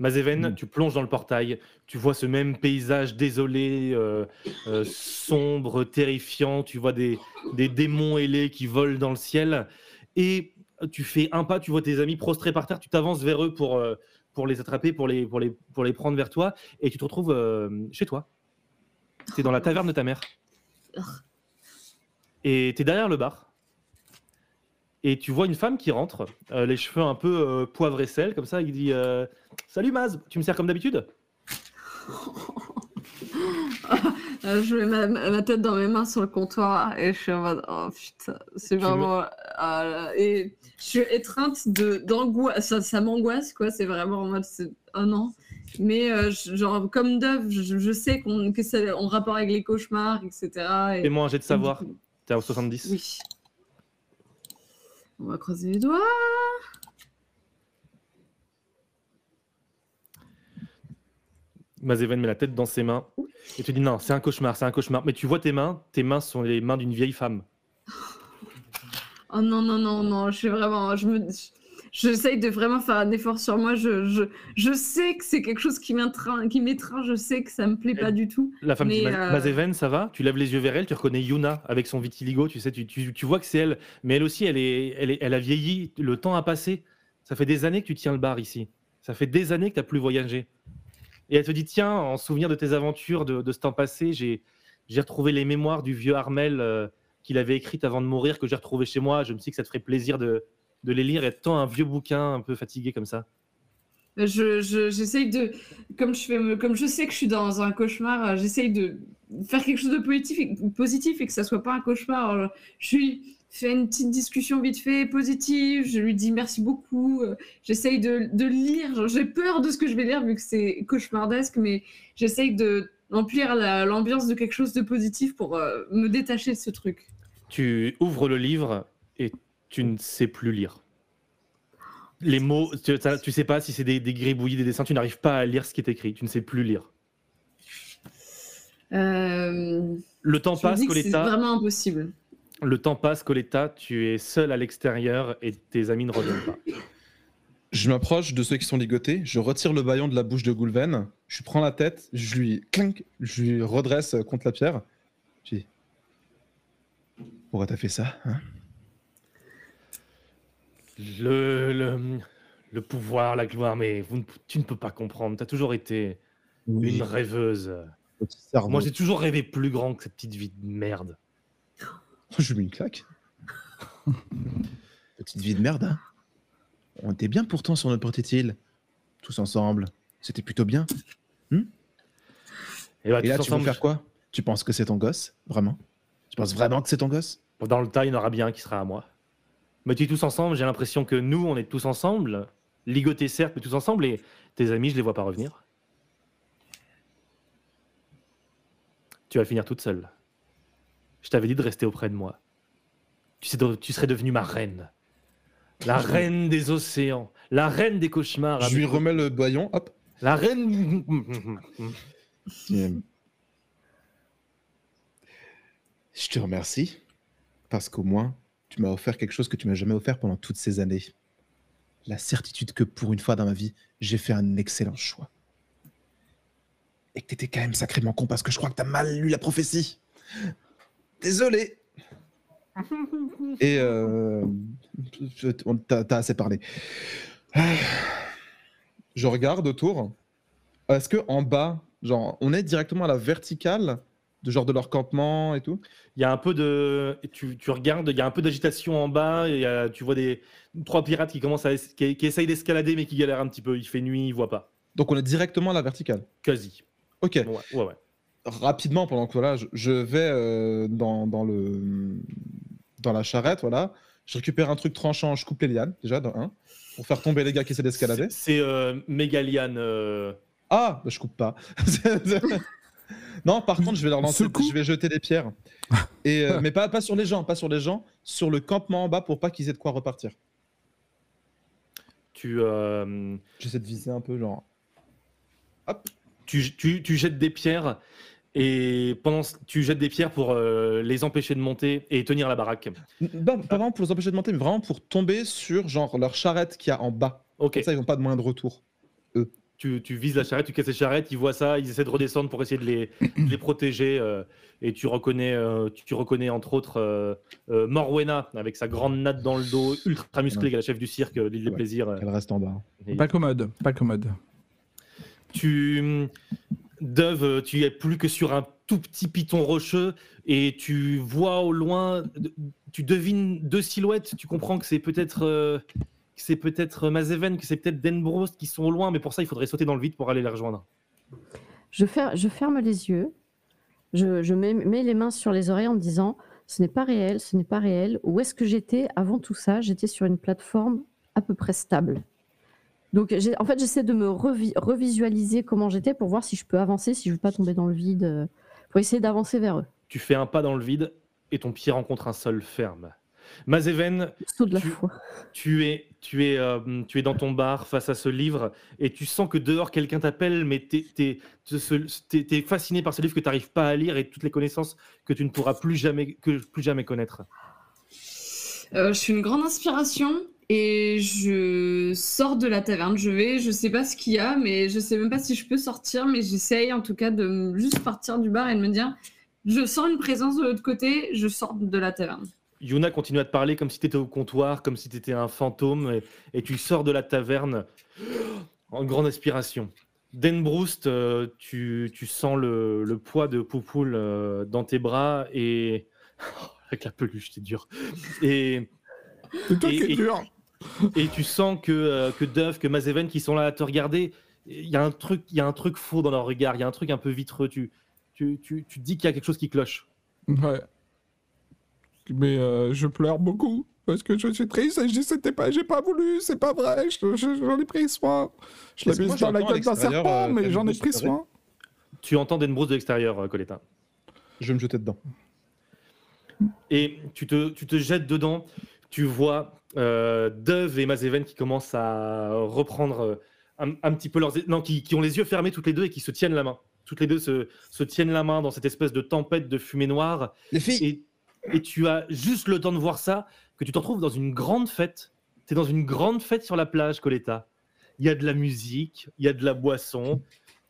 Mazeven,
Mm.
tu plonges dans le portail, tu vois ce même paysage désolé, euh, euh, sombre, terrifiant, tu vois des, des démons ailés qui volent dans le ciel, et tu fais un pas, tu vois tes amis prostrés par terre, tu t'avances vers eux pour, euh, pour les attraper, pour les, pour, les, pour les prendre vers toi, et tu te retrouves euh, chez toi. Tu es dans la taverne de ta mère. Et tu es derrière le bar. Et tu vois une femme qui rentre, euh, les cheveux un peu euh, poivre et sel, comme ça, il dit euh, Salut Maz, tu me sers comme d'habitude? <laughs>
Je mets ma, ma tête dans mes mains sur le comptoir et je suis en mode oh putain, c'est vraiment. euh, et je suis étreinte de d'angoisse, ça, ça m'angoisse quoi, c'est vraiment en mode un an. Mais euh, genre, comme Dove, je, je sais qu'on, que c'est en rapport avec les cauchemars, etc. Et,
Fais-moi un jet de savoir. T'es à 70.
Oui. On va croiser les doigts.
Mazeven met la tête dans ses mains et te dit Non, c'est un cauchemar, c'est un cauchemar. Mais tu vois tes mains, tes mains sont les mains d'une vieille femme.
Oh non, non, non, non, je suis vraiment. Je me. J'essaye de vraiment faire un effort sur moi. Je, je, je sais que c'est quelque chose qui m'étreint, qui. Je sais que ça me plaît pas du tout.
La femme
Mais,
Ma-
euh,
Mazeven, ça va? Tu lèves les yeux vers elle, tu reconnais Yuna avec son vitiligo, tu sais, tu, tu- tu vois que c'est elle. Mais elle aussi, elle, est, elle, est- elle a vieilli, le temps a passé. Ça fait des années que tu tiens le bar ici. Ça fait des années que tu n'as plus voyagé. Et elle te dit Tiens, en souvenir de tes aventures de, de ce temps passé, j'ai j'ai retrouvé les mémoires du vieux Armel euh, qu'il avait écrites avant de mourir, que j'ai retrouvé chez moi. Je me suis dit que ça te ferait plaisir de, de les lire et de tend un vieux bouquin un peu fatigué comme ça.
Je, je- j'essaye de, comme je fais, me- comme je sais que je suis dans un cauchemar, euh, j'essaye de faire quelque chose de positif et, positif et que ça soit pas un cauchemar. Alors, je lui fais une petite discussion vite fait positive. Je lui dis merci beaucoup. euh, J'essaye de, de lire. J'ai peur de ce que je vais lire vu que c'est cauchemardesque, mais j'essaye de remplir la- l'ambiance de quelque chose de positif pour euh, me détacher de ce truc.
Tu ouvres le livre et tu ne sais plus lire. Les mots, tu, tu sais pas si c'est des, des gribouillis, des dessins, tu n'arrives pas à lire ce qui est écrit, tu ne sais plus lire.
Euh,
Le temps passe,
que c'est
Coletta.
vraiment impossible.
Le temps passe, Coletta, tu es seul à l'extérieur et tes amis ne reviennent pas.
Je m'approche de ceux qui sont ligotés, je retire le baillon de la bouche de Goulven, je prends la tête, je lui clink, je lui redresse contre la pierre. Je dis Pourquoi t'as fait ça hein?
Le, le, le pouvoir, la gloire, mais vous ne- tu ne peux pas comprendre. Tu as toujours été
Oui,
une rêveuse. Moi, j'ai toujours rêvé plus grand que cette petite vie de merde.
Je lui mets une claque. <laughs> Petite vie de merde, hein. On était bien pourtant sur notre petite île. Tous ensemble. C'était plutôt bien.
Et, bah,
Et là, tu vas
ensemble,
faire quoi? Tu penses que c'est ton gosse? Vraiment Tu penses vraiment que c'est ton gosse?
Dans le tas, il y en aura bien qui sera à moi. Mais tu es tous ensemble, j'ai l'impression que nous, on est tous ensemble. Ligotés, certes, mais tous ensemble. Et tes amis, je les vois pas revenir. Tu vas finir toute seule. Je t'avais dit de rester auprès de moi. Tu, sais, tu serais devenue ma reine. La <laughs> reine des océans. La reine des cauchemars.
Je lui remets le doyon, hop.
La reine. <laughs>
Je te remercie parce qu'au moins tu m'as offert quelque chose que tu m'as jamais offert pendant toutes ces années. La certitude que pour une fois dans ma vie, j'ai fait un excellent choix. Et que t'étais quand même sacrément con parce que je crois que t'as mal lu la prophétie. Désolé. Et euh, t'as assez parlé. Je regarde autour. Est-ce que en bas, genre, on est directement à la verticale de genre de leur campement et tout
Il y a un peu de. Tu, tu regardes, il y a un peu d'agitation en bas. Et y a- tu vois des trois pirates qui commencent à es- qui, qui essayent d'escalader mais qui galèrent un petit peu. Il fait nuit, ils voient pas.
Donc on est directement à la verticale.
Quasi.
Ok.
Ouais, ouais, ouais.
Rapidement, pendant que voilà, je, je vais euh, dans, dans le dans la charrette, voilà. Je récupère un truc tranchant, je coupe les lianes déjà dans un pour faire tomber les gars qui essaient d'escalader.
C'est euh, Mégaliane. euh,
Ah, bah, je coupe pas. <laughs> non, par contre, je vais leur lancer, je vais jeter des pierres. <laughs> Et, euh, mais pas, pas sur les gens, pas sur les gens, sur le campement en bas pour pas qu'ils aient de quoi repartir.
tu, euh,
J'essaie de viser un peu, genre.
tu, tu, tu jettes des pierres et pendant ce- tu jettes des pierres pour euh, les empêcher de monter et tenir la baraque.
Non, pas vraiment pour les empêcher de monter, mais vraiment pour tomber sur genre leur charrette qu'il y a en bas.
Ok.
Comme ça, ils n'ont pas de moyen de retour.
Tu, tu vises la charrette, tu casses les charrettes, ils voient ça, ils essaient de redescendre pour essayer de les, <clears throat> de les protéger. euh, et tu reconnais, euh, tu, tu reconnais entre autres euh, euh, Morwena avec sa grande natte dans le dos, ultra musclée, qui est la chef du cirque, l'île des
Ouais.
plaisirs.
Elle reste en bas.
et
Pas commode, pas commode.
tu, Dove, tu es plus que sur un tout petit piton rocheux et tu vois au loin, tu devines deux silhouettes. Tu comprends que c'est peut-être. Euh, que c'est peut-être Mazeven, que c'est peut-être Denbrost qui sont au loin, mais pour ça, il faudrait sauter dans le vide pour aller les rejoindre.
Je, fer- je ferme les yeux, je, je mets, mets les mains sur les oreilles en me disant ce n'est pas réel, ce n'est pas réel. Où est-ce que j'étais avant tout ça? J'étais sur une plateforme à peu près stable. Donc, en fait, j'essaie de me revi- revisualiser comment j'étais pour voir si je peux avancer, si je ne veux pas tomber dans le vide, euh, pour essayer d'avancer vers eux.
Tu fais un pas dans le vide et ton pied rencontre un sol ferme. Mazeven, Tu- es, tu, es, euh, tu es dans ton bar face à ce livre et tu sens que dehors quelqu'un t'appelle, mais tu es, fasciné par ce livre que tu n'arrives pas à lire et toutes les connaissances que tu ne pourras plus jamais, que, plus jamais connaître.
Euh, je suis une grande inspiration et je sors de la taverne. Je vais, je sais pas ce qu'il y a, mais je sais même pas si je peux sortir, mais j'essaye en tout cas de juste partir du bar et de me dire je sens une présence de l'autre côté, je sors de la taverne.
Yuna continue à te parler comme si tu étais au comptoir, comme si tu étais un fantôme, et, et tu sors de la taverne en grande aspiration. Denbroust, euh, tu, tu sens le, le poids de Poupoule euh, dans tes bras et. <laughs> Avec la peluche, c'est dur. Et,
C'est toi
Et-
qui es dur.
et tu sens que, euh, que Duff, que Mazeven qui sont là à te regarder, il y, a un truc- il y a un truc faux dans leur regard, il y a un truc un peu vitreux. Tu, tu, tu, tu te dis qu'il y a quelque chose qui cloche.
Ouais. Mais euh, je pleure beaucoup parce que je suis triste et je dis c'était pas, j'ai pas voulu, c'est pas vrai, je- je- j'en ai pris soin. Je l'ai mis dans la gueule d'un serpent,
euh,
mais j'en ai pris soin.
Tu entends Denbroust de l'extérieur, euh, Coletta?
Je vais me jeter dedans.
Et tu te, tu te jettes dedans, tu vois euh, Dove et Mazeven qui commencent à reprendre un, un petit peu leurs... Non, qui, qui ont les yeux fermés toutes les deux et qui se tiennent la main. Toutes les deux se, se tiennent la main dans cette espèce de tempête de fumée noire.
Les filles
Et, et tu as juste le temps de voir ça, que tu te retrouves dans une grande fête. Tu es dans une grande fête sur la plage, Coletta. Il y a de la musique, il y a de la boisson,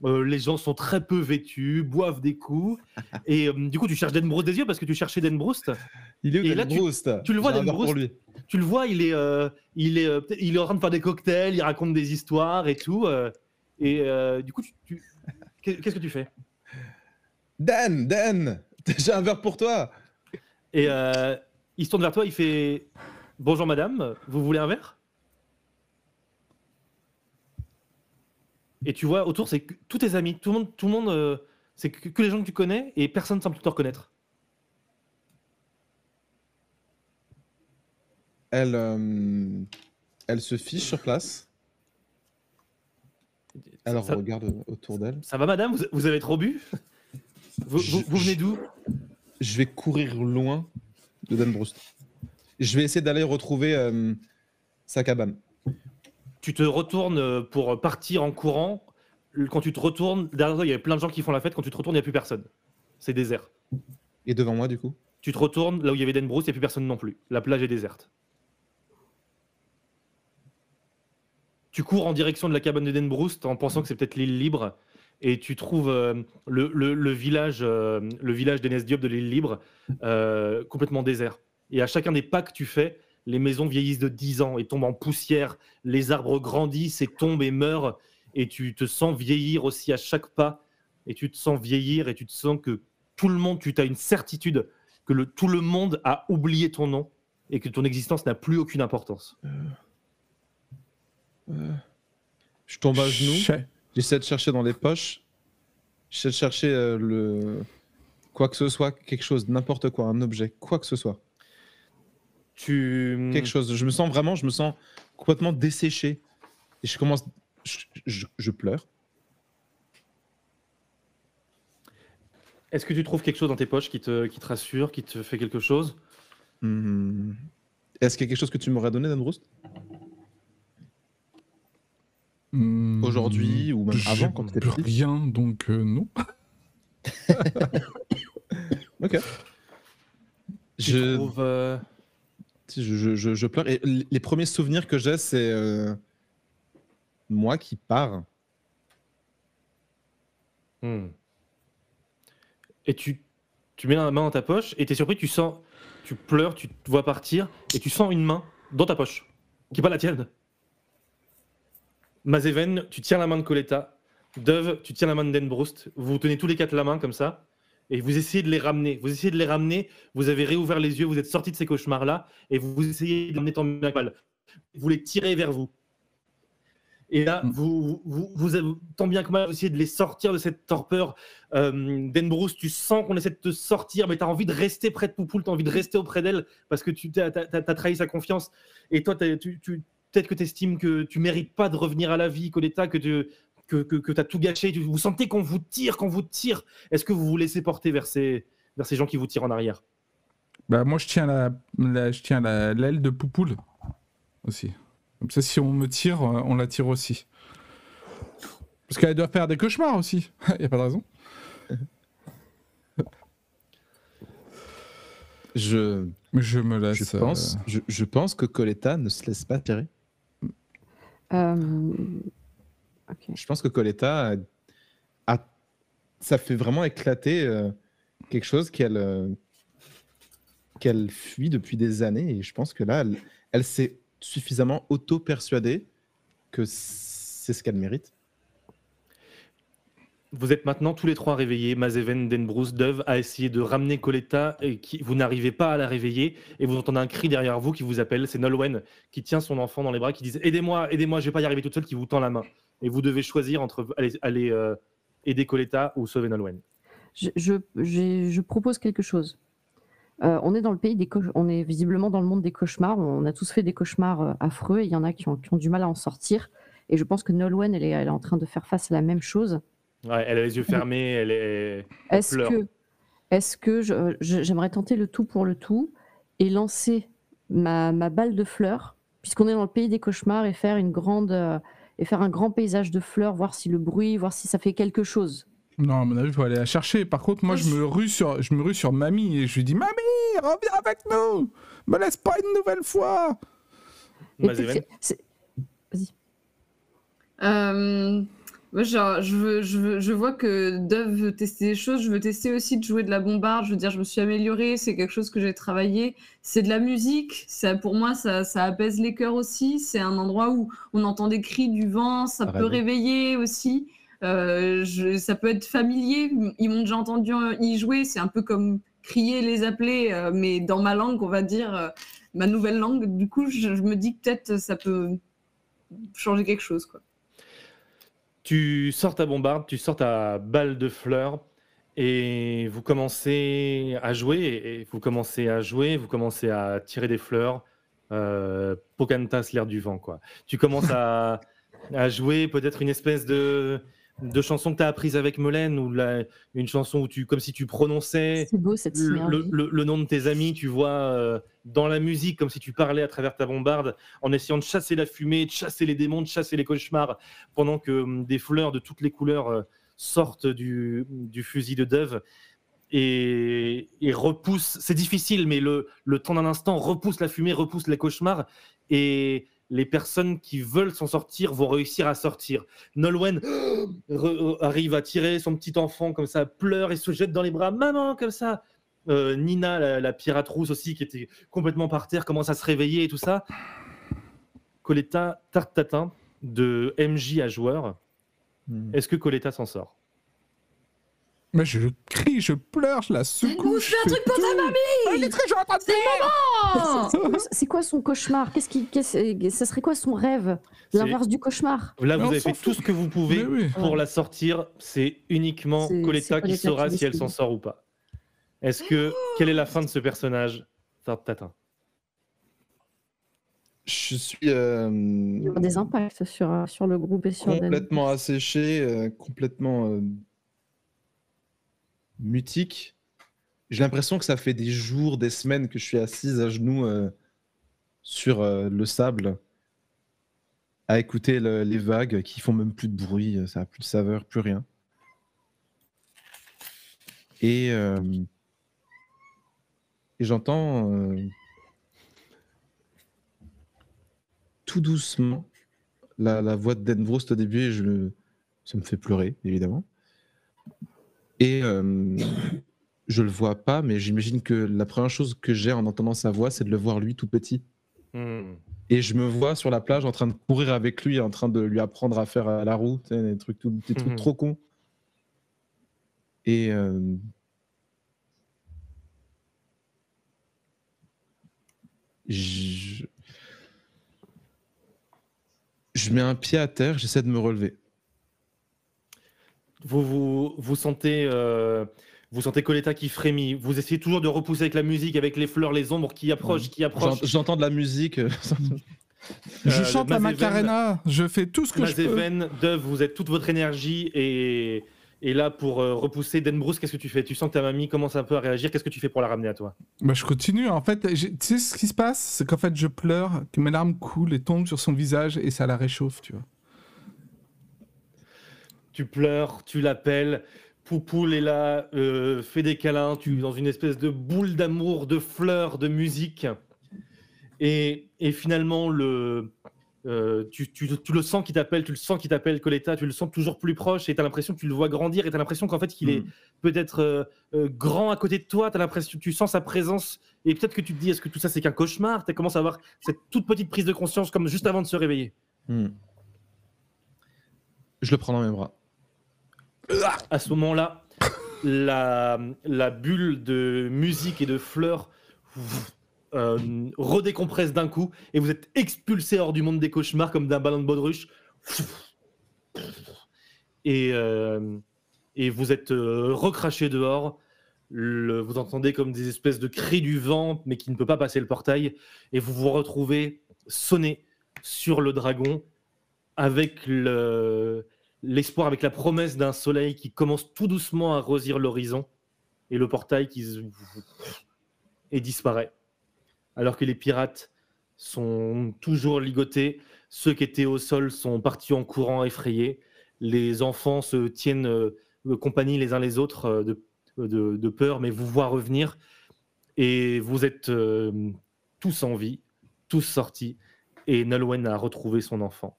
euh, les gens sont très peu vêtus, boivent des coups. et euh, du coup, tu cherches Denbroust des yeux parce que tu cherchais Denbroust.
Il est où
Et là,
Dan
tu- tu le vois,
J'ai un
Dan
verre pour
Broust
lui.
Tu le vois, il est, euh, il, est, il est en train de faire des cocktails, il raconte des histoires et tout. et du coup, tu- tu- qu'est- qu'est-ce que tu fais?
Dan, Dan, <laughs> j'ai un verre pour toi.
Et euh, il se tourne vers toi, il fait Bonjour madame, vous voulez un verre? Et tu vois autour, c'est tous tes amis, tout le monde, tout le monde euh, c'est que, que les gens que tu connais et personne ne semble te reconnaître.
Elle, euh, elle se fiche sur place.
Ça,
regarde autour d'elle.
ça va madame? Vous, vous avez trop bu? Vous, vous- vous venez d'où?
Je vais courir loin de Dan. Je vais essayer d'aller retrouver euh, sa cabane.
Tu te retournes euh, pour partir en courant. Quand tu te retournes, derrière toi, il y a plein de gens qui font la fête. Quand tu te retournes, il n'y a plus personne. C'est désert.
Et devant moi, du coup?
Tu te retournes là où il y avait Bruce, il n'y a plus personne non plus. La plage est déserte. Tu cours en direction de la cabane de Bruce en pensant que c'est peut-être l'île libre. Et tu trouves euh, le, le- le village, euh, le village d'Enes Diop de l'île libre euh, complètement désert. Et à chacun des pas que tu fais, les maisons vieillissent de 10 ans et tombent en poussière. Les arbres grandissent et tombent et meurent. Et tu te sens vieillir aussi à chaque pas. Et tu te sens vieillir et tu te sens que tout le monde, tu as une certitude que le, tout le monde a oublié ton nom et que ton existence n'a plus aucune importance.
Euh, Je tombe à genoux. J'essaie de chercher dans les poches. J'essaie de chercher euh, le. Quoi que ce soit, quelque chose, n'importe quoi, un objet, quoi que ce soit.
Tu...
Quelque chose. Je me sens vraiment, je me sens complètement desséché. Et je commence. Je, je- je pleure.
Est-ce que tu trouves quelque chose dans tes poches qui te, qui te rassure, qui te fait quelque chose?
Hmm. Est-ce qu'il y a quelque chose que tu m'aurais donné, Dan Broust
Hmm,
Aujourd'hui ou même avant, quand t'étais
plus Rien, donc euh, non. <laughs>
Ok.
Tu
Je,
trouves, euh,
je, je- je- je pleure. Et les premiers souvenirs que j'ai, c'est euh, moi qui pars.
hmm. Et tu, tu mets la main dans ta poche et tu es surpris, tu sens, tu pleures, tu te vois partir et tu sens une main dans ta poche, qui n'est pas la tienne. Mazeven, tu tiens la main de Coletta. Dove, tu tiens la main de Denbroust. Vous vous tenez tous les quatre la main comme ça. Et vous essayez de les ramener. Vous essayez de les ramener. Vous avez réouvert les yeux. Vous êtes sortis de ces cauchemars-là. Et vous essayez de les ramener tant bien que mal. Vous les tirez vers vous. Et là,
Mm.
vous, vous, vous tant bien que mal, vous essayez de les sortir de cette torpeur. Euh, Denbroust, tu sens qu'on essaie de te sortir, mais tu as envie de rester près de Poupoule, tu as envie de rester auprès d'elle parce que tu as, trahi sa confiance. Et toi, tu, tu- peut-être que tu estimes que tu mérites pas de revenir à la vie, Coletta, que tu que, que, tu as tout gâché. Vous sentez qu'on vous tire, qu'on vous tire. Est-ce que vous vous laissez porter vers ces, vers ces gens qui vous tirent en arrière?
Bah, moi, je tiens la, la- je tiens la- l'aile de Poupoule aussi. Comme ça, si on me tire, euh, on la tire aussi. Parce qu'elle doit faire des cauchemars aussi. <laughs> Il a pas de raison. <laughs>
Je,
je me laisse.
je, pense,
euh,
je, je pense que Coletta ne se laisse pas tirer.
Euh, ok.
Je pense que Coletta a- ça fait vraiment éclater euh, quelque chose qu'elle euh, qu'elle fuit depuis des années. Et je pense que là, elle, elle s'est suffisamment auto-persuadée que c'est ce qu'elle mérite.
Vous êtes maintenant tous les trois réveillés. Mazeven, Denbroust, Dove a essayé de ramener Coletta et vous n'arrivez pas à la réveiller. Et vous entendez un cri derrière vous qui vous appelle. C'est Nolwenn qui tient son enfant dans les bras, qui dit Aidez-moi, aidez-moi, je vais pas y arriver toute seule, qui vous tend la main. Et vous devez choisir entre aller, euh, aider Coletta ou sauver Nolwenn.
Je, propose quelque chose. Euh, on est dans le pays des on est visiblement dans le monde des cauchemars. On a tous fait des cauchemars euh, affreux et il y en a qui ont, qui ont du mal à en sortir. Et je pense que Nolwenn, elle est, elle est en train de faire face à la même chose.
Ouais, elle a les yeux fermés, elle est.
Est-ce que, est-ce que j'aimerais tenter le tout pour le tout et lancer ma, ma balle de fleurs, puisqu'on est dans le pays des cauchemars, et faire une grande euh, et faire un grand paysage de fleurs, voir si le bruit, voir si ça fait quelque chose?
Non, à mon avis, il faut aller la chercher. Par contre, moi, je me rue sur, je me rue sur mamie et je lui dis Mamie, reviens avec nous Me laisse pas une nouvelle fois
peut-être- c'est-
Euh, Moi, genre, je, veux, je, veux- je vois que Dove veut tester des choses. Je veux tester aussi de jouer de la bombarde. Je veux dire, je me suis améliorée. C'est quelque chose que j'ai travaillé. C'est de la musique. Ça, pour moi, ça, ça apaise les cœurs aussi. C'est un endroit où on entend des cris du vent. Ça peut réveiller aussi. Euh, je- ça peut être familier. Ils m'ont déjà entendu y jouer. C'est un peu comme crier, les appeler, euh, mais dans ma langue, on va dire, euh, ma nouvelle langue. Du coup, je, je me dis que peut-être ça peut changer quelque chose. Quoi.
Tu sors ta bombarde, tu sors ta balle de fleurs et vous commencez à jouer vous commencez à jouer, vous commencez à tirer des fleurs. Euh, Pocantas, l'air du vent, quoi. Tu commences à <laughs> jouer peut-être une espèce de, de chanson que tu as apprise avec Molaine ou la- une chanson où tu, comme si tu prononçais
C'est beau cette
le,
synergie.
le- le- le nom de tes amis, tu vois, euh, dans la musique, comme si tu parlais à travers ta bombarde, en essayant de chasser la fumée, de chasser les démons, de chasser les cauchemars, pendant que hum, des fleurs de toutes les couleurs euh, sortent du, du fusil de Dove et, et repoussent. C'est difficile, mais le, le temps d'un instant repousse la fumée, repousse les cauchemars, et les personnes qui veulent s'en sortir vont réussir à sortir. Nolwenn <gasps> re- arrive à tirer son petit enfant comme ça, pleure et se jette dans les bras, maman, comme ça. Euh, Nina, la, la pirate rousse aussi, qui était complètement par terre, commence à se réveiller et tout ça. Coletta Tartatin de MJ à joueur.
Hmm.
Est-ce que Coletta s'en sort?
Mais je crie, je pleure, je la secoue. je
fais un truc pour ta mamie
Ah, il est en train de.
C'est quoi- <laughs> C'est quoi son cauchemar Qu'est-ce qui, qu'est-ce- ça serait quoi son rêve L'inverse du cauchemar.
Là, vous avez fait tout ce que vous pouvez
oui.
pour la sortir. C'est uniquement Coletta qui saura
qui
si elle s'en sort ou pas. Est-ce que quelle est la fin de ce personnage Tartatin
Je suis euh,
Il y aura des impacts sur, euh, sur le groupe et sur
complètement asséché, euh, complètement euh, mutique. J'ai l'impression que ça fait des jours, des semaines que je suis assise à genoux euh, sur euh, le sable à écouter le- les vagues qui font même plus de bruit, euh, ça a plus de saveur, plus rien. Et, j'entends tout doucement la, voix de Denbroust au début et ça me fait pleurer, évidemment. Et euh, je le vois pas, mais j'imagine que la première chose que j'ai en entendant sa voix, c'est de le voir lui tout petit.
Hmm.
Et je me vois sur la plage en train de courir avec lui, en train de lui apprendre à faire à la roue, des trucs, tout- des trucs
Mhm.
trop cons. Et euh, je... je mets un pied à terre, j'essaie de me relever.
Vous, vous, vous sentez, euh, vous sentez Coletta qui frémit. Vous essayez toujours de repousser avec la musique, avec les fleurs, les ombres qui approchent, qui approchent.
J'ent- J'entends de la musique. euh, <laughs>
Je
Euh,
chante la Macarena, je fais tout ce que je peux.
Dove, vous êtes toute votre énergie et, et là pour euh, repousser Denbroust, qu'est-ce que tu fais? Tu sens que ta mamie commence un peu à réagir. Qu'est-ce que tu fais pour la ramener à toi?
Bah, je continue. En fait, tu sais ce qui se passe? C'est qu'en fait, je pleure, que mes larmes coulent et tombent sur son visage et ça la réchauffe, tu vois.
Tu pleures, tu l'appelles. Poupoule est là, euh, fait des câlins, tu es dans une espèce de boule d'amour, de fleurs, de musique. Et, et finalement, le, euh, tu, tu- tu le sens qui t'appelle, tu le sens qui t'appelle, Coletta, tu le sens toujours plus proche et tu as l'impression que tu le vois grandir et tu as l'impression qu'en fait qu'il est
Mm.
peut-être euh, euh, grand à côté de toi, tu as l'impression tu sens sa présence et peut-être que tu te dis est-ce que tout ça c'est qu'un cauchemar? Tu commences à avoir cette toute petite prise de conscience comme juste avant de se réveiller.
Hmm. Je le prends dans mes bras.
À ce moment-là, la, bulle de musique et de fleurs euh, redécompresse d'un coup et vous êtes expulsé hors du monde des cauchemars comme d'un ballon de baudruche. Et, euh, et vous êtes euh, recraché dehors. Vous entendez comme des espèces de cris du vent, mais qui ne peut pas passer le portail. Et vous vous retrouvez sonné sur le dragon avec le, l'espoir, avec la promesse d'un soleil qui commence tout doucement à rosir l'horizon et le portail qui et disparaît. Alors que les pirates sont toujours ligotés, ceux qui étaient au sol sont partis en courant effrayés, les enfants se tiennent euh, compagnie les uns les autres euh, de, de- peur, mais vous voient revenir et vous êtes euh, tous en vie, tous sortis, et Nolwenn a retrouvé son enfant.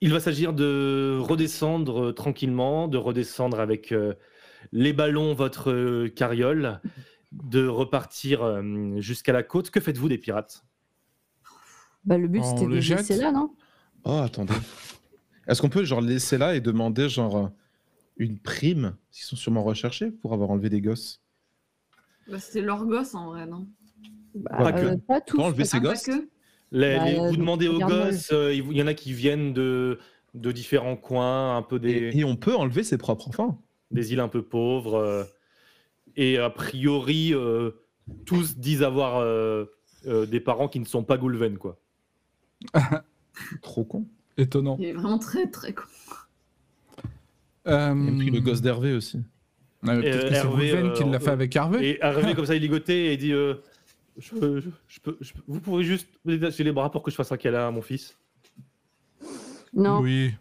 Il va s'agir de redescendre euh, tranquillement, de redescendre avec euh, les ballons, votre euh, carriole, de repartir jusqu'à la côte. Que faites-vous des pirates?
Bah, le but, c'était de
le
les laisser là, non?
Oh, attendez. Est-ce qu'on peut genre laisser là et demander genre une prime Ils sont sûrement recherchés pour avoir enlevé des gosses?
Bah, C'était leur gosse en vrai, non?
Bah,
Pas que.
Pas tous.
Pour enlever ces gosses
que
Les-
Bah,
les-
euh,
Vous demandez aux gosses, euh, il y en a qui viennent de, de différents coins, un peu des,
et, et on peut enlever ses propres enfants.
des îles un peu pauvres. euh, et a priori, euh, tous disent avoir euh, euh, des parents qui ne sont pas Goulven, quoi. <laughs>
Trop con.
Étonnant.
Il est vraiment très très con.
Euh,
Et puis le gosse d'Hervé aussi.
ouais, Peut-être que c'est
Hervé,
Goulven qui
euh,
l'a fait avec Hervé.
Et arrivé comme ça, il ligotait et dit euh, je, peux- je- je peux, je peux- Vous pouvez juste me détacher les bras pour que je fasse un câlin à mon fils
Non,
Oui.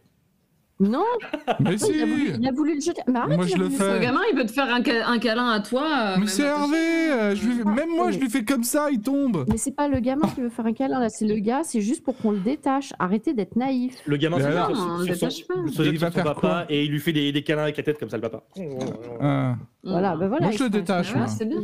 non, <laughs>
Mais
il, a voulu,
si
il a voulu le jeter. Mais arrête,
Moi, je
a
le fais.
Le gamin, il peut te faire un, ca- un câlin à toi. euh,
Mais c'est. Hervé euh, je lui- Même moi, je lui fais comme ça, il tombe
Mais c'est pas le gamin qui veut faire un câlin, là, c'est le gars, c'est juste pour qu'on le détache. Arrêtez d'être naïf.
Le gamin jette
alors
sur,
Non,
sur
le
son,
détache pas.
il va faire
papa
quoi
et il lui fait des, des câlins avec la tête comme ça, le papa.
Ah.
Voilà, bah voilà.
Moi, je le détache,
Ouais,
moi.
c'est bien.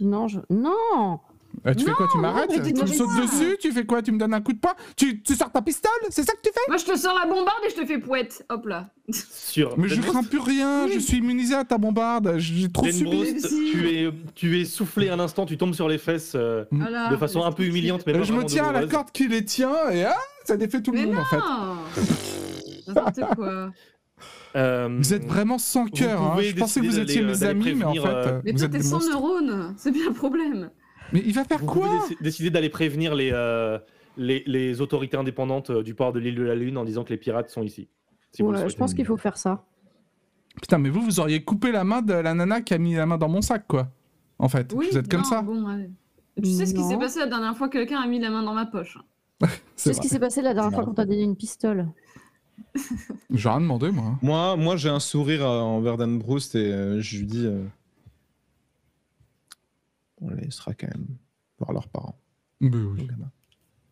Non, je... non
Euh, tu fais quoi Tu m'arrêtes Tu me sautes dessus Tu fais quoi Tu me donnes un coup de poing tu, tu sors ta pistole C'est ça que tu fais
Moi, je te sors la bombarde et je te fais pouette. Hop là.
Sur
Mais je crains plus rien,
Oui.
je suis immunisé à ta bombarde, j'ai trop subi.
Denbroust,
Si.
tu es, tu es soufflé un instant, tu tombes sur les fesses euh,
Voilà.
de façon un peu humiliante, mais
Euh,
pas
je me tiens à la corde qui les tient et ah, ça défait tout le
Mais
monde
non
en fait.
N'importe quoi.
Euh,
Vous êtes vraiment sans cœur. hein. Je pensais que vous étiez mes amis, mais en fait,
Mais
vous
toi,
êtes
t'es sans neurones. C'est bien le problème.
Mais il va faire
Vous pouvez
quoi
déci- décider d'aller prévenir les, euh, les, les autorités indépendantes euh, du port de l'île de la Lune en disant que les pirates sont ici? Si
Ouais, Je pense qu'il faut faire ça.
Putain, mais vous, vous auriez coupé la main de la nana qui a mis la main dans mon sac, quoi. En fait,
Oui,
vous êtes comme ça.
Bon. Tu sais ce qui s'est passé la dernière fois que quelqu'un a mis la main dans ma poche? <laughs>
C'est
C'est ce qui s'est passé la dernière fois quand t'as donné une pistole?
J'ai rien demandé, moi.
Moi, moi j'ai un sourire euh, envers Dan Broust et euh, je lui dis euh, on les laissera quand même voir leurs parents.
Mais oui.
le gamin.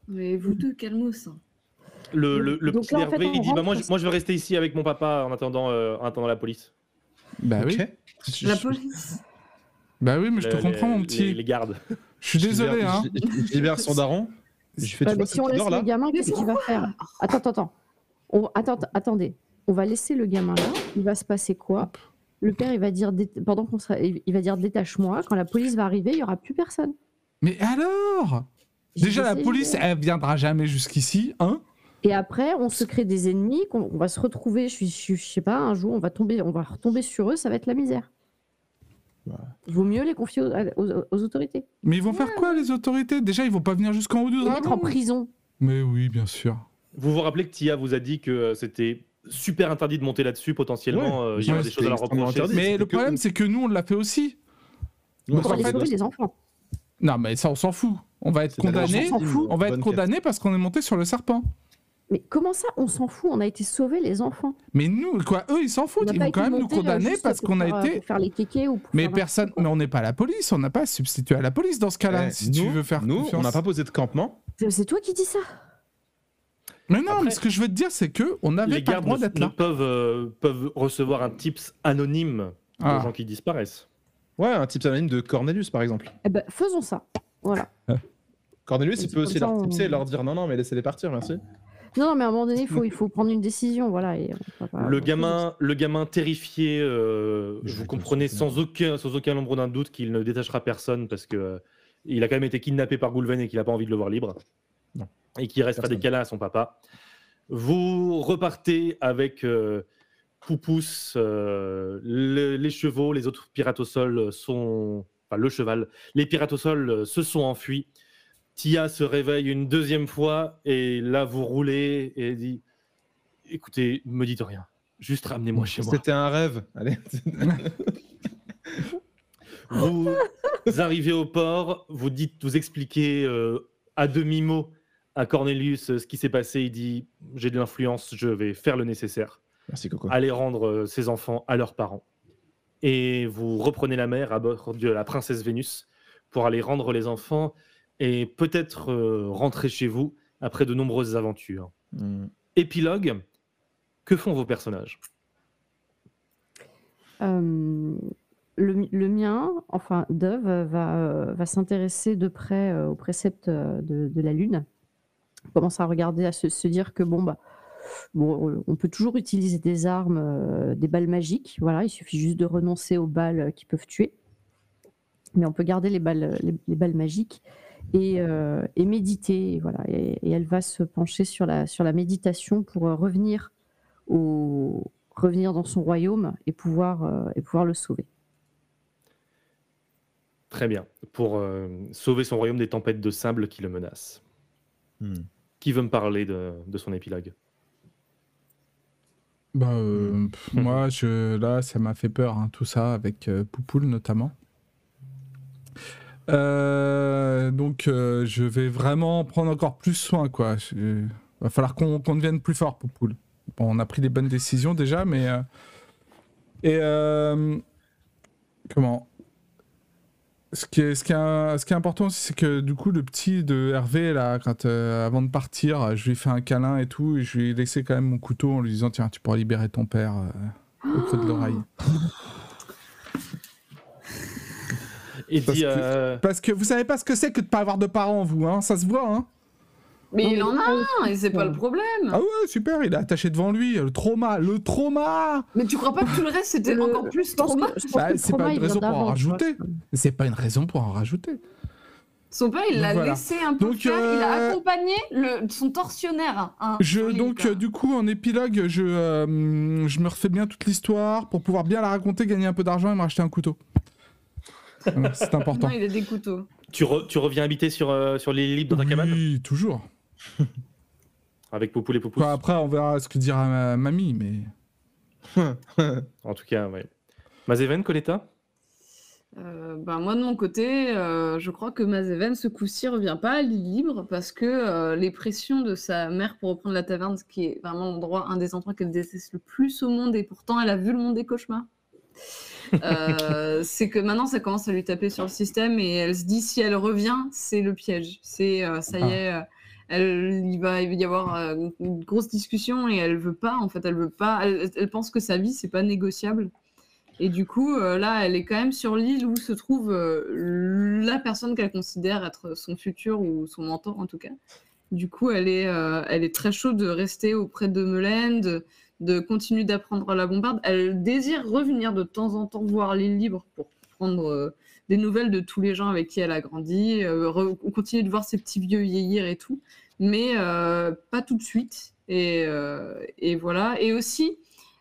Mais vous deux, calmos. hein.
Le, le, le
Donc
petit
là, en fait,
il dit bah, moi, je, moi, je vais rester ici avec mon papa en attendant, euh, en attendant la police.
Bah oui.
La police.
Bah oui, mais je te comprends, mon petit.
Les, les gardes.
Je suis désolé, hein.
Je, libère son daron. Je fais tu
mais si on laisse le
là
gamin, qu'est-ce qu'il va faire? Attends, attends, attends. On... attends. att- Attendez. On va laisser le gamin là. Il va se passer quoi? Le père, il va dire, dé- pendant qu'on sera... il va dire détache-moi. Quand la police va arriver, il y aura plus personne.
Mais alors? Déjà, la police, elle viendra jamais jusqu'ici, hein?
Et après, on se crée des ennemis, qu'on on va se retrouver, je, suis, je, je sais pas, un jour, on va tomber, on va retomber sur eux, ça va être la misère.
Ouais.
Il vaut mieux les confier aux, aux- aux autorités.
Mais ils vont faire quoi, les autorités? Déjà, ils vont pas venir jusqu'en haut du
Les mettre en
dragon
prison.
Mais oui, bien sûr.
Vous vous rappelez que Tia vous a dit que euh, c'était super interdit de monter là-dessus, potentiellement.
Ouais,
euh, il y aura
ouais,
des choses à leur
c'était extrêmement
reprocher.
interdit.
Mais le problème, c'est que nous, on l'a fait aussi.
Nous,
On va les les enfants.
Non, mais ça, on s'en fout. On va être condamné.
On
va être condamné parce qu'on est monté sur le serpent.
Mais comment ça, on s'en fout? On a été sauver les enfants.
Mais nous, quoi, eux, ils s'en
On
foutent. Ils vont
été
quand même nous
euh,
condamner parce qu'on a
euh,
été.
Pour faire les kékés ou pour
Mais
faire
personne, mais on n'est pas la police, on n'a pas substitué à la police dans ce cas-là.
Eh,
si
nous,
tu veux faire
nous,
confiance.
on n'a pas posé de campement.
C'est- C'est toi qui dis ça
Mais non,
Après-
mais ce que je veux te dire, c'est que on n'avait
Les
pas le
gardes
droit d'être là.
peuvent, euh, peuvent recevoir un tips anonyme
Ah.
aux gens qui disparaissent.
Ouais, un type anonyme de Cornelius par exemple.
Eh ben, faisons ça. Voilà.
Cornelius,
Et
il peut aussi leur
on-
tipser et leur dire non, non, mais laissez-les partir, merci.
Non, non, mais à un moment donné, il faut, il faut prendre une décision. Voilà. Et
le, gamin, le gamin terrifié, euh,
Je
vous comprenez sans aucun, sans aucun nombre d'un doute qu'il ne détachera personne parce que euh, il a quand même été kidnappé par Goulven et qu'il n'a pas envie de le voir libre.
Non.
Et qu'il reste faire des câlins à son papa. Vous repartez avec euh, Poupous, euh, le- les chevaux, les autres pirates au sol sont. Enfin, le cheval. Les pirates au sol euh, se sont enfuis. Tia se réveille une deuxième fois et là vous roulez et dit Écoutez, me dites rien. Juste ramenez-moi chez moi.
C'était un rêve. <laughs> Allez.
Vous arrivez au port, vous dites, vous expliquez euh, à demi-mot à Cornelius euh, ce qui s'est passé. Il dit J'ai de l'influence, je vais faire le nécessaire.
Merci Coco.
Aller rendre euh, ses enfants à leurs parents. Et vous reprenez la mer à bord de la princesse Vénus pour aller rendre les enfants et peut-être euh, rentrer chez vous après de nombreuses aventures.
Hmm.
Épilogue, que font vos personnages?
Euh, le, le mien, enfin Dove, va, va s'intéresser de près au précepte de, de la Lune. Il commence à regarder, à se, se dire que bon, bah, bon, on peut toujours utiliser des armes, euh, des balles magiques. Voilà, il suffit juste de renoncer aux balles euh, qui peuvent tuer. Mais on peut garder les balles, les, les balles magiques et, euh, et méditer. et Voilà, et, et elle va se pencher sur la, sur la méditation pour euh, revenir au, revenir dans son royaume et pouvoir, euh, et pouvoir le sauver.
Très bien. Pour euh, sauver son royaume des tempêtes de sable qui le menacent.
Hmm.
Qui veut me parler de, de son épilogue?
Bah, euh, pff, <laughs> moi, je, là, ça m'a fait peur, hein, tout ça, avec euh, Poupoule notamment. Euh, donc, euh, je vais vraiment prendre encore plus soin, quoi. Il va falloir qu'on devienne plus fort, Poupoule. Bon, on a pris des bonnes décisions déjà, mais. Et. Comment? Ce qui, est, ce, qui est, ce qui est important aussi, c'est que du coup, le petit de Hervé, là, quand, euh, avant de partir, je lui ai fait un câlin et tout, et je lui ai laissé quand même mon couteau en lui disant Tiens, tu pourras libérer ton père euh, au creux de l'oreille.
Et
Parce
dit,
que-
euh,
Parce que vous savez pas ce que c'est que de pas avoir de parents, vous, hein. Ça se voit, hein
Mais
Non,
il en a un, et c'est pas le problème.
Ah ouais, super, il est attaché devant lui, le trauma, le trauma
Mais tu crois pas que tout le reste c'était
Le-
encore plus trauma?
Bah, c'est pas une raison pour en rajouter. C'est pas une raison pour en rajouter.
Son père, il l'a
Voilà.
laissé un peu
Donc,
faire, il a
euh,
accompagné le, son tortionnaire. hein,
Je, donc, euh, du coup, en épilogue, je, euh, je me refais bien toute l'histoire pour pouvoir bien la raconter, gagner un peu d'argent et me racheter un couteau. <laughs> C'est important.
Non, il a des couteaux.
tu, re- tu reviens habiter sur, euh, sur l'île libre dans ta cabane?
Oui, toujours. <laughs>
Avec Poupoule et Poupous.
Quoi, après, on verra ce que dira ma mamie, mais. <laughs>
En tout cas, ouais. Mazeven, Coletta?
Euh, ben, moi, de mon côté, euh, je crois que Mazeven, ce coup-ci, revient pas à l'île libre parce que euh, les pressions de sa mère pour reprendre la taverne, ce qui est vraiment l'endroit, un des endroits qu'elle déteste le plus au monde, et pourtant elle a vu le monde des cauchemars. Euh, <laughs> c'est que maintenant ça commence à lui taper sur le système et elle se dit si elle revient, c'est le piège. C'est euh, ça y
Ah.
est, euh, elle, il va y avoir euh, une grosse discussion et elle veut pas. En fait, elle veut pas. Elle, pense que sa vie c'est pas négociable. Et du coup, euh, là, elle est quand même sur l'île où se trouve euh, la personne qu'elle considère être son futur ou son mentor en tout cas. Du coup, elle est, elle est très chaude de rester auprès de Melaine, de, de continuer d'apprendre la bombarde. Elle désire revenir de temps en temps voir l'île libre pour prendre des nouvelles de tous les gens avec qui elle a grandi, euh, re- continuer de voir ses petits vieux vieillir et tout, mais euh, pas tout de suite. Et, euh, et voilà. Et aussi,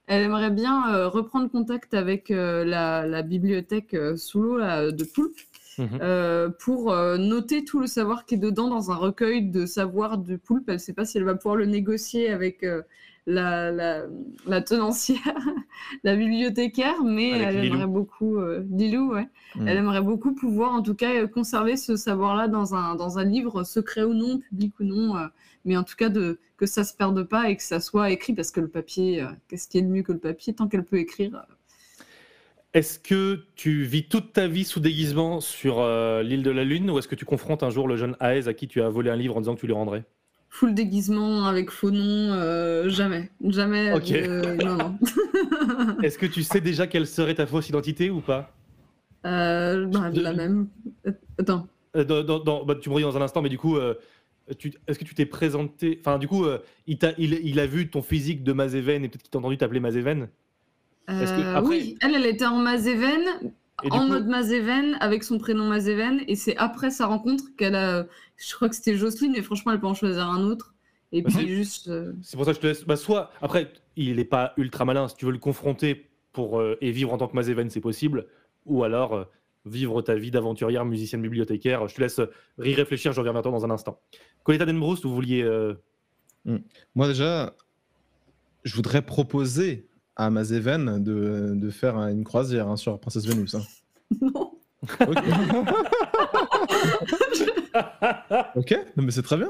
elle aimerait bien euh, reprendre contact avec euh, la, la bibliothèque euh, sous l'eau de Poulpe
Mhm.
pour noter tout le savoir qui est dedans dans un recueil de savoir de Poulpe. Elle ne sait pas si elle va pouvoir le négocier avec la, la, la tenancière, <laughs> la bibliothécaire, mais
Avec
elle
Lilou.
aimerait beaucoup, euh, Lilou, ouais,
Mm.
elle aimerait beaucoup pouvoir en tout cas euh, conserver ce savoir-là dans un, dans un livre, secret ou non, public ou non, euh, mais en tout cas de, que ça se perde pas et que ça soit écrit parce que le papier, euh, qu'est-ce qui est de mieux que le papier tant qu'elle peut écrire euh,
Est-ce que tu vis toute ta vie sous déguisement sur euh, l'île de la Lune ou est-ce que tu confrontes un jour le jeune Aez à qui tu as volé un livre en disant que tu lui rendrais?
Full déguisement avec faux nom, euh, jamais, jamais.
Ok.
euh, <laughs> non, non. <laughs>
Est-ce que tu sais déjà quelle serait ta fausse identité ou pas?
Euh, bah,
De-
la même. Euh, Attends.
Dans- dans- dans- bah, Tu me dans un instant, mais du coup, est-ce que tu t'es présenté Enfin, du coup, il, t'a- il, il a vu ton physique de Mazeven et peut-être qu'il t'a entendu t'appeler Mazeven que après-
Oui, elle, elle était en Mazéven,
Et
en
coup-
mode Mazéven, avec son prénom Mazéven, et c'est après sa rencontre qu'elle a. Je crois que c'était Jocelyne, mais franchement, elle peut en choisir un autre. Et
Bah,
puis
c'est-
juste. euh,
C'est pour ça que je te laisse. Bah, soit, après, il n'est pas ultra malin. Si tu veux le confronter pour, euh, et vivre en tant que Mazeven, c'est possible. Ou alors euh, vivre ta vie d'aventurière, musicienne, bibliothécaire. Je te laisse y réfléchir, je reviens vers toi dans un instant. Coletta Denbroust, vous vouliez. euh,
Moi, déjà, je voudrais proposer à Mazeven de, de faire une croisière hein, sur Princesse Vénus. hein. <laughs>
Non.
Ok. <laughs> ok, non, mais c'est très bien.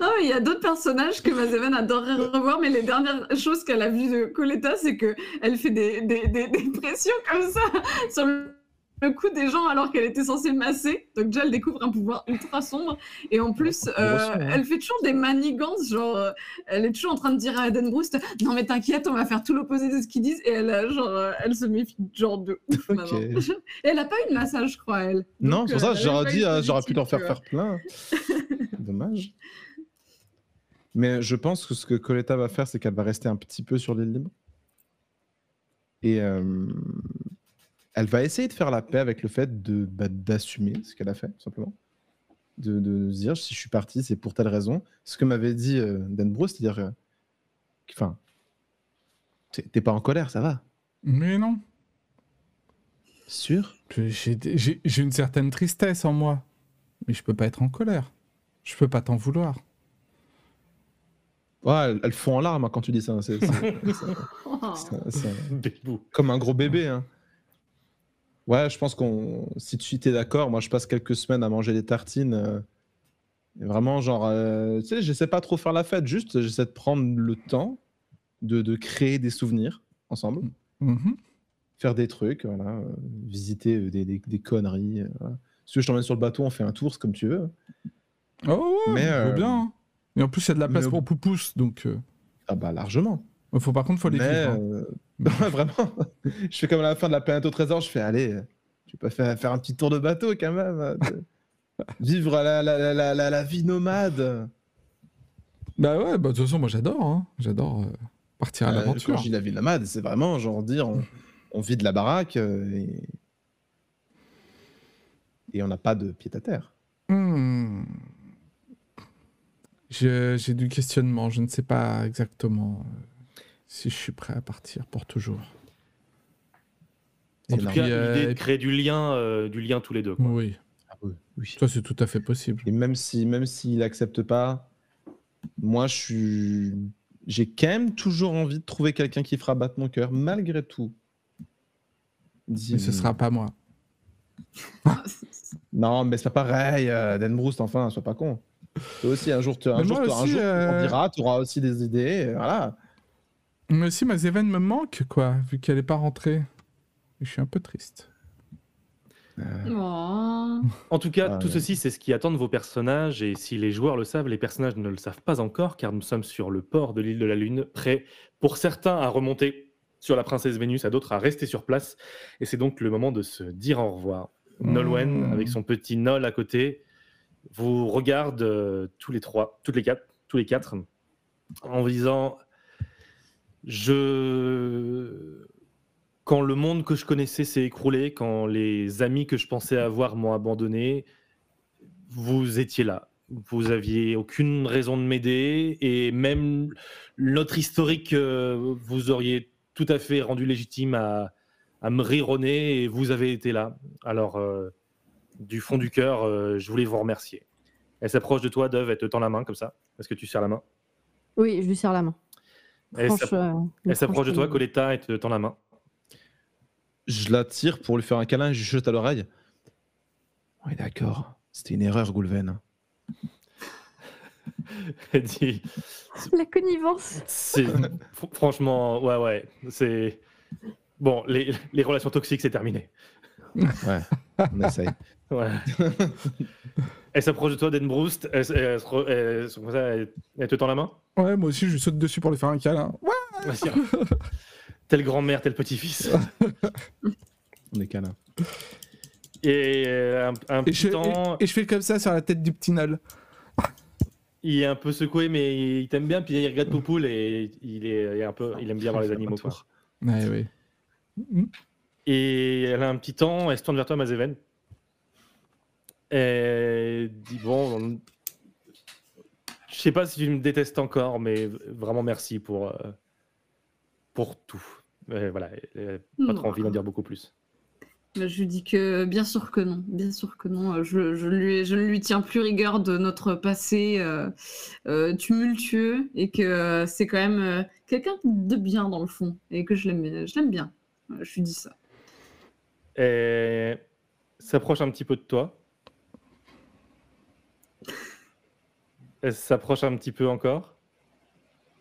Non, mais il y a d'autres personnages que Mazeven adorerait revoir, mais les dernières choses qu'elle a vues de Coletta, c'est que elle fait des, des, des, des pressions comme ça sur le le coup des gens alors qu'elle était censée masser. Donc déjà, elle découvre un pouvoir ultra sombre. Et en plus, euh,
hein.
elle fait toujours des manigances. Genre, euh, elle est toujours en train de dire à Eden Brust Non, mais t'inquiète, on va faire tout l'opposé de ce qu'ils disent. Et elle, a, genre, euh, elle se méfie genre de ouf
Ok.
maintenant. <laughs> Et elle a pas eu de massage, je crois, elle.
Non, c'est pour
euh,
ça j'aurais dit, euh, j'aurais pu leur faire faire plein. <laughs> Dommage. Mais je pense que ce que Coletta va faire, c'est qu'elle va rester un petit peu sur l'île libre. Et euh, elle va essayer de faire la paix avec le fait de bah, d'assumer ce qu'elle a fait, tout simplement. De, de se dire, si je suis parti, c'est pour telle raison. Ce que m'avait dit euh, Dan Bruce, c'est-à-dire, euh, enfin, t'es t'es pas en colère, ça va.
Mais non.
Sûr?
J'ai une certaine tristesse en moi. Mais je peux pas être en colère. Je peux pas t'en vouloir.
Ouais, elle, elle fond en larmes hein, quand tu dis ça. C'est
Oh. <laughs>
Bébou.
comme un gros bébé. Hein. Ouais, je pense qu'on. Si tu es d'accord, moi je passe quelques semaines à manger des tartines. euh, et vraiment, genre, euh, tu sais, j'essaie pas trop faire la fête, juste j'essaie de prendre le temps de, de créer des souvenirs ensemble,
Mhm.
faire des trucs, voilà, euh, visiter des, des- des conneries. voilà. Si tu veux, je t'emmène sur le bateau, on fait un tour, c'est comme tu veux.
Oh ouais,
Mais,
je veux bien. hein. Et en plus, il y a de la place
mais-
pour Poupousse, donc...
Ah bah largement.
Faut, par contre, faut les hein.
euh, <laughs> vraiment, je fais comme à la fin de la planète au trésor, je fais allez, tu peux faire, faire un petit tour de bateau quand même. de- <laughs> Vivre la, la, la, la, vie nomade.
Bah ouais, bah, de toute façon, moi j'adore. hein. J'adore euh, partir à
Euh,
l'aventure.
Quand je dis la vie nomade, c'est vraiment genre dire on, on vit de la baraque et, et on n'a pas de pied à terre.
Hmm. J'ai du questionnement. Je ne sais pas exactement si je suis prêt à partir pour toujours.
En
Et
tout cas,
euh,
l'idée de créer du lien, euh, du lien tous les deux. quoi.
Oui,
Ah oui, oui.
ça c'est tout à fait possible.
Et même si même s'il accepte pas, moi je suis j'ai quand même toujours envie de trouver quelqu'un qui fera battre mon cœur malgré tout. Dis-
Mais ce sera pas moi. <laughs>
Non, mais c'est pas pareil, euh, Dan Bruce, enfin, sois pas con. Toi aussi, un jour, tu, un
Mais
jour, tu- un
aussi,
jour, tu
euh,
tu auras aussi des idées, voilà.
Mais aussi, ma Zéven me manque, quoi, vu qu'elle n'est pas rentrée. Je suis un peu triste.
Oh.
En tout cas,
Ah,
tout
ouais.
ceci, c'est ce qui attend de vos personnages. Et si les joueurs le savent, les personnages ne le savent pas encore, car nous sommes sur le port de l'île de la Lune, prêts pour certains à remonter sur la princesse Vénus, à d'autres à rester sur place. Et c'est donc le moment de se dire au revoir. Nolwenn,
Mmh.
avec son petit Nol à côté, vous regarde euh, tous les trois, toutes les quatre, tous les quatre, en vous disant Je. Quand le monde que je connaissais s'est écroulé, quand les amis que je pensais avoir m'ont abandonné, vous étiez là. Vous aviez aucune raison de m'aider et même notre historique, euh, vous auriez tout à fait rendu légitime à, me rire et vous avez été là. Alors, euh, du fond du cœur, euh, je voulais vous remercier. Elle s'approche de toi, Dove, elle te tend la main comme ça. Est-ce que tu serres la main?
Oui, je lui serre la main.
Elle
euh, le
elle s'approche de toi, Coletta, et te tend la main.
Je la tire pour lui faire un câlin et je lui chuchote à l'oreille. Oui, d'accord. C'était une erreur, Goulven. <laughs>
Elle dit <laughs>
La connivence.
Franchement, ouais, ouais, c'est bon. Les, les relations toxiques, c'est terminé.
Ouais, on essaye. <laughs>
Ouais. elle s'approche de toi, Denbroust. Elle, elle, elle se re- elle se- comme ça, elle- elle te tend la main?
Ouais, moi aussi, je lui saute dessus pour lui faire un câlin. Ouais.
Vas-y. <laughs> telle grand-mère, tel petit-fils.
On est câlin.
Et euh, un, un
Et je,
petit temps,
et- et je fais comme ça sur la tête du petit Nol.
il est un peu secoué, mais il t'aime bien. Puis il regarde Poupoule et il est, il est un peu, il aime bien voir les animaux. quoi.
Ouais, oui.
Et elle a un petit temps, elle se tourne vers toi, Mazéven. Elle dit Bon, je sais pas si tu me détestes encore, mais vraiment merci pour, euh, pour tout. Et voilà, n'a pas trop envie d'en dire beaucoup plus.
Je lui dis que bien sûr que non, bien sûr que non. Euh, Je, je, lui, je ne lui tiens plus rigueur de notre passé euh, euh, tumultueux et que euh, c'est quand même euh, quelqu'un de bien dans le fond et que je l'aime, je l'aime bien. Euh, Je lui dis ça.
Elle s'approche un petit peu de toi. Elle s'approche un petit peu encore.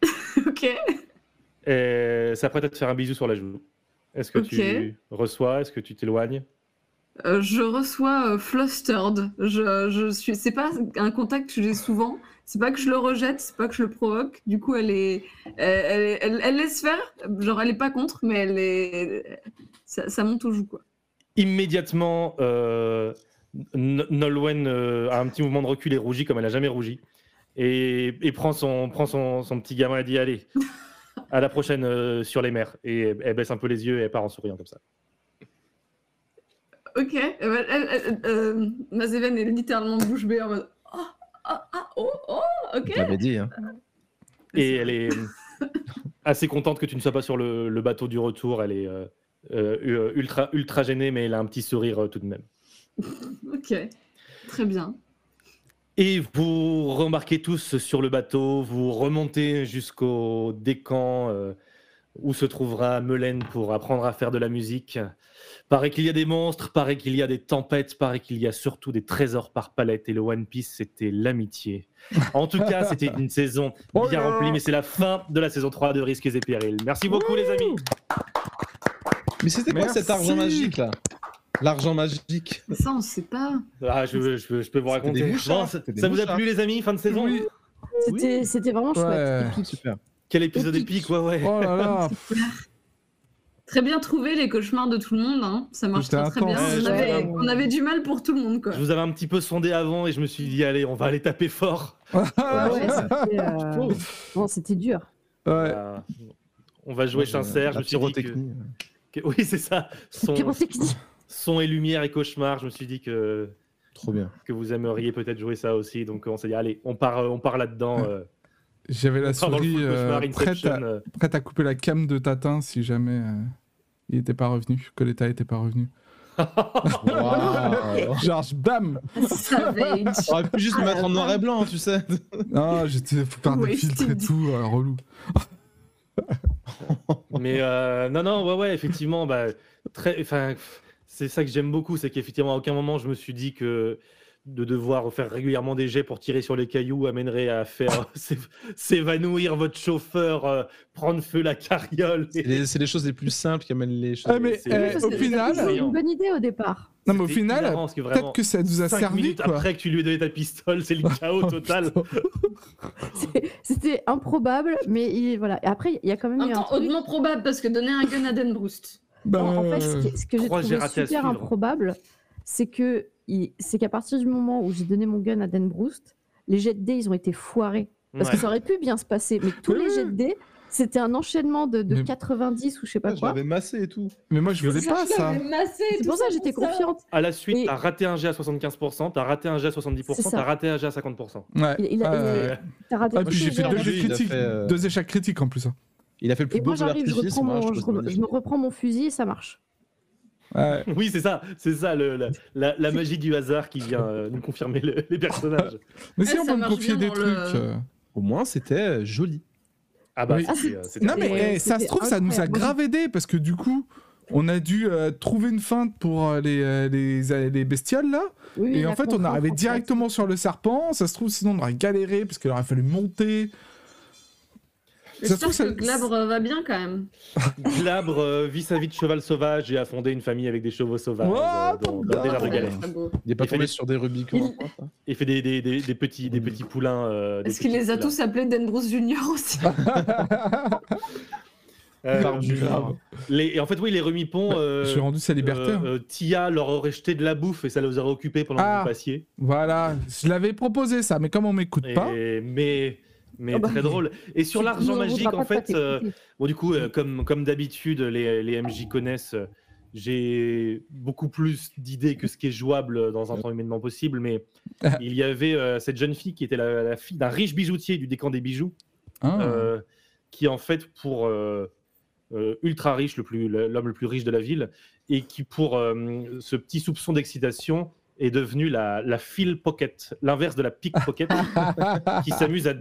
<laughs>
ok.
Et s'apprête à te faire un bisou sur la joue. Est-ce que tu reçois? Est-ce que tu t'éloignes?
Euh, je reçois euh, flustered. Je, je suis. C'est pas un contact que j'ai souvent. C'est pas que je le rejette, c'est pas que je le provoque. Du coup, elle est, elle, elle, elle- elle laisse faire. Genre, elle est pas contre, mais elle est. Ça, ça monte au joue quoi.
Immédiatement, euh, Nolwenn euh, a un petit mouvement de recul et rougit comme elle n'a jamais rougi. Et, et prend, son, prend son, son petit gamin et dit Allez, <laughs> à la prochaine euh, sur les mers. Et elle, elle baisse un peu les yeux et elle part en souriant comme ça.
Ok. euh, elle- euh, Mazeven est littéralement bouche bée en mode. Oh, ah, ah, oh, oh, ok.
Je l'avais dit. Hein.
Et elle est assez contente que tu ne sois pas sur le, le bateau du retour. Elle est euh, euh, ultra, ultra gênée, mais elle a un petit sourire euh, tout de même. <laughs>
Ok. Très bien.
Et vous remarquez tous sur le bateau, vous remontez jusqu'au décan euh, où se trouvera Melaine pour apprendre à faire de la musique. Paraît qu'il y a des monstres, paraît qu'il y a des tempêtes, paraît qu'il y a surtout des trésors par palette. Et le One Piece, c'était l'amitié. En tout cas, c'était une <laughs> saison
Oh
bien remplie, mais c'est la fin de la saison 3 de Risques et Périls. Merci beaucoup, les amis.
Mais c'était quoi cet argent magique là? L'argent magique.
Mais ça, on sait pas.
Ah, je, je- je peux vous raconter.
des mouchards,
Bon, ça
c'était des
ça vous a plu, les amis, fin de saison?
Oui.
C'était vraiment
Ouais.
chouette.
Super.
Quel épisode
Épique.
épique, ouais, ouais.
Oh là là. <laughs>
Très bien trouvé les cauchemars de tout le monde. Hein. Ça marche très, très bien. On avait,
c'était
on avait du mal pour tout le monde quoi.
Je vous avais un petit peu sondé avant et je me suis dit, allez, on va aller taper fort. <laughs>
Ouais, c'était euh, non, c'était dur.
Ouais.
Euh, on va jouer sincère. Je me suis dit que... que- Oui, c'est ça. Son... Son et lumière et cauchemar. Je me suis dit que,
Trop bien.
que vous aimeriez peut-être jouer ça aussi. Donc on s'est dit, allez, on part, on part là-dedans. euh,
J'avais la souris euh, prête, à,
euh.
prête à couper la cam de Tatin si jamais euh, il était pas revenu, que l'État était pas revenu.
Waouh. <laughs>
Genre, bam
Savage.
On aurait pu juste le mettre en noir et blanc, tu sais. <laughs>
Non, j'étais faut faire des filtres et tout, euh, relou.
Mais euh, non, non, ouais, ouais, effectivement, bah, très, enfin, c'est ça que j'aime beaucoup, c'est qu'effectivement, à aucun moment, je me suis dit que de devoir faire régulièrement des jets pour tirer sur les cailloux amènerait à faire <laughs> <laughs> s'é- s'évanouir votre chauffeur, euh, prendre feu la carriole.
C'est les, c'est les choses les plus simples qui amènent les choses.
Ah, mais
c'est-
euh,
c'est-
au final,
c'est-
C'est une bonne idée au départ.
non, mais au
C'était
final, peut-être que ça nous a
cinq
servi,
minutes
quoi.
après que tu lui aies donné ta pistole, c'est le <laughs> chaos total.
C'était improbable, mais il- voilà. Et après, il y a quand même eu un
temps,
truc.
hautement probable parce que donner un gun à Denbroust.
Bah,
Non, en fait, ce, qui- ce que j'ai trouvé super
suivre.
improbable, c'est que c'est qu'à partir du moment où j'ai donné mon gun à Dan Broust, les jets de dés, ils ont été foirés. Parce
Ouais.
que ça aurait pu bien se passer, mais tous les jets de dés, c'était un enchaînement de, de
Mais-
90 ou je sais pas
Je
quoi.
l'avais massé et tout.
mais moi, je voulais pas ça.
C'est pour ça que j'étais confiante.
À la suite,
Et-
t'as raté un jet à 75%, t'as raté un jet à 70%,
C'est ça.
t'as raté un jet à 50%.
Ouais.
Il- il a-
Ouais,
il- raté
Ah, puis j'ai fait deux jets critiques,
fait, euh,
deux échecs critiques en plus.
Il a fait le plus
Et
beau
moi j'arrive, je, reprends
moi,
mon-
je
je,
trouve ça
re- je me reprends mon fusil et ça marche.
Ouais.
Oui, c'est ça, c'est ça, le- la, la- la magie du hasard qui vient euh, nous confirmer le- les personnages. <laughs>
Mais si
Ouais,
on peut me confier des
le-
trucs. euh.
Au moins, c'était euh, joli.
Ah bah,
Oui.
c'est,
Ah,
c'était-
Non, mais
C'était-
eh, ça se
c'était
trouve, ça nous a grave aidé parce que du coup, on a dû euh, trouver une feinte pour euh, les, euh, les, les bestioles là.
Oui,
Et en fait, on
en fait.
directement sur le serpent. Ça se trouve, sinon, on aurait galéré parce qu'il aurait fallu monter. Trouve, ça-
que Glabre va bien quand même. <laughs>
Glabre euh, vit sa vie de cheval sauvage et a fondé une famille avec des chevaux sauvages euh, dans, dans des.
Il est pas
Il
tombé
des-
sur des Rubicons.
Il-
hein.
Et fait des, des, des, des petits, des petits poulains. euh,
Est-ce qu'il les a
poulains.
tous appelés Denbroust Junior aussi <laughs>
Euh, les, Et en fait, oui, les remipons. Euh,
J'ai rendu sa liberté.
euh, euh, Tia leur aurait jeté de la bouffe et ça les aurait occupés pendant
Ah.
que vous passiez.
Voilà, je l'avais proposé ça, mais comme on m'écoute
Et-
pas,
mais mais
Ah bah.
très drôle. Et sur l'argent magique, en fait, euh, bon, du coup, euh, comme, comme d'habitude, les, les MJ connaissent. euh, J'ai beaucoup plus d'idées que ce qui est jouable dans un temps humainement possible, mais
Ah.
il y avait euh, cette jeune fille qui était la, la fille d'un riche bijoutier du décan des bijoux, euh, qui en fait pour euh, euh, ultra riche, le plus l'homme le plus riche de la ville, et qui pour euh, ce petit soupçon d'excitation est devenu la, la file pocket, l'inverse de la pickpocket, <laughs> qui s'amuse à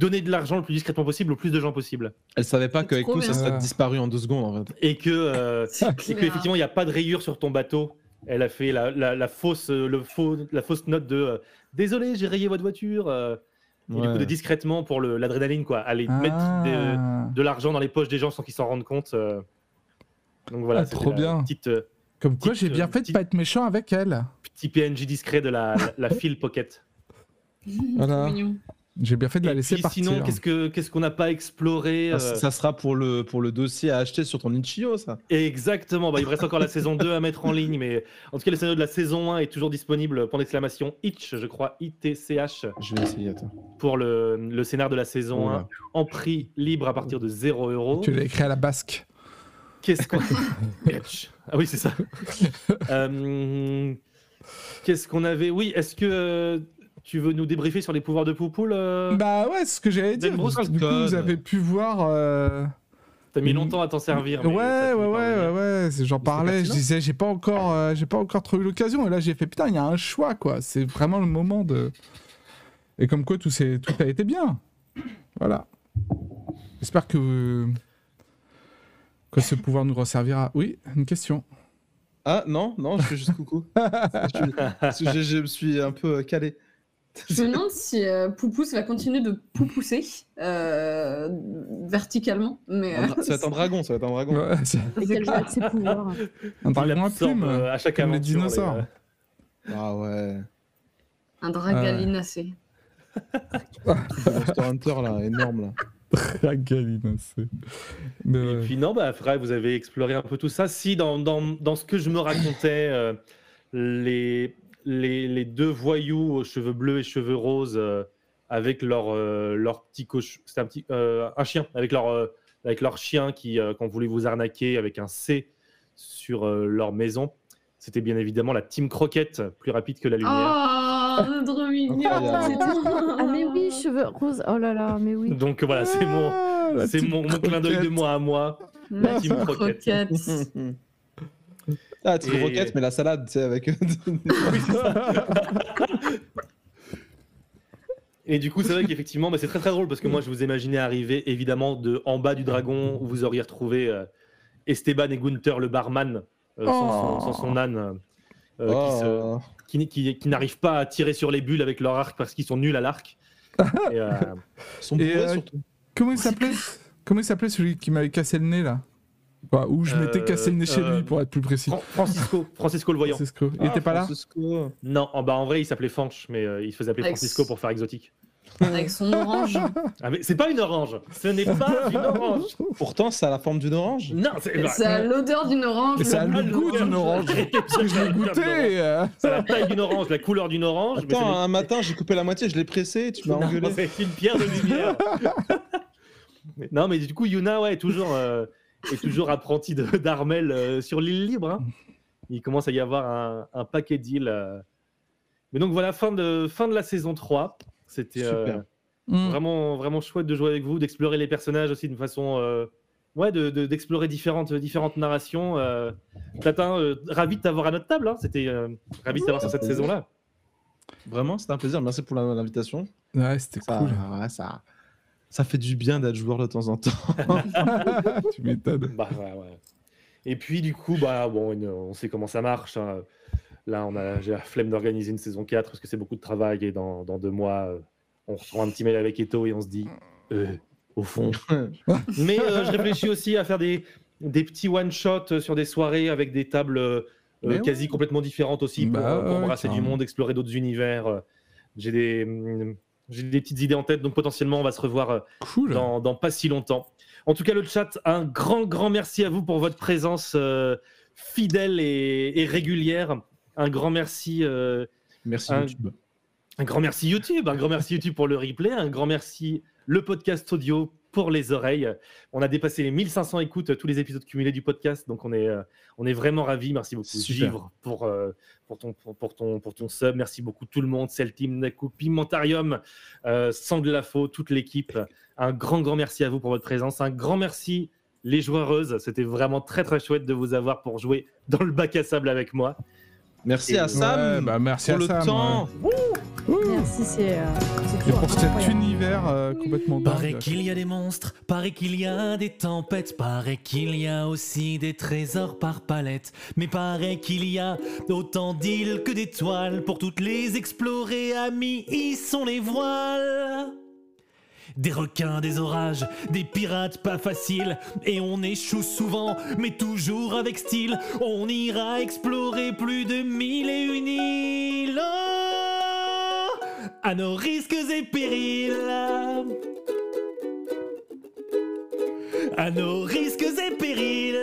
donner de l'argent le plus discrètement possible au plus de gens possible,
Elle savait pas
C'est
qu'avec nous, ça serait disparu en deux secondes. En fait.
et que euh, <laughs>
C'est
et il n'y a pas de rayure sur ton bateau. Elle a fait la, la- la fausse, euh, le faux, la fausse note de euh, désolé, j'ai rayé votre voiture. euh, et du coup, de discrètement pour le- l'adrénaline, quoi, aller mettre des-
Ah.
de l'argent dans les poches des gens sans qu'ils s'en rendent compte. euh. Donc voilà,
Ah,
c'était
trop bien.
Petite, euh,
Comme quoi, j'ai bien
euh,
fait de pas être méchant avec elle.
Petit PNJ discret de la, la, la file pocket. <laughs>
Voilà. J'ai bien fait de la
Et
laisser
puis
partir.
sinon, qu'est-ce que qu'est-ce qu'on n'a pas exploré
Ça,
euh,
ça sera pour le, pour le dossier à acheter sur ton Itch.io, ça.
Exactement, bah, il vous reste encore la saison 2 à mettre en ligne, mais en tout cas, le scénario de la saison 1 est toujours disponible pour l'exclamation Itch, je crois, ITCH,
Je vais essayer, attends.
pour le, le scénar de la saison
Oh
1,
là.
en prix libre à partir de 0 euros.
Tu l'as écrit à la basque.
Qu'est-ce qu'on. <laughs> Ah oui, c'est ça. <laughs> Euh, Qu'est-ce qu'on avait Oui, est-ce que tu veux nous débriefer sur les pouvoirs de Poupoule euh
Bah ouais, c'est ce que j'allais dire.
Ben Bruce,
Du coup, vous avez pu voir. euh,
T'as mis longtemps à t'en servir.
Ouais, ouais, ouais, ouais, ouais. J'en parlais. Je disais, j'ai pas encore, euh, j'ai pas encore trouvé l'occasion. Et là, j'ai fait putain, il y a un choix, quoi. C'est vraiment le moment de. Et comme quoi, tout, tout a été bien. Voilà. J'espère que que ce pouvoir nous resservira. Oui, une question.
Ah non, non, je fais juste coucou. je, <laughs> parce que je, je me suis un peu calé.
Je me demande si euh, Poupousse va continuer de poupousser euh, verticalement. Mais, euh,
Ça va être un dragon, ça va être un dragon.
Ouais, c'est
ses pouvoirs
un dragon à plume.
euh, à chaque
comme les dinosaures.
euh,
Ah ouais.
un dragalinacé.
Monster Hunter là, énorme là.
Mais
Et puis non, bah, après, vous avez exploré un peu tout ça. Si, dans, dans, dans ce que je me racontais, euh, les, les, les deux voyous aux cheveux bleus et cheveux roses euh, avec leur, euh, leur petit coche... C'était un, petit, euh, un chien, avec leur, euh, avec leur chien qui, euh, qu'on voulait vous arnaquer avec un C sur euh, leur maison. C'était bien évidemment la Team Croquette, plus rapide que la lumière.
Oh, trop mignon.
Ah oui, cheveux roses. Oh là là, mais oui.
Donc voilà, c'est mon,
Ah,
c'est mon, mon clin d'œil de
croquette.
moi à moi.
La
Team
team
Croquette.
croquette. <laughs>
ah, tu
Et-
roquette, mais la salade, tu sais, avec. <laughs> <laughs>
Et du coup, c'est vrai qu'effectivement, bah, c'est très très drôle parce que moi, je vous imaginais arriver évidemment de en bas du dragon où vous auriez retrouvé euh, Esteban et Gunther, le barman, euh, sans, son,
Oh.
sans son âne, euh, qui,
Oh.
qui, qui- qui n'arrivent pas à tirer sur les bulles avec leur arc parce qu'ils sont nuls à l'arc. Et, euh,
Et, euh,
surtout.
Comment il s'appelait Comment il s'appelait celui qui m'avait cassé le nez là Enfin, Où je m'étais
Euh,
cassé le nez chez
euh,
lui pour être plus précis.
Fran- Francisco, Francisco le voyant.
Francisco. Il
Ah,
était pas là
Francisco.
Non, en, bah, en vrai, il s'appelait Fanch, mais euh, il se faisait appeler Francisco pour faire exotique.
Avec son orange. <laughs>
Ah, mais c'est pas une orange, ce n'est pas une orange.
Pourtant, ça a la forme d'une orange.
Non, c'est bah,
Ça a l'odeur d'une orange.
Mais ça a
le
goût d'une orange. Parce que je l'ai goûté. euh.
C'est la taille d'une orange, la couleur d'une orange.
Attends, un matin, j'ai coupé la moitié, je l'ai pressé, tu m'as engueulé.
C'est une pierre de lumière. <laughs> Non, mais du coup, Yuna, ouais, est toujours, euh, est toujours apprenti d'Armel euh, sur l'île libre. hein. Il commence à y avoir un, un paquet d'îles. euh. Mais donc voilà, fin de, fin de la saison 3. C'était euh.
Mm.
vraiment, vraiment chouette de jouer avec vous, d'explorer les personnages aussi d'une façon. euh, Ouais, de- de- d'explorer différentes, différentes narrations. Euh, Platin, euh, ravi de t'avoir à notre table. hein. C'était euh, ravi de t'avoir sur cette saison-là.
Vraiment, c'était un plaisir. Merci pour l'invitation.
Ouais, c'était cool.
ouais, ça, ça fait du bien d'être joueur de temps en temps. <laughs>
tu m'étonnes.
Bah, ouais, ouais. Et puis, du coup, bah, bon, on sait comment ça marche. hein. Là, on a, j'ai la flemme d'organiser une saison 4 parce que c'est beaucoup de travail et dans, dans deux mois, euh, on reçoit un petit mail avec Eto et on se dit, euh, au fond. <laughs> Mais euh, je réfléchis aussi à faire des, des petits one-shots sur des soirées avec des tables euh, quasi complètement différentes aussi pour,
Bah
euh, pour
ouais,
embrasser du monde, explorer d'autres univers. J'ai des, hum, j'ai des petites idées en tête, donc potentiellement, on va se revoir
Cool.
dans, dans pas si longtemps. En tout cas, le chat, un grand, grand merci à vous pour votre présence euh, fidèle et, et régulière. Un grand merci, euh,
Merci
Un-
YouTube.
un grand merci YouTube, un grand merci YouTube pour le replay, un grand merci le podcast audio pour les oreilles. On a dépassé les 1500 écoutes, euh, tous les épisodes cumulés du podcast, donc on est, euh, on est vraiment ravis. Merci beaucoup. Givre, pour, pour, ton, pour, pour ton, pour ton sub. Merci beaucoup tout le monde, Celtim, Naku, Pimentarium, euh, Sanglafo, toute l'équipe. Un grand, grand merci à vous pour votre présence. Un grand merci les joueuses. C'était vraiment très, très chouette de vous avoir pour jouer dans le bac à sable avec moi.
Merci à Sam
Ouais, bah, merci
pour
à
le
Sam,
temps.
ouais. Ouh.
Merci, c'est euh,
Et pour cet
incroyable.
univers euh, complètement
Paraît
dingue.
qu'il y a des monstres, paraît qu'il y a des tempêtes, paraît qu'il y a aussi des trésors par palette. Mais paraît qu'il y a autant d'îles que d'étoiles, pour toutes les explorer, amis, y sont les voiles.
Des requins, des orages, des pirates pas faciles. Et on échoue souvent, mais toujours avec style. On ira explorer plus de mille et une îles. Oh, à nos risques et périls. À nos risques et périls.